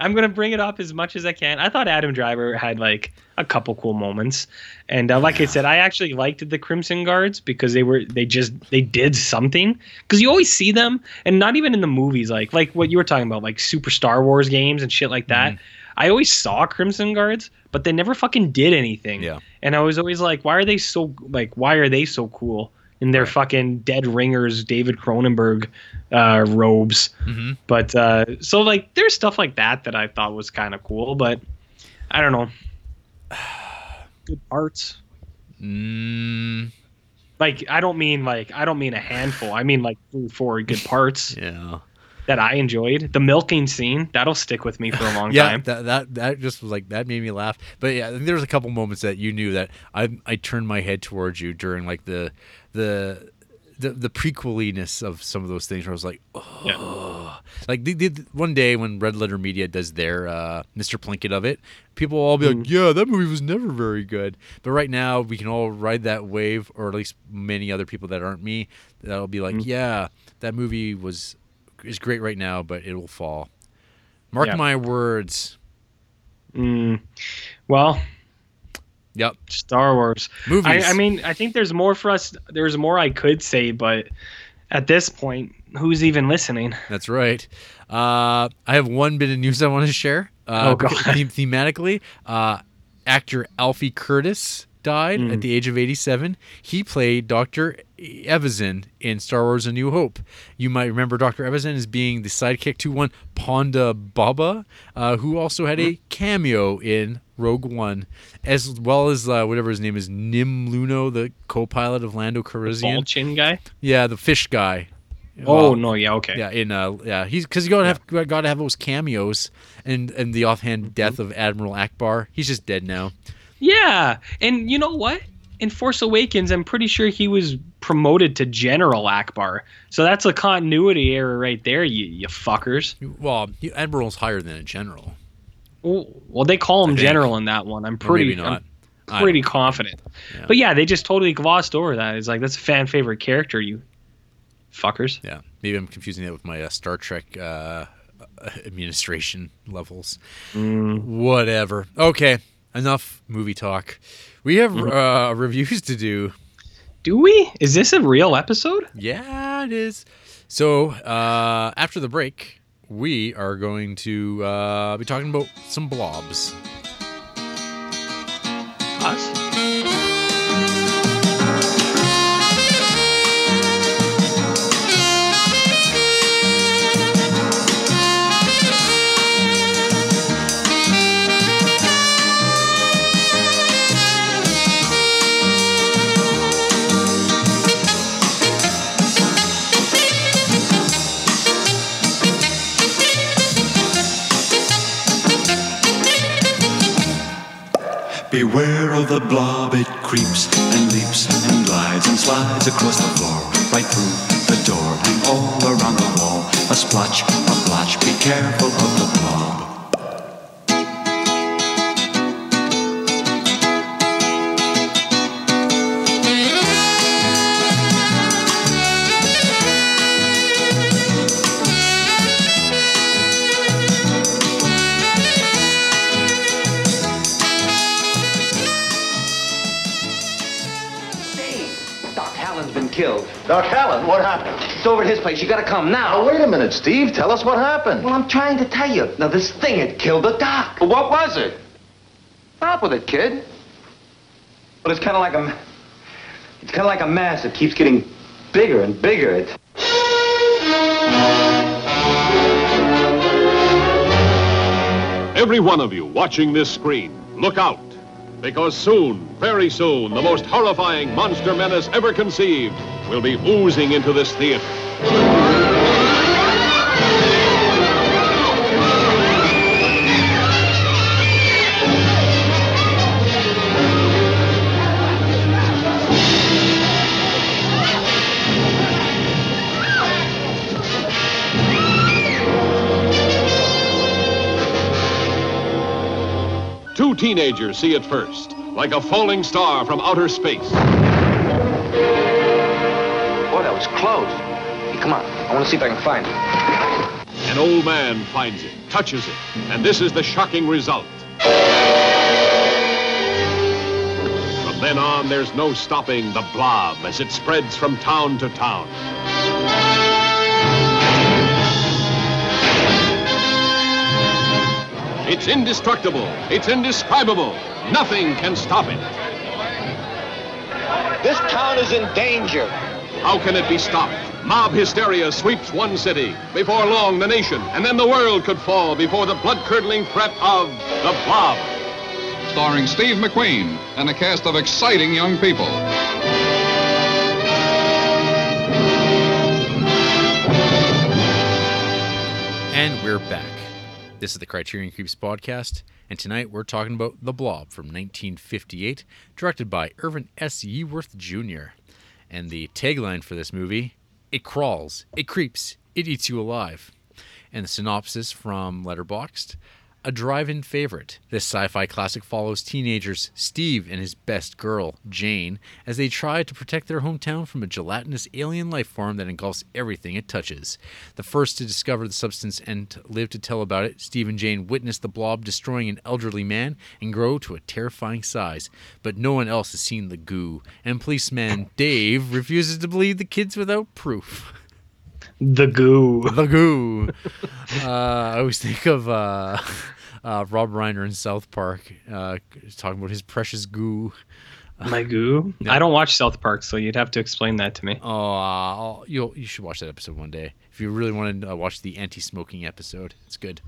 I'm gonna bring it up as much as I can. I thought Adam Driver had like a couple cool moments, and uh, like I said, I actually liked the Crimson Guards because they were they just they did something. Because you always see them, and not even in the movies, like like what you were talking about, like Super Star Wars games and shit like that. I always saw Crimson Guards, but they never fucking did anything. Yeah. And I was always like, why are they so like why are they so cool in their fucking dead ringers David Cronenberg uh, robes? Mhm. But uh, so like there's stuff like that that I thought was kind of cool, but I don't know. Good parts. Mm, Like I don't mean like I don't mean a handful. I mean like three, four good parts yeah. That I enjoyed. The milking scene that'll stick with me for a long Yeah, time. that, that that just was like that made me laugh. But yeah, there was a couple moments that you knew that I I turned my head towards you during like the the the, the prequeliness of some of those things where I was like, oh, Yeah. like they did one day when Red Letter Media does their uh, Mr. Plinkett of it, people will all be like, yeah, that movie was never very good. But right now we can all ride that wave, or at least many other people that aren't me, that'll be like, yeah, that movie was is great right now, but it will fall. Mark Yeah. my words. Mm, well, Yep. Star Wars. Movies. I, I mean, I think there's more for us. There's more I could say, but at this point, who's even listening? That's right. Uh, I have one bit of news I want to share. Uh, Oh, God. them- thematically, uh, actor Alfie Curtis died Mm. at the age of 87. He played Dr. Evazan in Star Wars A New Hope. You might remember Dr. Evazan as being the sidekick to one Ponda Baba, uh, who also had a cameo in Rogue One, as well as uh, whatever his name is, Nien Nunb, the co pilot of Lando Calrissian. chin guy. Yeah, the fish guy. Oh Well, no, yeah, okay. yeah, in uh, yeah, he's because you gotta have gotta have those cameos, and and the offhand death of Admiral Ackbar. He's just dead now. Yeah, and you know what? In Force Awakens, I'm pretty sure he was promoted to General Ackbar. So that's a continuity error right there, you you fuckers. Well, Admiral's higher than a general. Well, well they call him. General in that one. I'm pretty, maybe not. I I'm pretty confident. Yeah. But yeah, they just totally glossed over that. It's like that's a fan favorite character, you fuckers. Yeah, maybe I'm confusing that with my uh, Star Trek uh, administration levels. Mm, Whatever. Okay, enough movie talk. We have uh, reviews to do. Do we? Is this a real episode? Yeah, it is. So uh, after the break, we are going to uh, be talking about some blobs. Beware of the blob, it creeps and leaps and glides and slides across the floor, right through the door and all around the wall. A splotch, a blotch, be careful of the blob. Killed. Doc Hallen, what happened? It's over at his place. You gotta come now. Now, wait a minute, Steve. Tell us what happened. Well, I'm trying to tell you. Now, this thing had killed the doc. Well, what was it? Stop with it, kid. But it's kind of like a... It's kind of like a mass that keeps getting bigger and bigger. It's... Every one of you watching this screen, look out. Because soon, very soon, the most horrifying monster menace ever conceived will be oozing into this theater. Teenagers see it first, like a falling star from outer space. Boy, that was close. Hey, come on. I want to see if I can find it. An old man finds it, touches it, and this is the shocking result. From then on, there's no stopping the blob as it spreads from town to town. It's indestructible. It's indescribable. Nothing can stop it. This town is in danger. How can it be stopped? Mob hysteria sweeps one city. Before long, the nation, and then the world could fall before the blood-curdling threat of the blob. starring Steve McQueen and a cast of exciting young people. And we're back. This is the Criterion Creeps podcast, and tonight we're talking about The Blob from 1958, directed by Irvin S. Yeworth Jr. And the tagline for this movie It crawls, it creeps, it eats you alive. And the synopsis from Letterboxd a drive in favorite. This sci fi classic follows teenagers Steve and his best girl, Jane, as they try to protect their hometown from a gelatinous alien life form that engulfs everything it touches. The first to discover the substance and live to tell about it, Steve and Jane witness the blob destroying an elderly man and grow to a terrifying size. But no one else has seen the goo, and policeman Dave refuses to believe the kids without proof. The goo. The goo. uh, I always think of uh, uh, Rob Reiner in South Park uh, talking about his precious goo. My goo. I don't watch South Park, so you'd have to explain that to me. Oh, uh, I'll- you you should watch that episode one day if you really want to uh, watch the anti-smoking episode. It's good.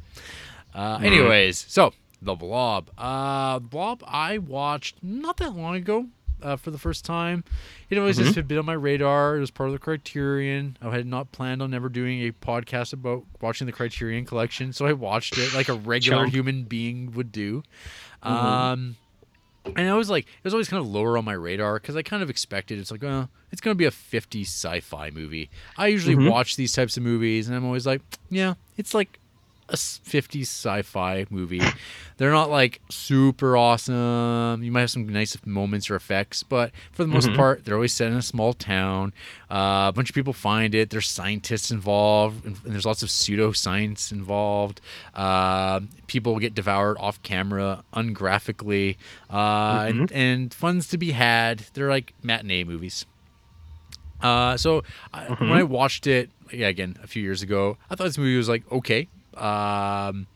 Uh, anyways, so the Blob. Uh, Blob I watched not that long ago. Uh, for the first time, it always just had been on my radar. It was part of the Criterion. I had not planned on ever doing a podcast about watching the Criterion Collection, so I watched it like a regular Chump. human being would do. Um, and I was like, it was always kind of lower on my radar because I kind of expected it's like, well, it's going to be a 50 sci-fi movie. I usually watch these types of movies, and I'm always like, yeah, it's like a s- 50s sci-fi movie. They're not like super awesome. You might have some nice moments or effects, but for the most part, they're always set in a small town. Uh, a bunch of people find it. There's scientists involved, and, there's lots of pseudoscience involved. Uh, people get devoured off camera, ungraphically, uh, and, and funds to be had. They're like matinee movies. Uh, so I, when I watched it, yeah, again a few years ago, I thought this movie was like okay. Um,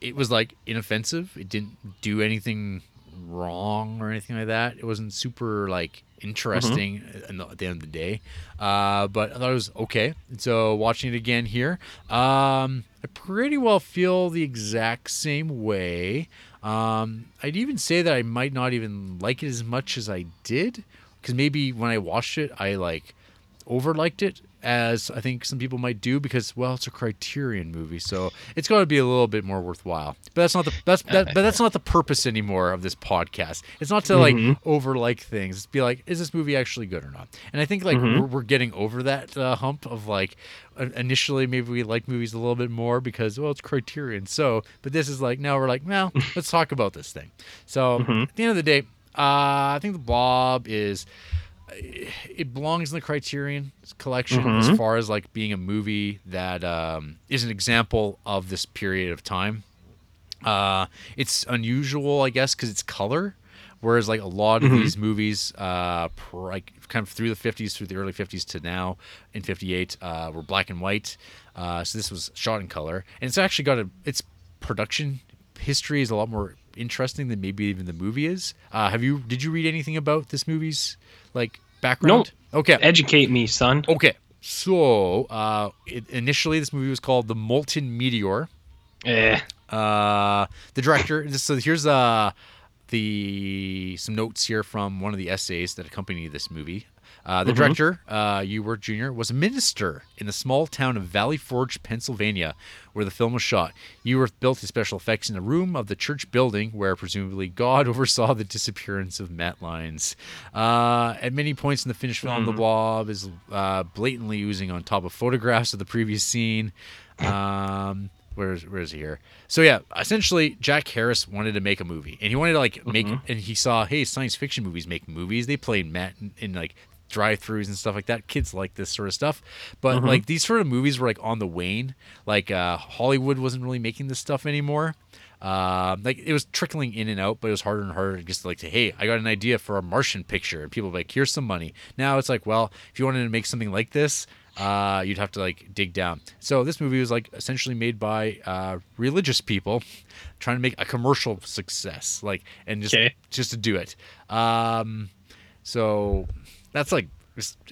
it was like inoffensive. It didn't do anything wrong or anything like that. It wasn't super like interesting in the, at the end of the day. Uh, but I thought it was okay. And so watching it again here, um, I pretty well feel the exact same way. Um, I'd even say that I might not even like it as much as I did because maybe when I watched it, I like over liked it as I think some people might do because well, it's a Criterion movie, so it's got to be a little bit more worthwhile. But that's not the that's that, but that's not the purpose anymore of this podcast. It's not to like over like things. It's be like, is this movie actually good or not? And I think like we're, we're getting over that uh, hump of like uh, initially maybe we like movies a little bit more because well, it's Criterion. So, but this is like now we're like, well, let's talk about this thing. So at the end of the day, uh, I think the Blob is it belongs in the Criterion collection as far as like being a movie that um, is an example of this period of time. Uh, it's unusual, I guess, because it's color, whereas like a lot of these movies, uh, pr- like kind of through the '50s, through the early '50s to now in '58, uh, were black and white. Uh, so this was shot in color, and it's actually got a its production history is a lot more interesting than maybe even the movie is. Uh, have you did you read anything about this movie's like background? Okay. Educate me, son. Okay. So, uh, it, initially, this movie was called The Molten Meteor. Eh. Uh, the director. So here's uh the some notes here from one of the essays that accompany this movie. Uh, the director, uh, Yeworth Jr., was a minister in the small town of Valley Forge, Pennsylvania, where the film was shot. Yeworth built his special effects in a room of the church building where presumably God oversaw the disappearance of Matt Lyons. Uh, at many points in the finished film, the blob is uh, blatantly oozing on top of photographs of the previous scene. Um, where's where's he here? So yeah, essentially Jack Harris wanted to make a movie, and he wanted to like make, and he saw hey science fiction movies make movies. They played Matt in, in like drive-throughs and stuff like that. Kids like this sort of stuff, but like these sort of movies were like on the wane. Like uh, Hollywood wasn't really making this stuff anymore. Um, like it was trickling in and out, but it was harder and harder to just like say, "Hey, I got an idea for a Martian picture," and people were like, "Here's some money." Now it's like, well, if you wanted to make something like this, uh, you'd have to like dig down. So this movie was like essentially made by uh, religious people trying to make a commercial success, like and just Okay. just to do it. Um, so that's like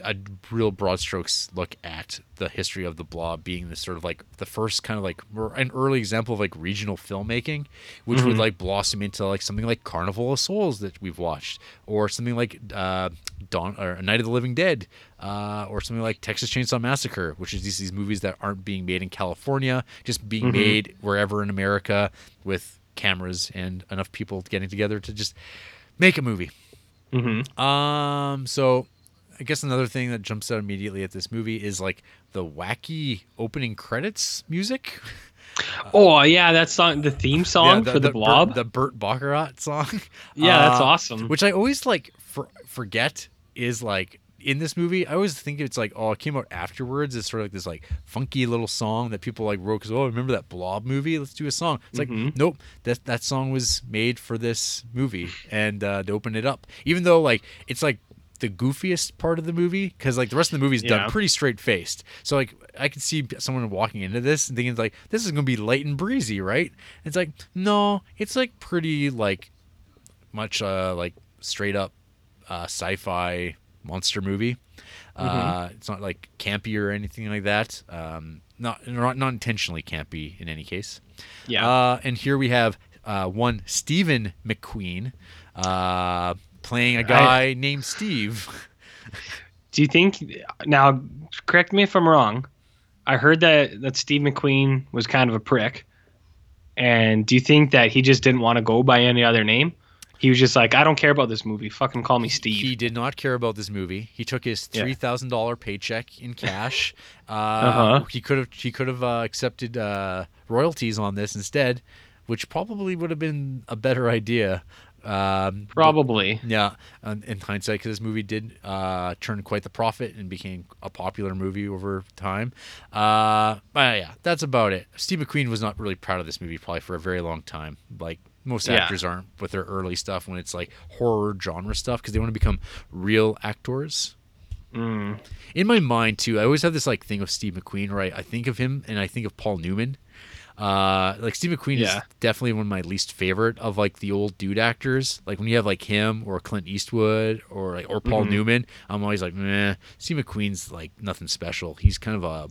a real broad strokes look at the history of the blob being this sort of like the first kind of like an early example of like regional filmmaking which would like blossom into like something like carnival of souls that we've watched or something like uh dawn or night of the living dead uh or something like texas chainsaw massacre which is these, these movies that aren't being made in california just being made wherever in america with cameras and enough people getting together to just make a movie um, so I guess another thing that jumps out immediately at this movie is like the wacky opening credits music. Oh yeah, that song, the theme song Yeah, for the, Blob. Burt, the Burt Bacharach song. yeah, that's Uh, awesome. Which I always like for, forget is like in this movie. I always think it's like oh, it came out afterwards. It's sort of like this like funky little song that people like wrote because oh, remember that Blob movie? Let's do a song. It's like nope, that that song was made for this movie and uh, to open it up. Even though like it's like the goofiest part of the movie because like the rest of the movie is Yeah. done pretty straight faced. So like I could see someone walking into this and thinking like this is gonna be light and breezy, right? It's like no, it's like pretty like much uh like straight up uh sci-fi monster movie. Uh it's not like campy or anything like that. Um not not, not intentionally campy in any case. Yeah. Uh and here we have uh one Stephen McQueen uh playing a guy named Steve. Do you think now? Correct me if I'm wrong. I heard that that Steve McQueen was kind of a prick, and do you think that he just didn't want to go by any other name? He was just like, I don't care about this movie. Fucking call me Steve. He did not care about this movie. He took his Yeah. three thousand dollar paycheck in cash. uh, Uh-huh. He could have he could have uh, accepted uh, royalties on this instead, which probably would have been a better idea. Um, Probably. yeah, um, in hindsight, because this movie did uh, turn quite the profit and became a popular movie over time. Uh, but yeah, that's about it. Steve McQueen was not really proud of this movie probably for a very long time. Like most Yeah. actors aren't with their early stuff when it's like horror genre stuff because they want to become real actors. Mm. In my mind too, I always have this like thing of Steve McQueen, right? I think of him and I think of Paul Newman. Uh, like Steve McQueen Yeah. is definitely one of my least favorite of like the old dude actors. Like when you have like him or Clint Eastwood or like or Paul Newman, I'm always like, meh. Steve McQueen's like nothing special. He's kind of a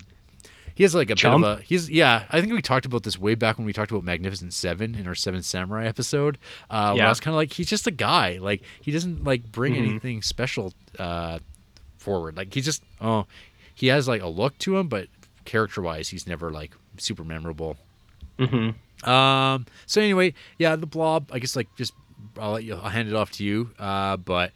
he has like a Chump? bit of a he's yeah. I think we talked about this way back when we talked about Magnificent Seven in our Seven Samurai episode. Uh, where I was kind of like he's just a guy. Like he doesn't like bring anything special uh, forward. Like he's just oh he has like a look to him, but character wise, he's never like super memorable. Mm-hmm. Um. So anyway, yeah, the Blob. I guess like just I'll let you. I'll hand it off to you. Uh. But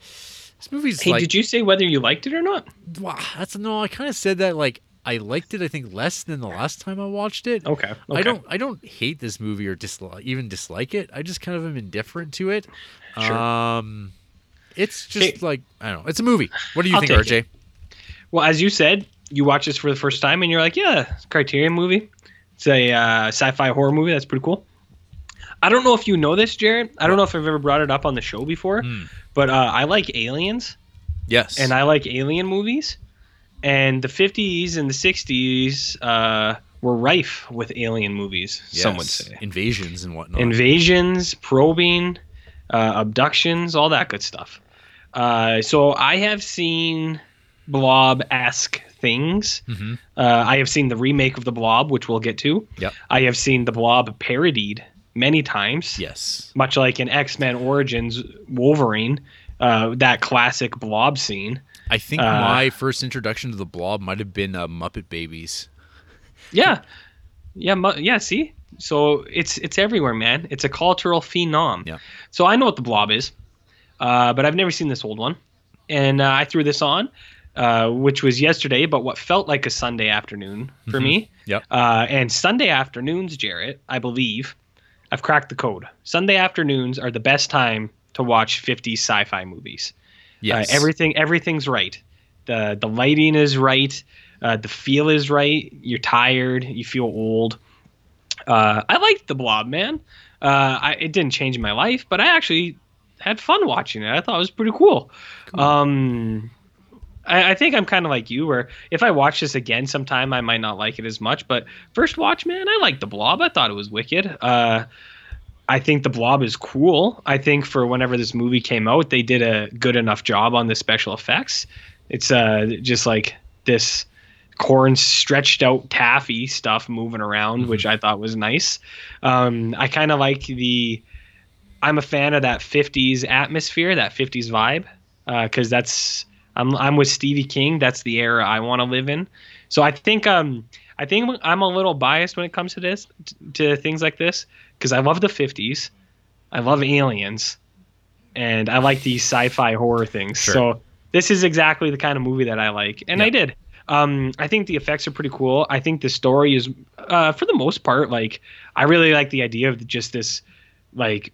this movie's Hey, like. did you say whether you liked it or not? Wow, that's no. I kind of said that like I liked it. I think less than the last time I watched it. Okay. I don't. I don't hate this movie or dislike even dislike it. I just kind of am indifferent to it. Sure. Um. It's just like I don't know. It's a movie. What do you I'll think, RJ? Well, as you said, you watch this for the first time and you're like, yeah, it's a Criterion movie. It's a uh, sci-fi horror movie. That's pretty cool. I don't know if you know this, Jared. I don't know if I've ever brought it up on the show before, Hmm. but uh, I like aliens Yes. and I like alien movies. And the 50s and the 60s uh, were rife with alien movies, some would say. invasions and whatnot. Invasions, probing, uh, abductions, all that good stuff. Uh, so I have seen blob esque things. Mhm. Uh, I have seen the remake of the blob, which we'll get to. Yep. I have seen the blob parodied many times, yes. much like in X Men Origins Wolverine, uh, that classic blob scene. I think Uh, my first introduction to the Blob might have been uh, Muppet Babies. Yeah, yeah, mu- yeah. See, so it's it's everywhere, man. It's a cultural phenom. Yeah. So I know what the Blob is, uh, but I've never seen this old one, and uh, I threw this on, uh, which was yesterday, but what felt like a Sunday afternoon for me. Yep. Uh, and Sunday afternoons, Jarrett, I believe, I've cracked the code. Sunday afternoons are the best time to watch 50 sci-fi movies. Yes. Uh, everything everything's right. The the lighting is right. Uh, the feel is right. You're tired. You feel old. Uh, I liked the Blob, man. Uh, I, it didn't change my life, but I actually had fun watching it. I thought it was pretty cool. Um, I, I think I'm kind of like you, where if I watch this again sometime, I might not like it as much. But first watch, man, I liked the Blob. I thought it was wicked. Uh, I think the Blob is cool. I think for whenever this movie came out, they did a good enough job on the special effects. It's uh just like this corn stretched out taffy stuff moving around, which I thought was nice. Um, I kind of like the. I'm a fan of that 50s atmosphere, that 50s vibe, because that's I'm I'm with Stevie King. That's the era I want to live in. So I think um I think I'm a little biased when it comes to this to things like this because I love the 50s, I love aliens, and I like these sci-fi horror things. Sure. So this is exactly the kind of movie that I like, and I did. Um, I think the effects are pretty cool. I think the story is, uh, for the most part, like I really like the idea of just this, like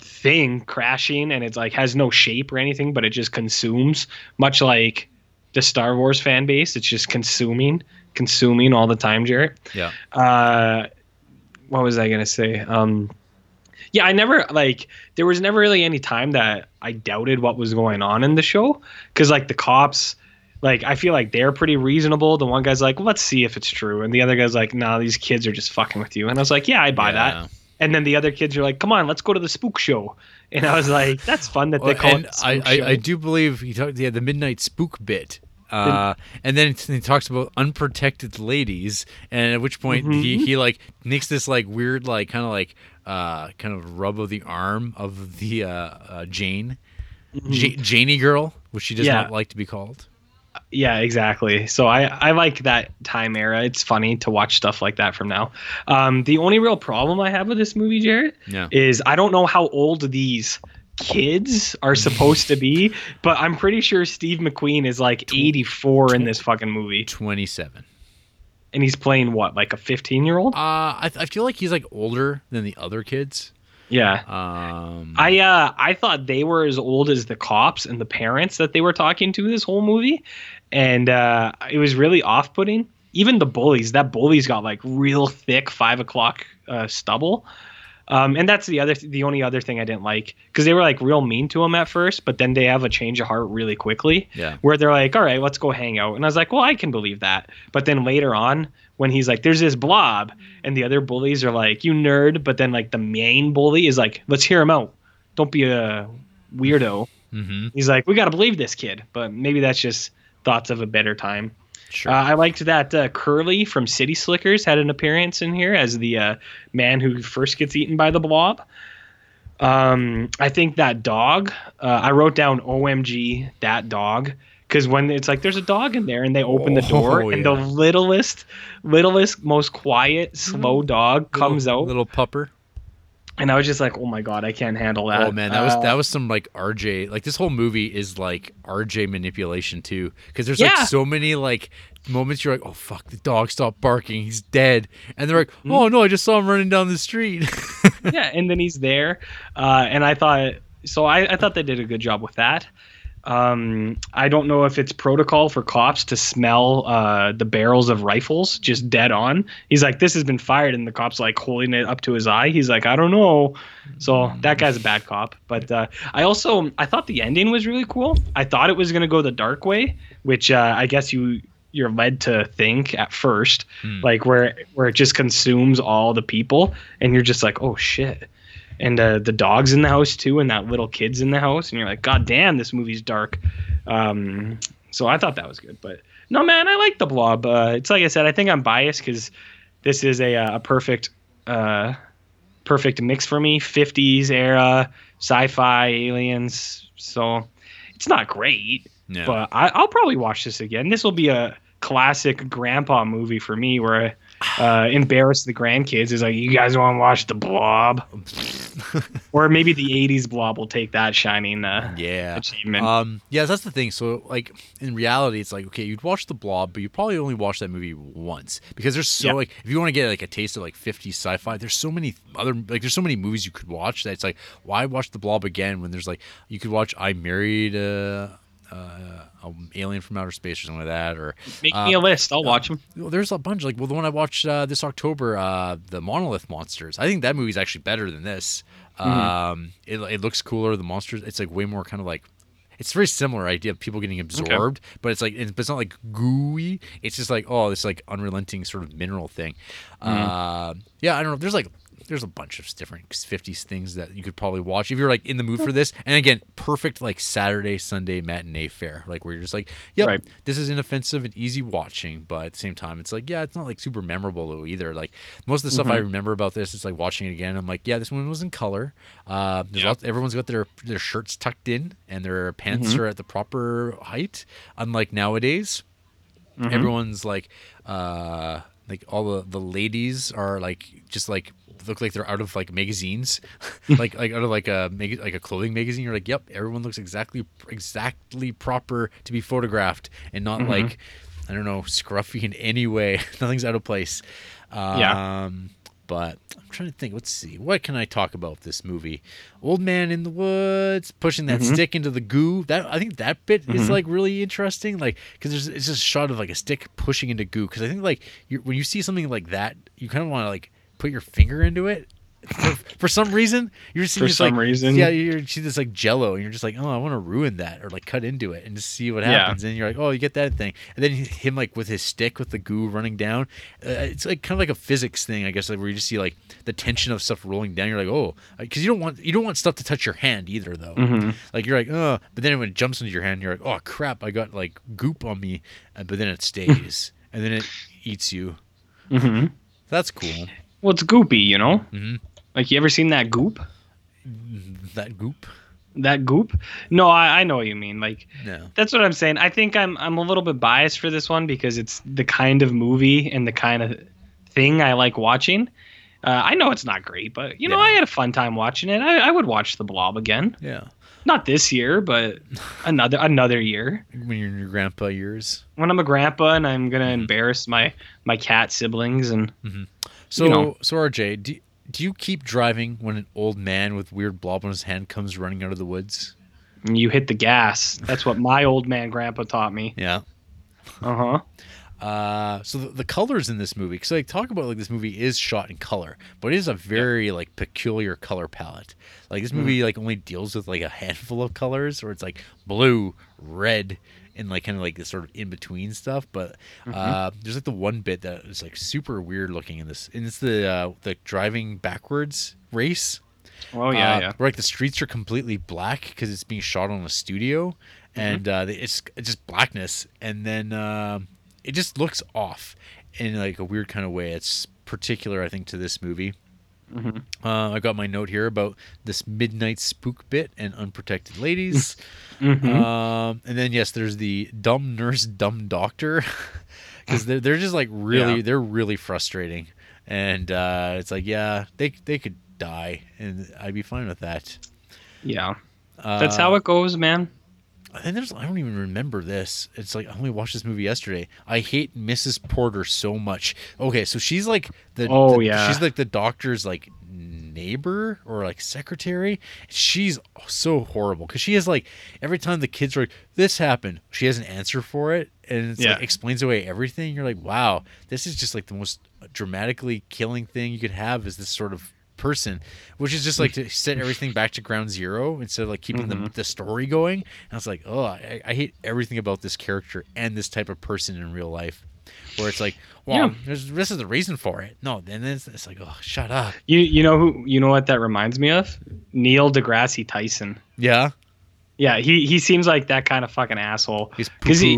thing crashing and it's like has no shape or anything but it just consumes much like the star wars fan base it's just consuming consuming all the time jarrett. Yeah. uh what was i gonna say? Um yeah i never like there was never really any time that i doubted what was going on in the show because like the cops like i feel like they're pretty reasonable. The one guy's like let's see if it's true and the other guy's like nah these kids are just fucking with you. And i was like yeah i buy Yeah. that and then the other kids are like come on let's go to the spook show. And i was like that's fun that they Well, call and it I, spook I. I do believe he talked yeah the midnight spook bit uh, and then he talks about unprotected ladies and at which point Mm-hmm. he, he like makes this like weird like kind of like uh kind of rub of the arm of the uh, uh jane Ja- janie girl which she does Mm-hmm. Yeah. not like to be called Yeah, exactly. So I I like that time era. It's funny to watch stuff like that from now. Um, the only real problem I have with this movie, Jarrett, Yeah. is I don't know how old these kids are supposed to be, but I'm pretty sure Steve McQueen is like 84 in this fucking movie, 27 and he's playing what, like a 15 year old? uh I, I feel like he's like older than the other kids Yeah. um I uh I thought they were as old as the cops and the parents that they were talking to this whole movie, and uh, it was really off putting. Even the bullies, that bully's got like real thick five o'clock uh, stubble, um, and that's the other the only other thing I didn't like because they were like real mean to him at first, but then they have a change of heart really quickly. Yeah. where they're like, all right, let's go hang out, and I was like, well, I can believe that, but then later on. When he's like, there's this blob, and the other bullies are like, you nerd, but then like the main bully is like, let's hear him out don't be a weirdo. mhm, He's like, we got to believe this kid, but maybe that's just thoughts of a better time. Sure Uh, I liked that uh, Curly from City Slickers had an appearance in here as the uh, man who first gets eaten by the blob. Um, I think that dog, uh, I wrote down OMG, that dog, because when it's like there's a dog in there and they open the door Oh, and the littlest, littlest, most quiet, slow dog comes little, out, little pupper. And I was just like, oh my god, I can't handle that. Oh man, that was Uh, that was some like RJ. Like this whole movie is like RJ manipulation too, because there's Yeah. like so many like moments you're like, oh fuck, the dog stopped barking, he's dead, and they're like, oh no, I just saw him running down the street. yeah, and then he's there, uh, and I thought so. I, I thought they did a good job with that. Um, I don't know if it's protocol for cops to smell uh, the barrels of rifles just dead on. He's like, "This has been fired," and the cops like holding it up to his eye. He's like, "I don't know." So that guy's a bad cop. But uh, I also I thought the ending was really cool. I thought it was gonna go the dark way, which uh, I guess you you're led to think at first, like where where it just consumes all the people, and you're just like, "Oh shit." And uh, the dog's in the house too, and that little kid's in the house, and you're like, God damn, this movie's dark. Um, so I thought that was good, but no, man, I like the Blob. Uh, it's like I said, I think I'm biased because this is a uh, a perfect uh, perfect mix for me. 50s era, sci-fi, aliens. So it's not great, Yeah. but I, I'll probably watch this again. This will be a classic grandpa movie for me where I uh, embarrass the grandkids. Is like, you guys want to watch the Blob? or maybe the 80s Blob will take that shining uh, yeah. achievement. Um, yeah, that's the thing. So, like in reality, it's like okay, you'd watch The Blob, but you probably only watch that movie once because there's so Yeah. like if you want to get like a taste of like 50s sci-fi, there's so many other like there's so many movies you could watch that it's like why watch The Blob again when there's like you could watch I Married uh, uh, an Alien from Outer Space or something like that, or Make uh, me a list. I'll watch them. well, there's a bunch like well the one I watched uh, this October, uh, the Monolith Monsters. I think that movie's actually better than this. Um, it, it looks cooler. The monsters, it's like way more kind of like. It's a very similar idea of people getting absorbed, but it's like it's, but it's not like gooey. It's just like oh, this like unrelenting sort of mineral thing. Uh, yeah, I don't know. There's like there's a bunch of different 50s things that you could probably watch if you're like in the mood for this. And again, perfect like Saturday, Sunday matinee fare, like where you're just like, yep, Right. this is inoffensive and easy watching, but at the same time, it's like, yeah, it's not like super memorable though either. Like most of the stuff I remember about this, it's like watching it again. I'm like, yeah, this one was in color. Uh, there's lots, everyone's got their their shirts tucked in and their pants are at the proper height. Unlike nowadays, everyone's like, uh, like all the the ladies are like just like look like they're out of like magazines, like like out of like a mag- like a clothing magazine. You're like, yep, everyone looks exactly exactly proper to be photographed, and not mm-hmm. like I don't know scruffy in any way. Nothing's out of place. Um, Yeah. But I'm trying to think. Let's see. What can I talk about this movie? Old man in the woods pushing that mm-hmm. stick into the goo. That I think that bit is mm-hmm. like really interesting. Like because there's it's just a shot of like a stick pushing into goo. Because I think like when you see something like that, you kind of want to like put your finger into it. For, for some reason, you're just seeing For this, some like, reason. yeah, you see this like Jello, and you're just like, oh, I want to ruin that or like cut into it and just see what Yeah. happens. And you're like, oh, you get that thing, and then him like with his stick with the goo running down. Uh, it's like kind of like a physics thing, I guess, like where you just see like the tension of stuff rolling down. You're like, oh, because you don't want you don't want stuff to touch your hand either, though. Mm-hmm. Like you're like, oh, but then when it jumps into your hand, you're like, oh crap, I got like goop on me, uh, but then it stays, and then it eats you. Mm-hmm. That's cool. Well, it's goopy, you know. Mm-hmm. Like you ever seen that goop? That goop. That goop? No, I, I know what you mean. Like No. that's what I'm saying. I think I'm I'm a little bit biased for this one because it's the kind of movie and the kind of thing I like watching. Uh, I know it's not great, but you know Yeah. I had a fun time watching it. I, I would watch The Blob again. Yeah. Not this year, but another another year When you're in your grandpa years. when I'm a grandpa and I'm gonna Mm-hmm. embarrass my my cat siblings and So, You know. so RJ, do, do you keep driving when an old man with weird blob on his hand comes running out of the woods? you hit the gas. That's what my old man grandpa taught me. Yeah. Uh huh. Uh, so the, the colors in this movie, because like talk about like this movie is shot in color, but it is a very like peculiar color palette. Like this movie like only deals with like a handful of colors, or it's like blue, red, and like kind of like this sort of in between stuff. But uh, there's like the one bit that is like super weird looking in this, and it's the uh, the driving backwards race. Oh yeah, uh, yeah. Where like the streets are completely black because it's being shot on a studio, Mm-hmm. and uh, it's, it's just blackness, and then um it just looks off in like a weird kind of way. It's particular, I think, to this movie. Uh, I got my note here about this midnight spook bit and unprotected ladies. Mm-hmm. Um, and then yes, there's the dumb nurse, dumb doctor, because they're they're just like really Yeah. they're really frustrating, and uh, it's like yeah they they could die and I'd be fine with that. Yeah. That's how it goes, man. And there's I don't even remember this. It's like I only watched this movie yesterday. I hate Mrs. Porter so much. Okay, so she's like the Oh, the- yeah. she's like the doctor's like neighbor or like secretary. She's so horrible because she has like every time the kids are like this happened, she has an answer for it and it's Yeah. like explains away everything. You're like, wow, this is just like the most dramatically killing thing you could have is this sort of person, which is just like to set everything back to ground zero instead of like keeping the, mm-hmm. the story going. And I was like, oh, I, I hate everything about this character and this type of person in real life, where it's like, well, Yeah. there's this is the reason for it. No, then it's, it's like, oh, shut up. You you know who you know what that reminds me of? Neil deGrasse Tyson. Yeah, Yeah, he he seems like that kind of fucking asshole. he's 'Cause he-.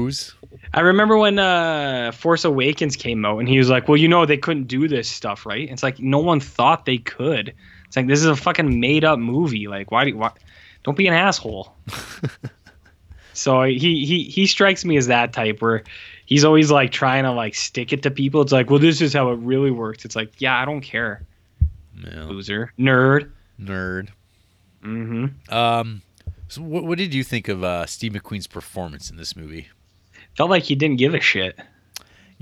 I remember when uh, Force Awakens came out, and he was like, "Well, you know, they couldn't do this stuff, right?" It's like no one thought they could. It's like this is a fucking made up movie. Like, why do you, why? Don't be an asshole. so he he he strikes me as that type where he's always like trying to like stick it to people. It's like, well, this is how it really works. It's like, yeah, I don't care, loser, nerd. nerd. Mm-hmm. Um, so what, what did you think of uh, Steve McQueen's performance in this movie? Felt like he didn't give a shit.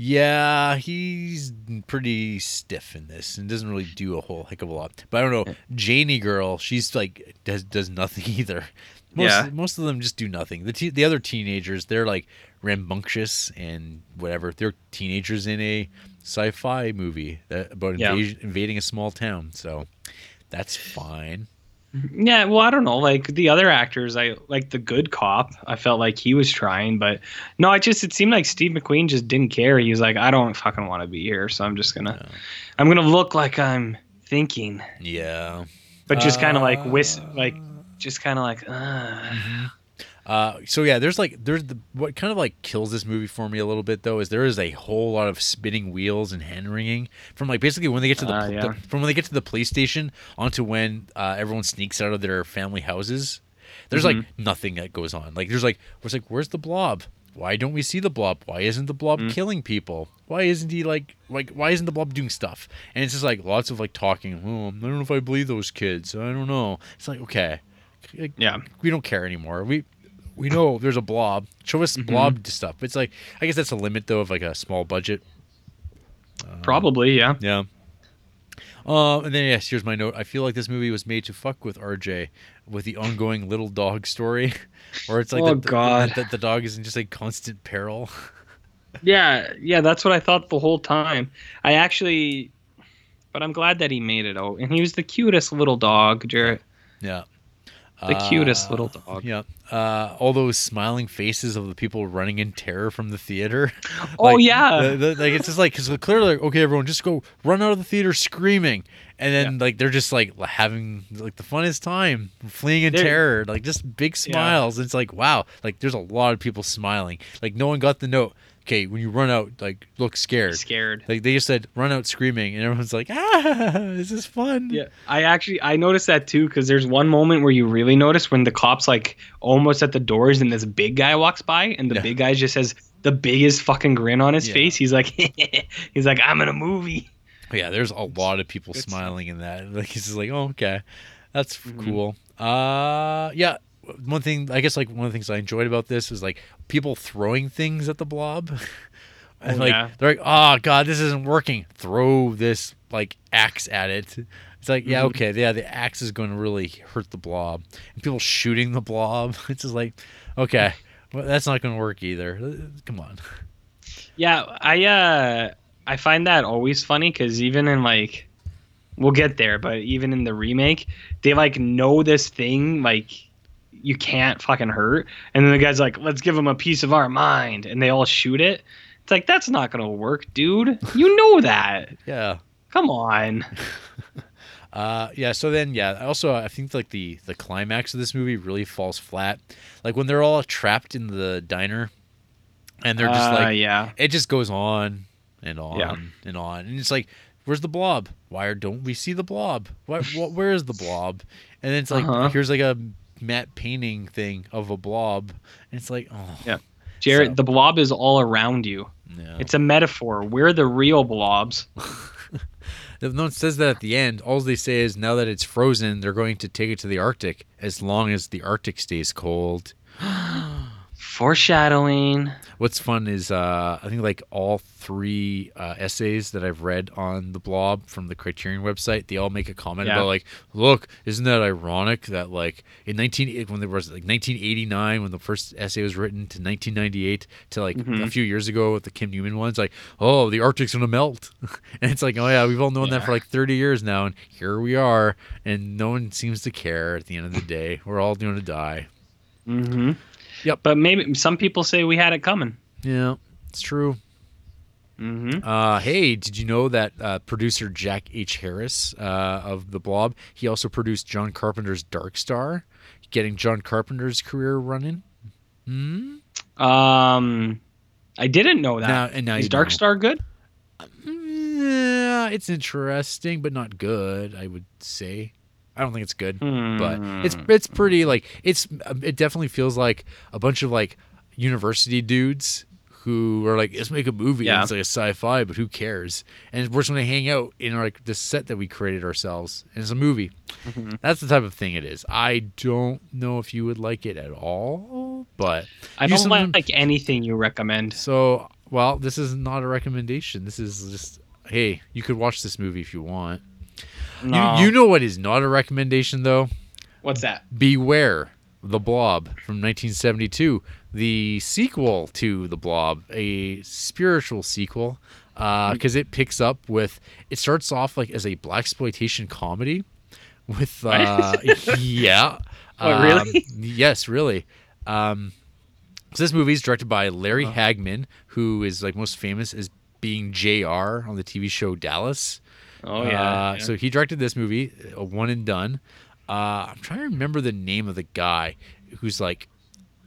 Yeah, he's pretty stiff in this and doesn't really do a whole heck of a lot. But I don't know, Janie girl, she's like does does nothing either. Most, Yeah. most of them just do nothing. The te- the other teenagers, they're like rambunctious and whatever. They're teenagers in a sci-fi movie that about Yeah. invasion, invading a small town. So that's fine. Yeah, well, I don't know. Like the other actors, I like the good cop. I felt like he was trying, but no, I just it seemed like Steve McQueen just didn't care. He was like, I don't fucking want to be here, so I'm just gonna, I'm gonna look like I'm thinking, Yeah. but just kind of like whis, like just kind of like, uh, Uh, so yeah, there's like there's the what kind of like kills this movie for me a little bit though is there is a whole lot of spinning wheels and hand wringing from like basically when they get to the, pl- yeah. the- from when they get to the police station onto when uh, everyone sneaks out of their family houses. There's like Mm-hmm. nothing that goes on. Like there's like it's like where's the blob? Why don't we see the blob? Why isn't the blob Mm. killing people? Why isn't he like like why isn't the blob doing stuff? And it's just like lots of like talking. Oh, I don't know if I believe those kids. I don't know. It's like okay, like, yeah, we don't care anymore. We we know there's a blob. Show us Mm-hmm. blob stuff. It's like I guess that's a limit though of like a small budget. probably, yeah. Yeah. Uh, and then yes, here's my note. I feel like this movie was made to fuck with RJ with the ongoing little dog story, where it's like Oh, the, the- God. the, the dog is in just like constant peril. Yeah, yeah, that's what I thought the whole time. I actually, but I'm glad that he made it out, and he was the cutest little dog, Jarrett. yeah. The cutest Uh, little dog. Yeah. Uh, all those smiling faces of the people running in terror from the theater. Oh, Like, yeah. the- the- like it's just like because clearly, like, okay, everyone, just go run out of the theater screaming, and then like they're just like having like the funnest time, fleeing in They're- terror, like just big smiles. It's like wow, like there's a lot of people smiling. Like no one got the note. Okay, when you run out, like look scared. Scared. Like they just said, run out screaming, and everyone's like, ah, this is fun. Yeah, I actually I noticed that too because there's one moment where you really notice when the cops like almost at the doors and this big guy walks by and the Yeah. big guy just has the biggest fucking grin on his Yeah. face. He's like, he's like, I'm in a movie. Yeah, there's a lot of people stuff. smiling in that. Like he's just like, oh, okay, that's Mm-hmm. cool. Uh, yeah. One thing, I guess, like one of the things I enjoyed about this is like people throwing things at the blob. and Oh, like yeah. they're like, oh god, this isn't working. Throw this like axe at it. It's like, yeah, Mhm. okay, yeah, the axe is going to really hurt the blob. And people shooting the blob. It's just like, okay, well, that's not going to work either. Come on. Yeah, I uh I find that always funny because even in like we'll get there, but even in the remake, they like know this thing like you can't fucking hurt, and then the guy's like, "Let's give him a piece of our mind," and they all shoot it. It's like that's not gonna work, dude. You know that. Yeah. Come on. Uh, yeah. So then, yeah. Also, I think like the the climax of this movie really falls flat. Like when they're all trapped in the diner, and they're just Uh, like, yeah. it just goes on and on Yeah. and on, and it's like, where's the blob? Why don't we see the blob? What, what where is the blob? And then it's like Uh-huh. here's like a matte painting thing of a blob, and it's like oh Yeah. Jared, So- the blob is all around you. no. It's a metaphor. We're the real blobs. No one says that at the end. All they say is now that it's frozen, they're going to take it to the Arctic as long as the Arctic stays cold. Foreshadowing. What's fun is uh, I think like all three uh, essays that I've read on the Blob from the Criterion website, they all make a comment Yeah. about like, look, isn't that ironic that like in 19 when there was like 1989 when the first essay was written to 1998 to like Mm-hmm. a few years ago with the Kim Newman ones, like, oh, the Arctic's gonna melt, and it's like, oh yeah, we've all known that for like 30 years now, and here we are, and no one seems to care at the end of the day. We're all going to die. Mm-hmm. Yep. But maybe some people say we had it coming. Yeah, it's true. Mm-hmm. Uh, hey, did you know that uh, producer Jack H. Harris uh, of The Blob, he also produced John Carpenter's Dark Star, getting John Carpenter's career running? Hmm? Um, I didn't know that. Now- and now Is Dark know. Star good? Yeah, it's interesting, but not good. I would say. I don't think it's good, but it's Hmm. it's pretty like it's it definitely feels like a bunch of like university dudes who are like let's make a movie. Yeah. It's like a sci-fi, but who cares? And we're just gonna hang out in like this set that we created ourselves, and it's a movie. Mm-hmm. That's the type of thing it is. I don't know if you would like it at all, but I don't sometimes- like anything you recommend. so, well, this is not a recommendation. This is just, hey, you could watch this movie if you want. No. You, you know what is not a recommendation, though? What's that? Beware the Blob from 1972, the sequel to The Blob, a spiritual sequel, because it picks up with. It starts off like as a black exploitation comedy, with uh, yeah, What, really? Um, yes, really. Um, so this movie is directed by Larry Hagman, who is like most famous as being J.R. on the TV show Dallas. Oh Uh, yeah. yeah. So he directed this movie, a one and done. Uh, I'm trying to remember the name of the guy who's like,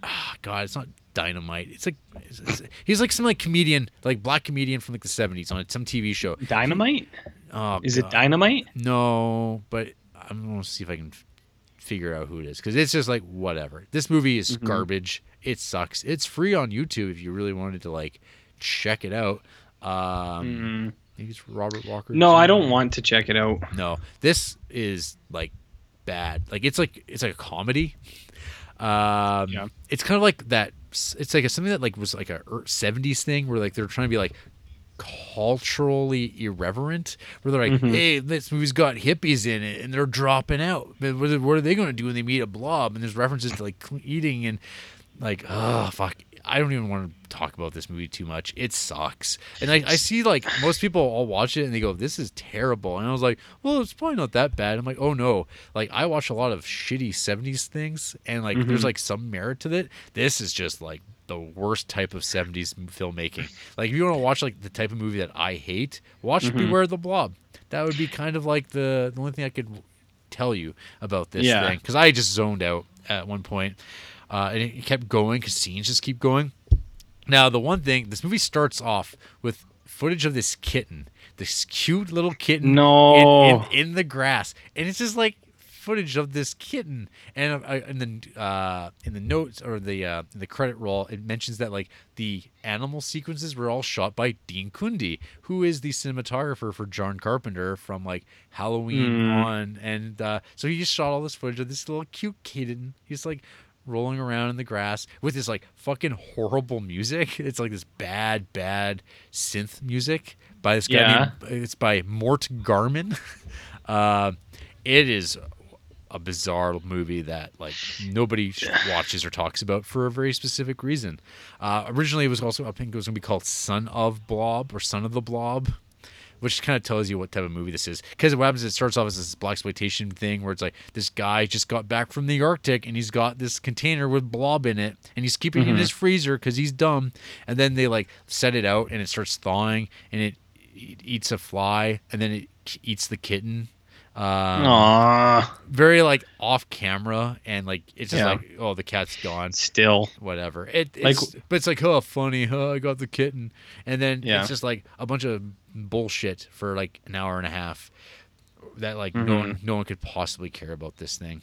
ah, God, it's not Dynamite. It's like it's- it's- he's like some like comedian, like black comedian from like the 70s on some TV show. Dynamite? Oh, Is it Dynamite? No, but I'm gonna see if I can f- figure out who it is because it's just like whatever. This movie is Mm-hmm. garbage. It sucks. It's free on YouTube if you really wanted to like check it out. Um, maybe it's Robert Walker. No, I don't want to check it out. No, this is like bad. Like it's like it's like a comedy. Um, Yeah. It's kind of like that. It's like a, something that like was like a er- '70s thing where like they're trying to be like culturally irreverent. Where they're like, Mm-hmm. "Hey, this movie's got hippies in it, and they're dropping out. But what are, they going to do when they meet a blob?" And there's references to like eating and like, oh fuck. I don't even want to talk about this movie too much. It sucks. And I, I see like most people all watch it and they go, This is terrible. And I was like, Well, it's probably not that bad. I'm like, Oh no. Like I watch a lot of shitty seventies things and like there's mm-hmm. like some merit to it. This is just like the worst type of 70s filmmaking. Like if you want to watch like the type of movie that I hate, watch mm-hmm. Beware the Blob. That would be kind of like the, the only thing I could tell you about this Yeah. thing because I just zoned out at one point, uh, and it kept going because scenes just keep going. Now the one thing this movie starts off with footage of this kitten, this cute little kitten, No. in, in, in the grass, and it's just like footage of this kitten. And uh, in the uh, in the notes or the uh, the credit roll, it mentions that like the animal sequences were all shot by Dean Cundey, who is the cinematographer for John Carpenter from like Halloween on, and uh, so he just shot all this footage of this little cute kitten. He's like rolling around in the grass with this like fucking horrible music. It's like this bad, bad synth music by this guy. Yeah. Named, it's by Mort Garson. uh, it is a bizarre movie that like nobody watches or talks about for a very specific reason. Uh, originally, it was also I think it was going to be called Son of Blob or Son of the Blob. Which kind of tells you what type of movie this is. Because what happens is it starts off as this black exploitation thing where it's like this guy just got back from the Arctic and he's got this container with blob in it and he's keeping it in mm-hmm. his freezer because he's dumb. And then they like set it out and it starts thawing and it, it eats a fly and then it eats the kitten. Um, Aww. very like off camera and like it's just Yeah. like oh the cat's gone Still. whatever it Like- it's but it's like oh funny huh I got the kitten and then Yeah. it's just like a bunch of bullshit for like an hour and a half that like no one no one could possibly care about this thing.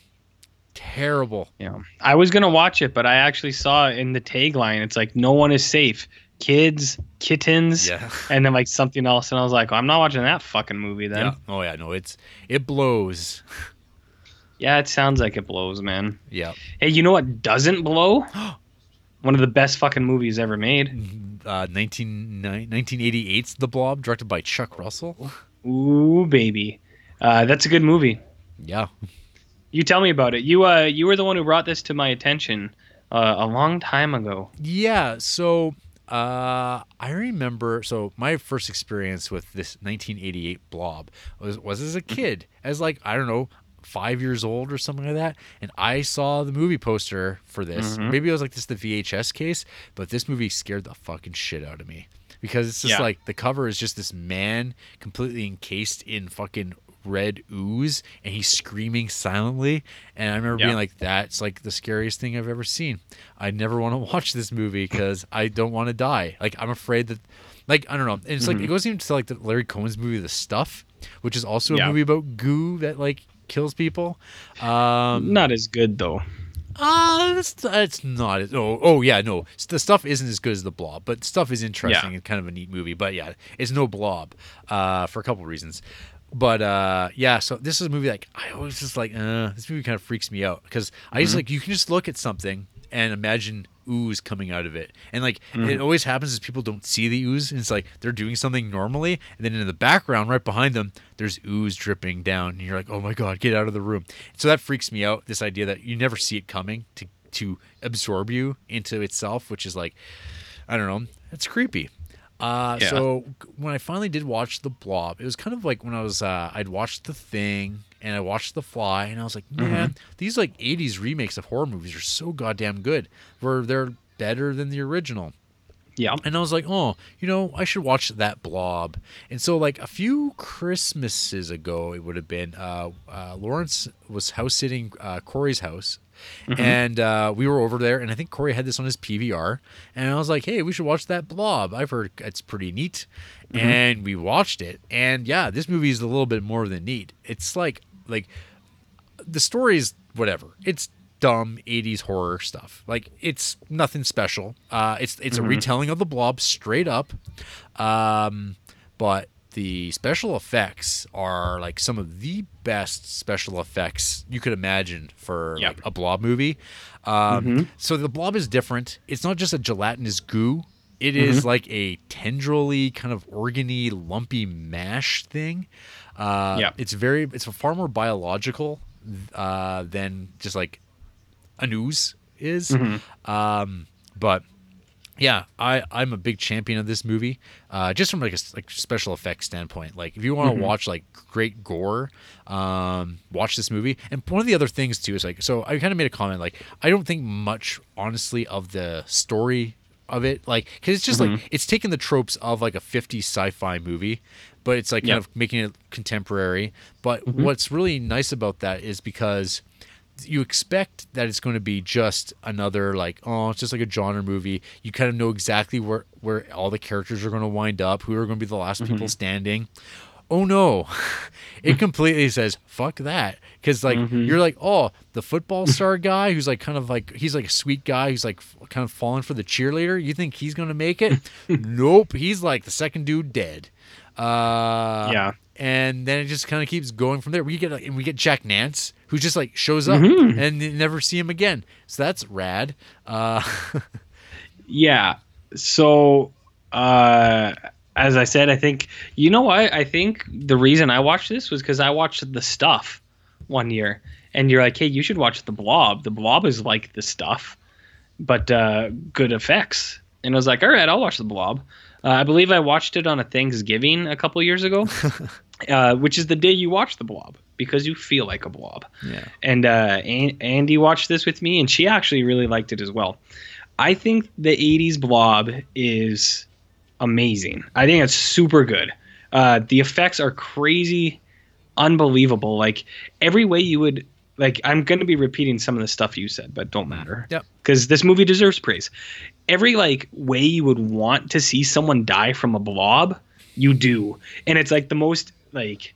Terrible. Yeah. I was gonna watch it, but I actually saw in the tagline it's like no one is safe. Kids, kittens, Yeah. and then like something else, and I was like, well, I'm not watching that fucking movie then. Yeah. Oh yeah, no, it's it blows. Yeah, it sounds like it blows, man. Yeah. Hey, you know what doesn't blow? One of the best fucking movies ever made. Uh 19, 1988's The Blob directed by Chuck Russell. Ooh, baby. Uh, that's a good movie. Yeah. You tell me about it. You uh, you were the one who brought this to my attention uh, a long time ago. Yeah, so uh, I remember. So my first experience with this 1988 Blob was was as a kid, as like I don't know, five years old or something like that, and I saw the movie poster for this. Maybe it was like this the VHS case, but this movie scared the fucking shit out of me because it's just Yeah. like the cover is just this man completely encased in fucking red ooze and he's screaming silently and i remember Yeah. being like that's like the scariest thing i've ever seen i never want to watch this movie because i don't want to die like i'm afraid that like i don't know and it's Mm-hmm. like it goes even to like the larry cohen's movie the stuff which is also a Yeah. movie about goo that like kills people um Not as good though. uh, it's, it's not. as- Oh, oh yeah, no. The stuff isn't as good as the Blob, but stuff is interesting Yeah. and kind of a neat movie. But yeah, it's no Blob, uh, for a couple reasons. But uh, yeah, so this is a movie like I always just like, uh, this movie kind of freaks me out because I just like you can just look at something and imagine ooze coming out of it, and like it always happens is people don't see the ooze, and it's like they're doing something normally, and then in the background, right behind them, there's ooze dripping down, and you're like, oh my god, get out of the room. So that freaks me out. This idea that you never see it coming to to absorb you into itself, which is like, I don't know, it's creepy. Uh, Yeah. So when I finally did watch The Blob, it was kind of like when I was uh, I'd watched The Thing and I watched The Fly, and I was like, man, these like '80s remakes of horror movies are so goddamn good. Where they're better than the original. Yeah. And I was like, oh, you know, I should watch that blob. And so, like, a few Christmases ago, it would have been, uh, uh, Lawrence was house sitting uh, Corey's house. And uh, we were over there, and I think Corey had this on his PVR. And I was like, hey, we should watch that blob. I've heard it's pretty neat. And we watched it. And yeah, this movie is a little bit more than neat. It's like, like, the story is whatever. It's dumb 80s horror stuff. Like it's nothing special. Uh it's it's a retelling of the blob straight up. Um but the special effects are like some of the best special effects you could imagine for Yep. like a blob movie. Um so the blob is different. It's not just a gelatinous goo. It is like a tendrily kind of organy lumpy mash thing. Uh Yeah. it's very it's far more biological uh, than just like a ooze is. Um, but yeah, I I'm a big champion of this movie. Uh, just from like a like special effects standpoint. Like if you want to watch like great gore, um, watch this movie. And one of the other things too is like so I kind of made a comment like I don't think much honestly of the story of it like because it's just like it's taking the tropes of like a 50 sci-fi movie but it's like kind of making it contemporary but what's really nice about that is because you expect that it's going to be just another like oh it's just like a genre movie. You kind of know exactly where where all the characters are going to wind up who are going to be the last people standing. Oh no. It completely says fuck that. Because like you're like oh the football star guy who's like kind of like he's like a sweet guy who's like f- kind of falling for the cheerleader. You think he's going to make it? Nope. He's like the second dude dead. Uh Yeah. And then it just kind of keeps going from there. We get and we get Jack Nance, who just like shows up and never see him again. So that's rad. Uh, Yeah. So, uh, as I said, I think you know what? I think the reason I watched this was because I watched The Stuff one year, and you're like, "Hey, you should watch The Blob." The Blob is like The Stuff, but uh, good effects. And I was like, "All right, I'll watch The Blob." Uh, I believe I watched it on a Thanksgiving a couple years ago, uh, which is the day you watch The Blob because you feel like a blob. yeah, And uh, An- Andy watched this with me, and she actually really liked it as well. I think the 80s blob is amazing. I think it's super good. Uh, the effects are crazy, unbelievable. Like every way you would like I'm going to be repeating some of the stuff you said, but don't matter. Yep. Cuz this movie deserves praise. Every like way you would want to see someone die from a blob, you do, and it's like the most like,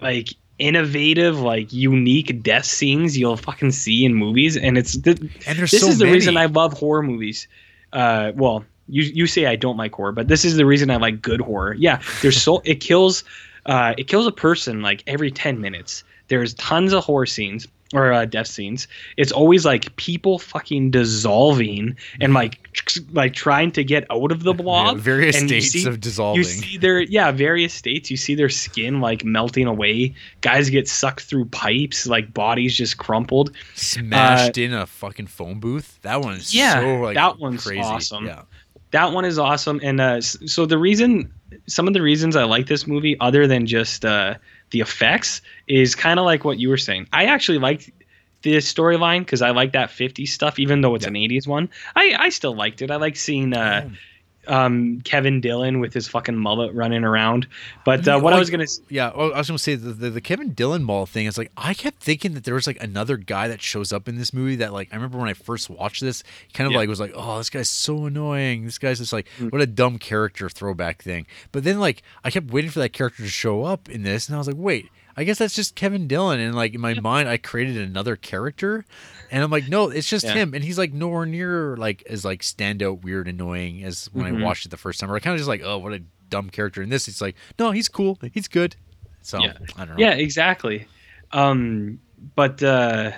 like innovative, like unique death scenes you'll fucking see in movies, and it's th- And this so is the reason I love horror movies. Uh, well, you you say I don't like horror, but this is the reason I like good horror. Yeah, there's so it kills, uh, it kills a person like every ten minutes. There's tons of horror scenes or uh, death scenes. It's always like people fucking dissolving and like tr- like trying to get out of the blob. various and states see- of dissolving. You see their yeah various states. You see their skin like melting away. Guys get sucked through pipes. Like bodies just crumpled. Smashed in a fucking phone booth. That one is Uh, Yeah, so like that one's crazy. awesome. Yeah. that one is awesome and uh, so the reason some of the reasons i like this movie other than just uh, the effects is kind of like what you were saying. I actually liked the storyline because i like that 50s stuff even though it's an 80s one. I i still liked it. I like seeing uh, um, kevin dillon with his fucking mullet running around but uh, what i was gonna Yeah, well, I was gonna say the, the the Kevin Dillon Mall thing is like I kept thinking that there was like another guy that shows up in this movie that like I remember when I first watched this, kind of Yeah. like was like, oh, this guy's so annoying. This guy's just like Mm. what a dumb character throwback thing. But then like I kept waiting for that character to show up in this, and I was like, wait. I guess that's just Kevin Dillon, and like in my mind, I created another character, and I'm like, no, it's just Yeah. him, and he's like nowhere near like as like standout, weird, annoying as when Mhm. I watched it the first time. Or I kind of just like, oh, what a dumb character. In this, it's like, no, he's cool, he's good. So Yeah. I don't know. Yeah, exactly. Um, but uh,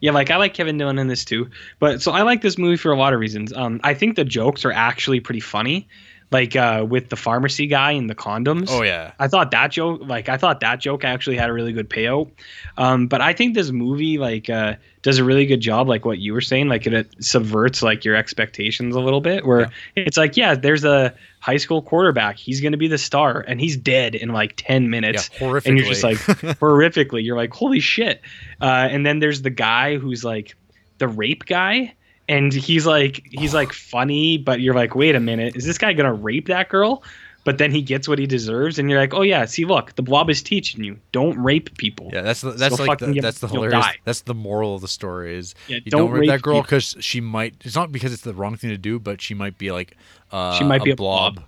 yeah, like I like Kevin Dillon in this too. But so I like this movie for a lot of reasons. Um, I think the jokes are actually pretty funny, like uh, with the pharmacy guy and the condoms. Oh yeah. I thought that joke, like I thought that joke actually had a really good payout. Um, but I think this movie like uh, does a really good job, like what you were saying, like it, subverts like your expectations a little bit. Where it's like, yeah, there's a high school quarterback, he's gonna be the star, and he's dead in like ten minutes, Yeah, and you're just like horrifically. horrifically, you're like, holy shit. Uh, and then there's the guy who's like the rape guy. And he's like he's like funny, but you're like, wait a minute, is this guy gonna rape that girl? But then he gets what he deserves, and you're like, oh yeah, see, look, the blob is teaching you, don't rape people. Yeah, that's the, that's So like the, that's the hilarious. That's the moral of the story is Yeah, you don't don't, rape that girl because she might. It's not because it's the wrong thing to do, but she might be like uh, She might be a blob. blob.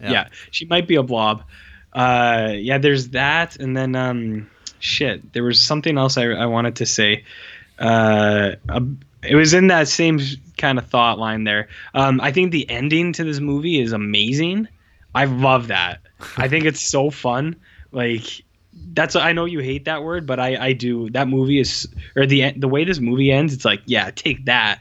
yeah. she might be a blob. Uh, yeah, there's that, and then um, shit, there was something else I, I wanted to say. Uh, a, it was in that same kind of thought line there. Um, I think the ending to this movie is amazing. I love that. I think it's so fun. Like that's I know you hate that word, but I I do. That movie is or the the way this movie ends. It's like yeah, take that.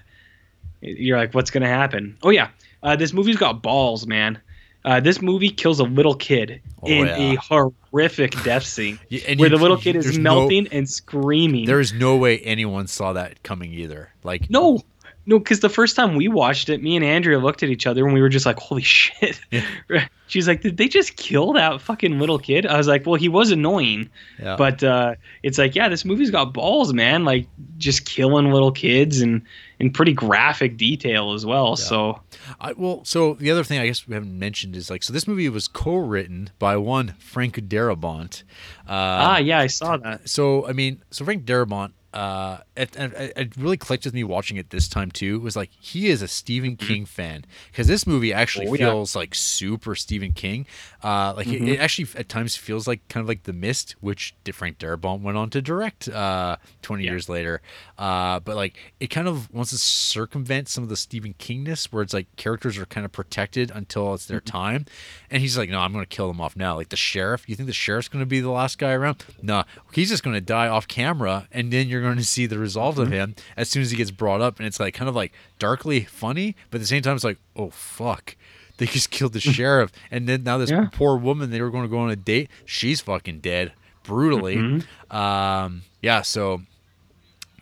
You're like, what's gonna happen? Oh yeah, uh, this movie's got balls, man. Uh, this movie kills a little kid Oh, in yeah. a horrific death scene Yeah, where you- the little kid is there's no- melting and screaming. There is no way anyone saw that coming either. Like No, no, because the first time we watched it, me and Andrea looked at each other and we were just like, "Holy shit!" She's like, "Did they just kill that fucking little kid?" I was like, "Well, he was annoying, Yeah. but uh, it's like, yeah, this movie's got balls, man. Like, just killing little kids and in pretty graphic detail as well. So I, well, so the other thing I guess we haven't mentioned is like, so this movie was co-written by one Frank Darabont. Uh, ah, yeah, I saw that. so I mean, so Frank Darabont, uh, it, it, it really clicked with me watching it this time too. Was like he is a Stephen King fan because this movie actually Mm-hmm. Oh, yeah. feels like super Stephen King. Uh, like Mhm. it, it actually at times feels like kind of like The Mist, which Frank Darabont went on to direct uh, twenty years later. Uh, but like it kind of wants to circumvent some of the Stephen Kingness, where it's like characters are kind of protected until it's their Mm-hmm. time, and he's like, no, I'm going to kill them off now. Like the sheriff, you think the sheriff's going to be the last guy around? No, he's just going to die off camera, and then you're going to see the resolve Mm-hmm. of him as soon as he gets brought up, and it's like kind of like darkly funny, but at the same time, it's like, oh fuck. They just killed the sheriff, and then now this Yeah. poor woman they were going to go on a date. She's fucking dead brutally. Mhm. Um, yeah, so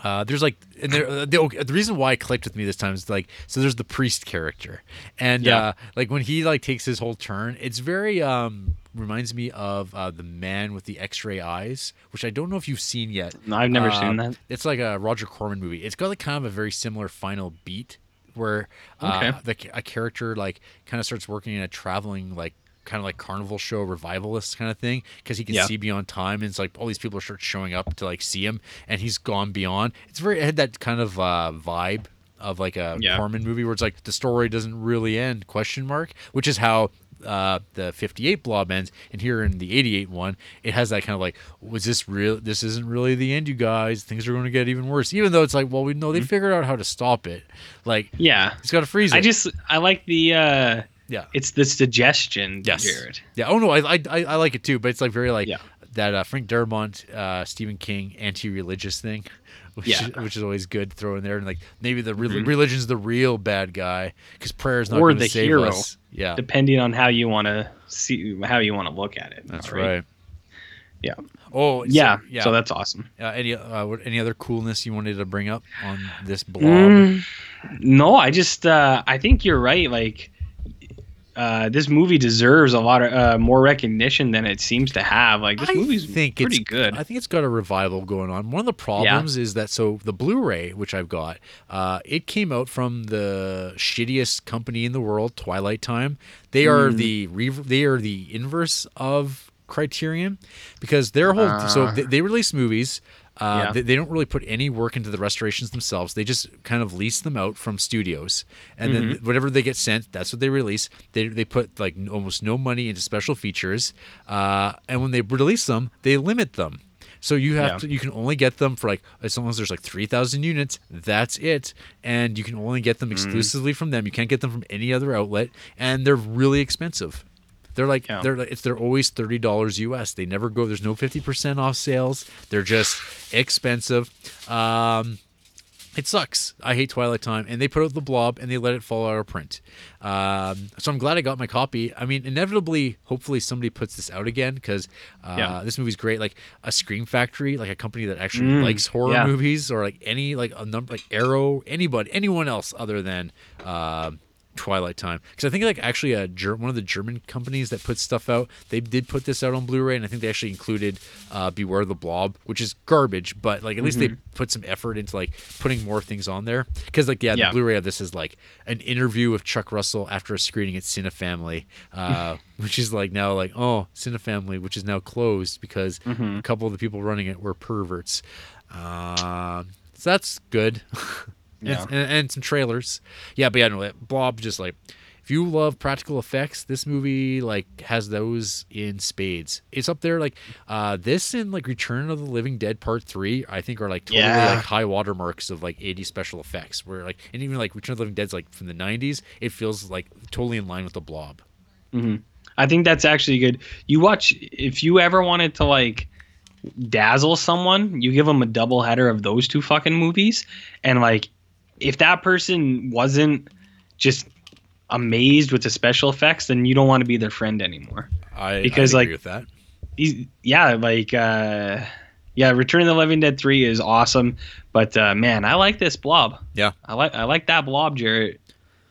uh, there's like, and there, uh, the, okay, the reason why it clicked with me this time is like, so there's the priest character, and Yeah. uh, like when he like takes his whole turn, it's very um reminds me of uh, the man with the X-ray eyes, which I don't know if you've seen yet. No, I've never Uh, seen that. It's like a Roger Corman movie. It's got like kind of a very similar final beat where uh, Okay. the, a character like kind of starts working in a traveling like kind of like carnival show revivalist kind of thing because he can Yeah. see beyond time and it's like all these people start showing up to like see him and he's gone beyond it's very it had that kind of uh vibe of like a Yeah. Corman movie where it's like the story doesn't really end question mark which is how uh, the 58 blob ends and here in the 88 one it has that kind of like was this real this isn't really the end you guys things are going to get even worse even though it's like well we know they figured out how to stop it like Yeah. it's got to freeze it I just I like the uh yeah it's the suggestion, yes Jared. yeah oh no I, I I I like it too but it's like very like Yeah. that uh, Frank Darabont uh, Stephen King anti-religious thing which, Yeah. Mm-hmm. is, which is always good to throw in there and like maybe the re- religion's the real bad guy because prayer is not Or going to the save hero. us yeah Depending on how you want to see how you want to look at it. that's right. Yeah. Oh so- Yeah. yeah. So that's awesome. Uh, any uh, what, any other coolness you wanted to bring up on this blog? Mm, no, I just uh, I think you're right. Like uh, this movie deserves a lot of uh, more recognition than it seems to have. Like this I movie's think pretty good. I think it's got a revival going on. One of the problems is that so the Blu-ray, which I've got, uh, it came out from the shittiest company in the world, Twilight Time. They are the re- they are the inverse of Criterion because their whole so they, they release movies. Uh, Ah. Yeah. they, they don't really put any work into the restorations themselves. They just kind of lease them out from studios, and then Mm-hmm. whatever they get sent, that's what they release. They, they put like n- almost no money into special features, uh, and when they release them, they limit them. So you have Yeah. to, you can only get them for like as long as there's like three thousand units. That's it, and you can only get them Mm. exclusively from them. You can't get them from any other outlet, and they're really expensive. They're like Yeah. they're like it's they're always thirty dollars US. They never go. There's no fifty percent off sales. They're just expensive. Um, it sucks. I hate Twilight Time, and they put out the Blob and they let it fall out of print. Um, so I'm glad I got my copy. I mean, inevitably, hopefully somebody puts this out again because uh, Yeah. this movie's great. Like a Scream Factory, like a company that actually likes horror yeah. movies, or like any like a number like Arrow, anybody, anyone else other than. Uh, Twilight Time. Because I think like actually a Ger- one of the German companies that puts stuff out they did put this out on Blu-ray and I think they actually included uh, Beware the Blob which is garbage but like at least they put some effort into like putting more things on there. Because like yeah, Yeah. the Blu-ray of this is like an interview with Chuck Russell after a screening at Cinefamily uh, which is like now like oh Cinefamily which is now closed because a couple of the people running it were perverts. Um so that's good Yeah. and, and, and some trailers. Yeah, but yeah, no, Blob just like if you love practical effects, this movie like has those in spades. It's up there like uh this and like Return of the Living Dead Part Three. I think are like totally Yeah. like high watermarks of like 80 special effects. Where like and even like Return of the Living Dead's like from the 90s. It feels like totally in line with the Blob. I think that's actually good. You watch if you ever wanted to like dazzle someone, you give them a double header of those two fucking movies, and like if that person wasn't just amazed with the special effects, then you don't want to be their friend anymore. I Because, I like, agree with that. Yeah, like uh, yeah, Return of the Living Dead three is awesome, but uh, man, I like this blob. Yeah. I like I like that blob, Jarrett.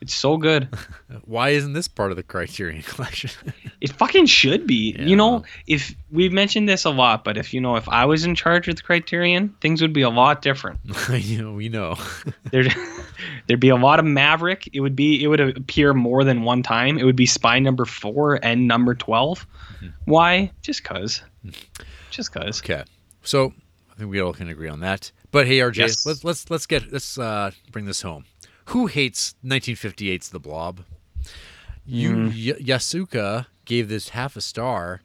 It's so good. Why isn't this part of the Criterion Collection? It fucking should be. Yeah. You know, if we've mentioned this a lot, but if you know, if I was in charge of the Criterion, things would be a lot different. you know, we know. There'd there'd be a lot of Maverick. It would be it would appear more than one time. It would be Spy number four and number 12 Why? Just cause. Just cause. Okay, so I think we all can agree on that. But hey, RJ, Yes. let's let's let's get let's uh, bring this home. Who hates 1958's The Blob? You Mm. y- Yasuka gave this half a star.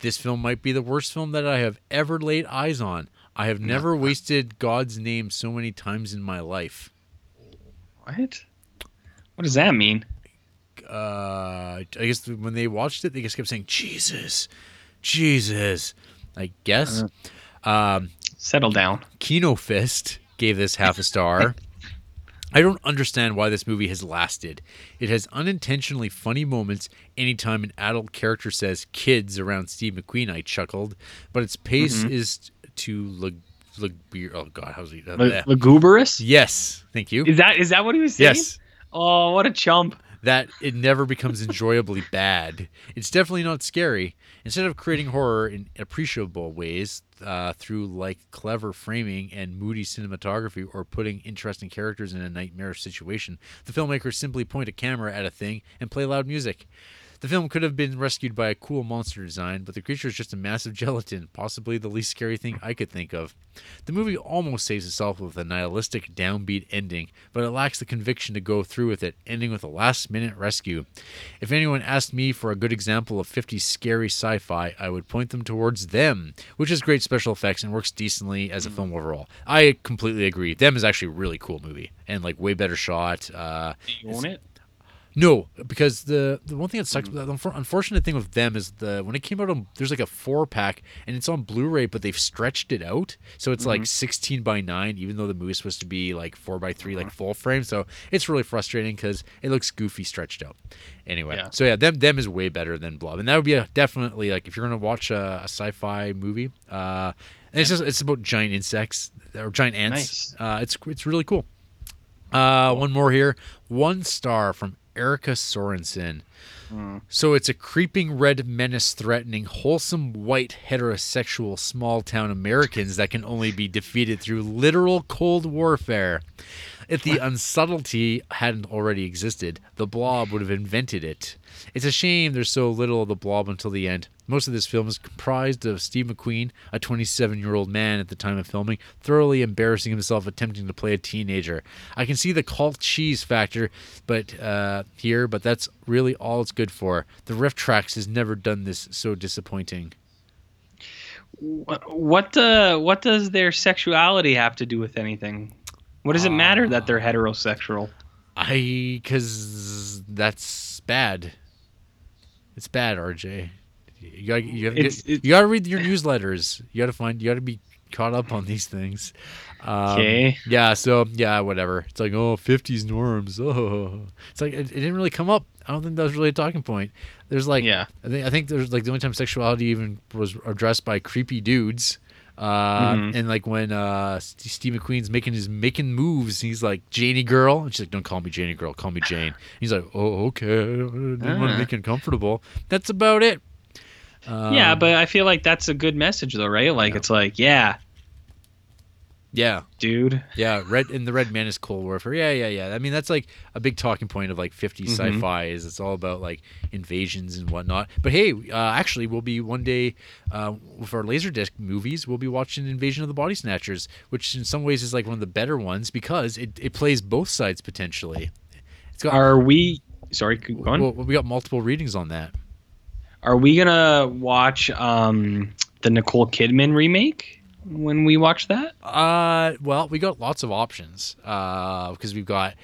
This film might be the worst film that I have ever laid eyes on. I have never wasted God's name so many times in my life. What? What does that mean? Uh, I guess when they watched it, they just kept saying Jesus, Jesus. I guess. Um, Settle down. Kino Fist gave this half a star. I don't understand why this movie has lasted. It has unintentionally funny moments anytime an adult character says kids around Steve McQueen, I chuckled, but its pace is to lug, lug, oh god, how's he? uh, bleh. lugubrious? yes, thank you. Is that is that what he was saying? Yes, Oh, what a chump. That it never becomes enjoyably bad. It's definitely not scary. Instead of creating horror in appreciable ways uh, through like clever framing and moody cinematography or putting interesting characters in a nightmarish situation, the filmmakers simply point a camera at a thing and play loud music. The film could have been rescued by a cool monster design, but the creature is just a massive gelatin, possibly the least scary thing I could think of. The movie almost saves itself with a nihilistic, downbeat ending, but it lacks the conviction to go through with it, ending with a last minute rescue. If anyone asked me for a good example of 50 scary sci fi, I would point them towards Them, which has great special effects and works decently as a film overall. I completely agree. Them is actually a really cool movie and like way better shot. Uh, Do you own it? No, because the the one thing that sucks, about the unfortunate thing with them is the when it came out on there's like a four pack and it's on Blu-ray, but they've stretched it out, so it's like 16 by nine, even though the movie's supposed to be like four by 3 like full frame. So it's really frustrating because it looks goofy stretched out. Anyway, Yeah. so yeah, them them is way better than Blob, and that would be a, definitely like if you're gonna watch a, a sci-fi movie, uh, it's just it's about giant insects or giant ants. Nice. Uh, it's it's really cool. Uh, one more here. One star from Erica Sorensen. Hmm. So it's a creeping red menace threatening wholesome white heterosexual small town Americans that can only be defeated through literal cold warfare. If the unsubtlety hadn't already existed, the blob would have invented it. It's a shame there's so little of the blob until the end. Most of this film is comprised of Steve McQueen, a 27 year old man at the time of filming, thoroughly embarrassing himself attempting to play a teenager. I can see the cult cheese factor, but uh, here, but that's really all it's good for. The RiffTrax has never done this so disappointing. What what, uh, what does their sexuality have to do with anything? What does it matter that they're heterosexual? I, because that's bad. It's bad, RJ. You got you, have, It's- you, it's- got to read your newsletters. You got to find. You got to be caught up on these things. Um, Okay. Yeah. So yeah, whatever. It's like oh, 50s norms. Oh, it's like it, it didn't really come up. I don't think that was really a talking point. There's like Yeah. I think I think there's like the only time sexuality even was addressed by creepy dudes. Uh, Mhm. and like when uh St- Steve McQueen's making his making moves, he's like Janie girl, and she's like, "Don't call me Janie girl, call me Jane." He's like, "Oh, okay, I didn't want to Ah. make you uncomfortable." That's about it. Um, yeah, but I feel like that's a good message though, right? Like it's like, yeah, yeah, dude. yeah, red and the Red Man is Cold Warfare. Yeah, yeah, yeah. I mean, that's like a big talking point of like 50s Mhm. sci-fi is it's all about like invasions and whatnot. But hey, uh, actually, we'll be one day uh, with our Laserdisc movies. We'll be watching Invasion of the Body Snatchers, which in some ways is like one of the better ones because it, it plays both sides potentially. It's got Are we? Sorry, keep going. well, we got multiple readings on that. Are we gonna watch um the Nicole Kidman remake when we watch that? Uh, well, we got lots of options. Uh, because we've got,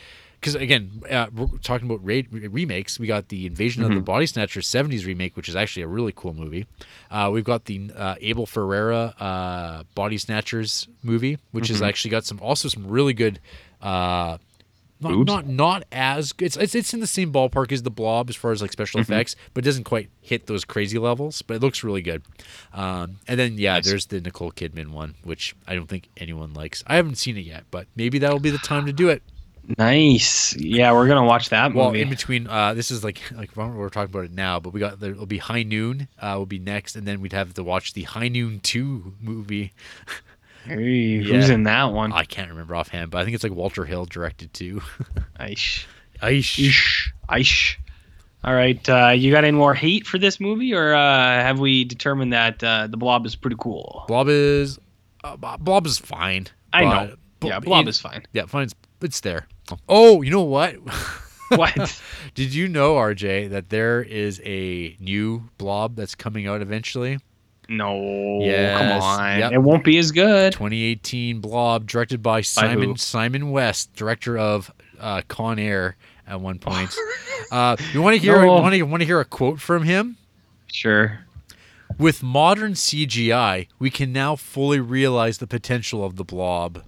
because again, uh, we're talking about ra- remakes. We got the Invasion of the Body Snatchers '70s remake, which is actually a really cool movie. Uh, we've got the uh, Abel Ferrara uh, Body Snatchers movie, which has actually got some also some really good. Not, Boobs? not not as it's, it's it's in the same ballpark as the Blob as far as like special effects, but it doesn't quite hit those crazy levels. But it looks really good. Um, and then yeah, Nice. there's the Nicole Kidman one, which I don't think anyone likes. I haven't seen it yet, but maybe that'll be the time to do it. Nice. Yeah, we're gonna watch that Well, movie. in between, uh, this is like like we're talking about it now, but we got there'll be High Noon uh, will be next, and then we'd have to watch the High Noon Two movie. Hey, Who's in that one? I can't remember offhand, but I think it's like Walter Hill directed too. Aish. Aish. Aish. Aish. All right. Uh, you got any more hate for this movie, or uh, have we determined that uh, the Blob is pretty cool? Blob is uh, Blob is fine. I know. yeah, Blob it- is fine. Yeah, fine. It's, it's there. Oh, you know what? What? Did you know, RJ, that there is a new Blob that's coming out eventually? No. Yes, Come on. yep. It won't be as good. 2018 Blob, directed by Simon who? Simon West, director of uh, Con Air. At one point, uh, you want to hear No. want to want to hear a quote from him? Sure. With modern CGI, we can now fully realize the potential of the Blob.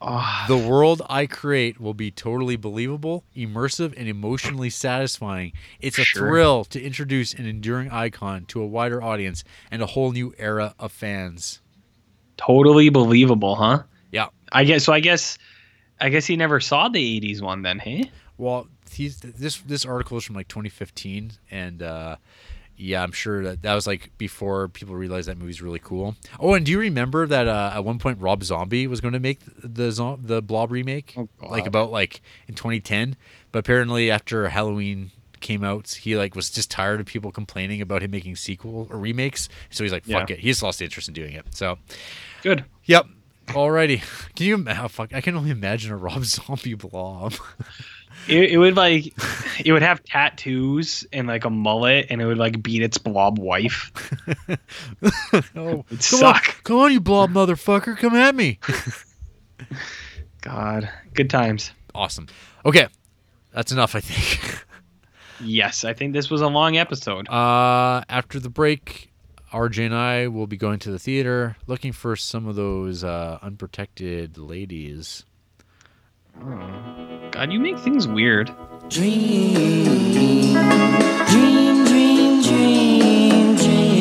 Oh, The world I create will be totally believable, immersive, and emotionally satisfying. It's a Sure. thrill to introduce an enduring icon to a wider audience and a whole new era of fans. totally believable, huh? Yeah. I guess. So I guess. I guess he never saw the '80s one then, hey? Well, he's this this article is from like 2015, and uh, yeah, I'm sure that that was like before people realized that movie's really cool. Oh, and do you remember that uh, at one point Rob Zombie was going to make the zo- the Blob remake, Oh, like about like in 2010, but apparently after Halloween came out, he like was just tired of people complaining about him making sequel or remakes. So he's like, fuck Yeah. it. He just lost interest in doing it. So, Good. yep. Alrighty. Can you? Oh, fuck. I can only imagine a Rob Zombie blob. It, it would like, it would have tattoos and like a mullet, and it would like beat its blob wife. oh, come on, suck. come on, you blob motherfucker, come at me. God, good times. awesome. Okay, that's enough. I think. Yes, I think this was a long episode. Uh, after the break, RJ and I will be going to the theater looking for some of those uh, unprotected ladies. God, you make things weird. Dream, dream, dream, dream, dream.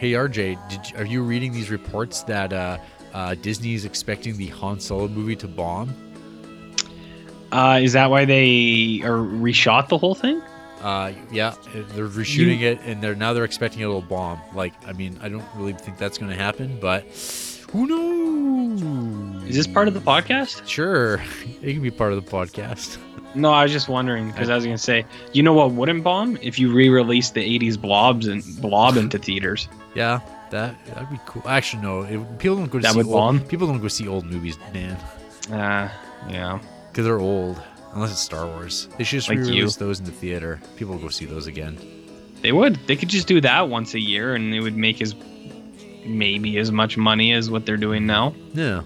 Hey, RJ, did you, are you reading these reports that uh, uh, Disney is expecting the Han Solo movie to bomb? Uh, is that why they or reshot the whole thing? Uh, yeah, they're reshooting it, and they're now they're expecting it will bomb. Like, I mean, I don't really think that's going to happen, but who knows? Is this part of the podcast? Sure, it can be part of the podcast. No, I was just wondering because I was gonna say, you know what wouldn't bomb if you re-released the '80s blobs and blob into theaters. Yeah, that that'd be cool. Actually, no, it, people don't go to That see would old, people don't go see old movies, man, Uh, yeah. because they're old. Unless it's Star Wars, they should just Like re-release those in the theater. People will go see those again. They would. They could just do that once a year, and it would make as maybe as much money as what they're doing now. Yeah.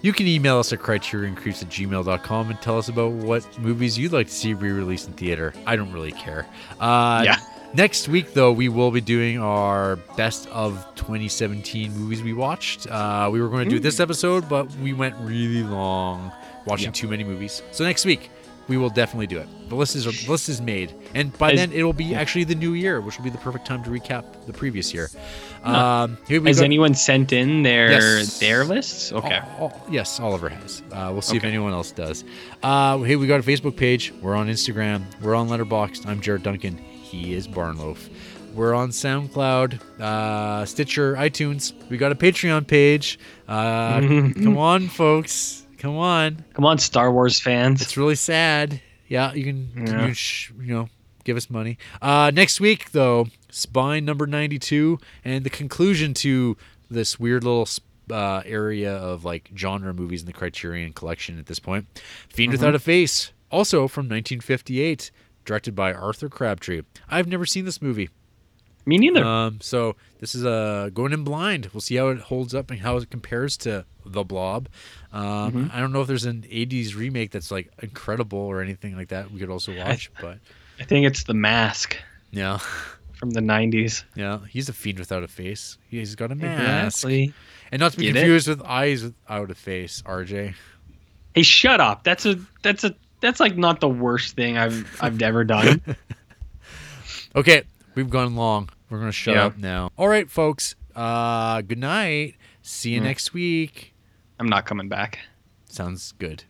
You can email us at criterioncreeps at gmail.com and tell us about what movies you'd like to see re released in theater. I don't really care. Uh, Yeah. Next week, though, we will be doing our best of 2017 movies we watched. Uh, we were going to do this episode, but we went really long watching Yeah. too many movies. So next week, we will definitely do it. The list is the list is made, and by Has- then it'll be actually the new year, which will be the perfect time to recap the previous year. Um, here we Has go. anyone sent in their Yes. their lists? Okay. All- all- yes, Oliver has. Uh, we'll see if anyone else does. Uh, hey, we got a Facebook page. We're on Instagram. We're on Letterboxd. I'm Jared Duncan. He is Barnloaf. We're on SoundCloud, uh, Stitcher, iTunes. We got a Patreon page. Uh, come on, folks. Come on. Come on, Star Wars fans. It's really sad. Yeah, you can, you, Yeah. can sh- you know, give us money. Uh, next week, though, Spine number 92 and the conclusion to this weird little sp- uh, area of like genre movies in the Criterion collection at this point. Fiend Without a Face, also from 1958, directed by Arthur Crabtree. I've never seen this movie. Me neither. Um, so this is uh, going in blind. We'll see how it holds up and how it compares to The Blob. Um, I don't know if there's an '80s remake that's like incredible or anything like that. We could also watch, but I think it's the mask yeah, from the '90s. yeah, he's a fiend without a face. He's got a mask, Exactly. and not to be Get it? confused with eyes without a face. RJ. Hey, shut up. That's a that's a that's like not the worst thing I've I've ever done. Okay, we've gone long. We're gonna shut Yeah. up now. All right, folks. Uh, good night. See you Mm. next week. I'm not coming back. Sounds good.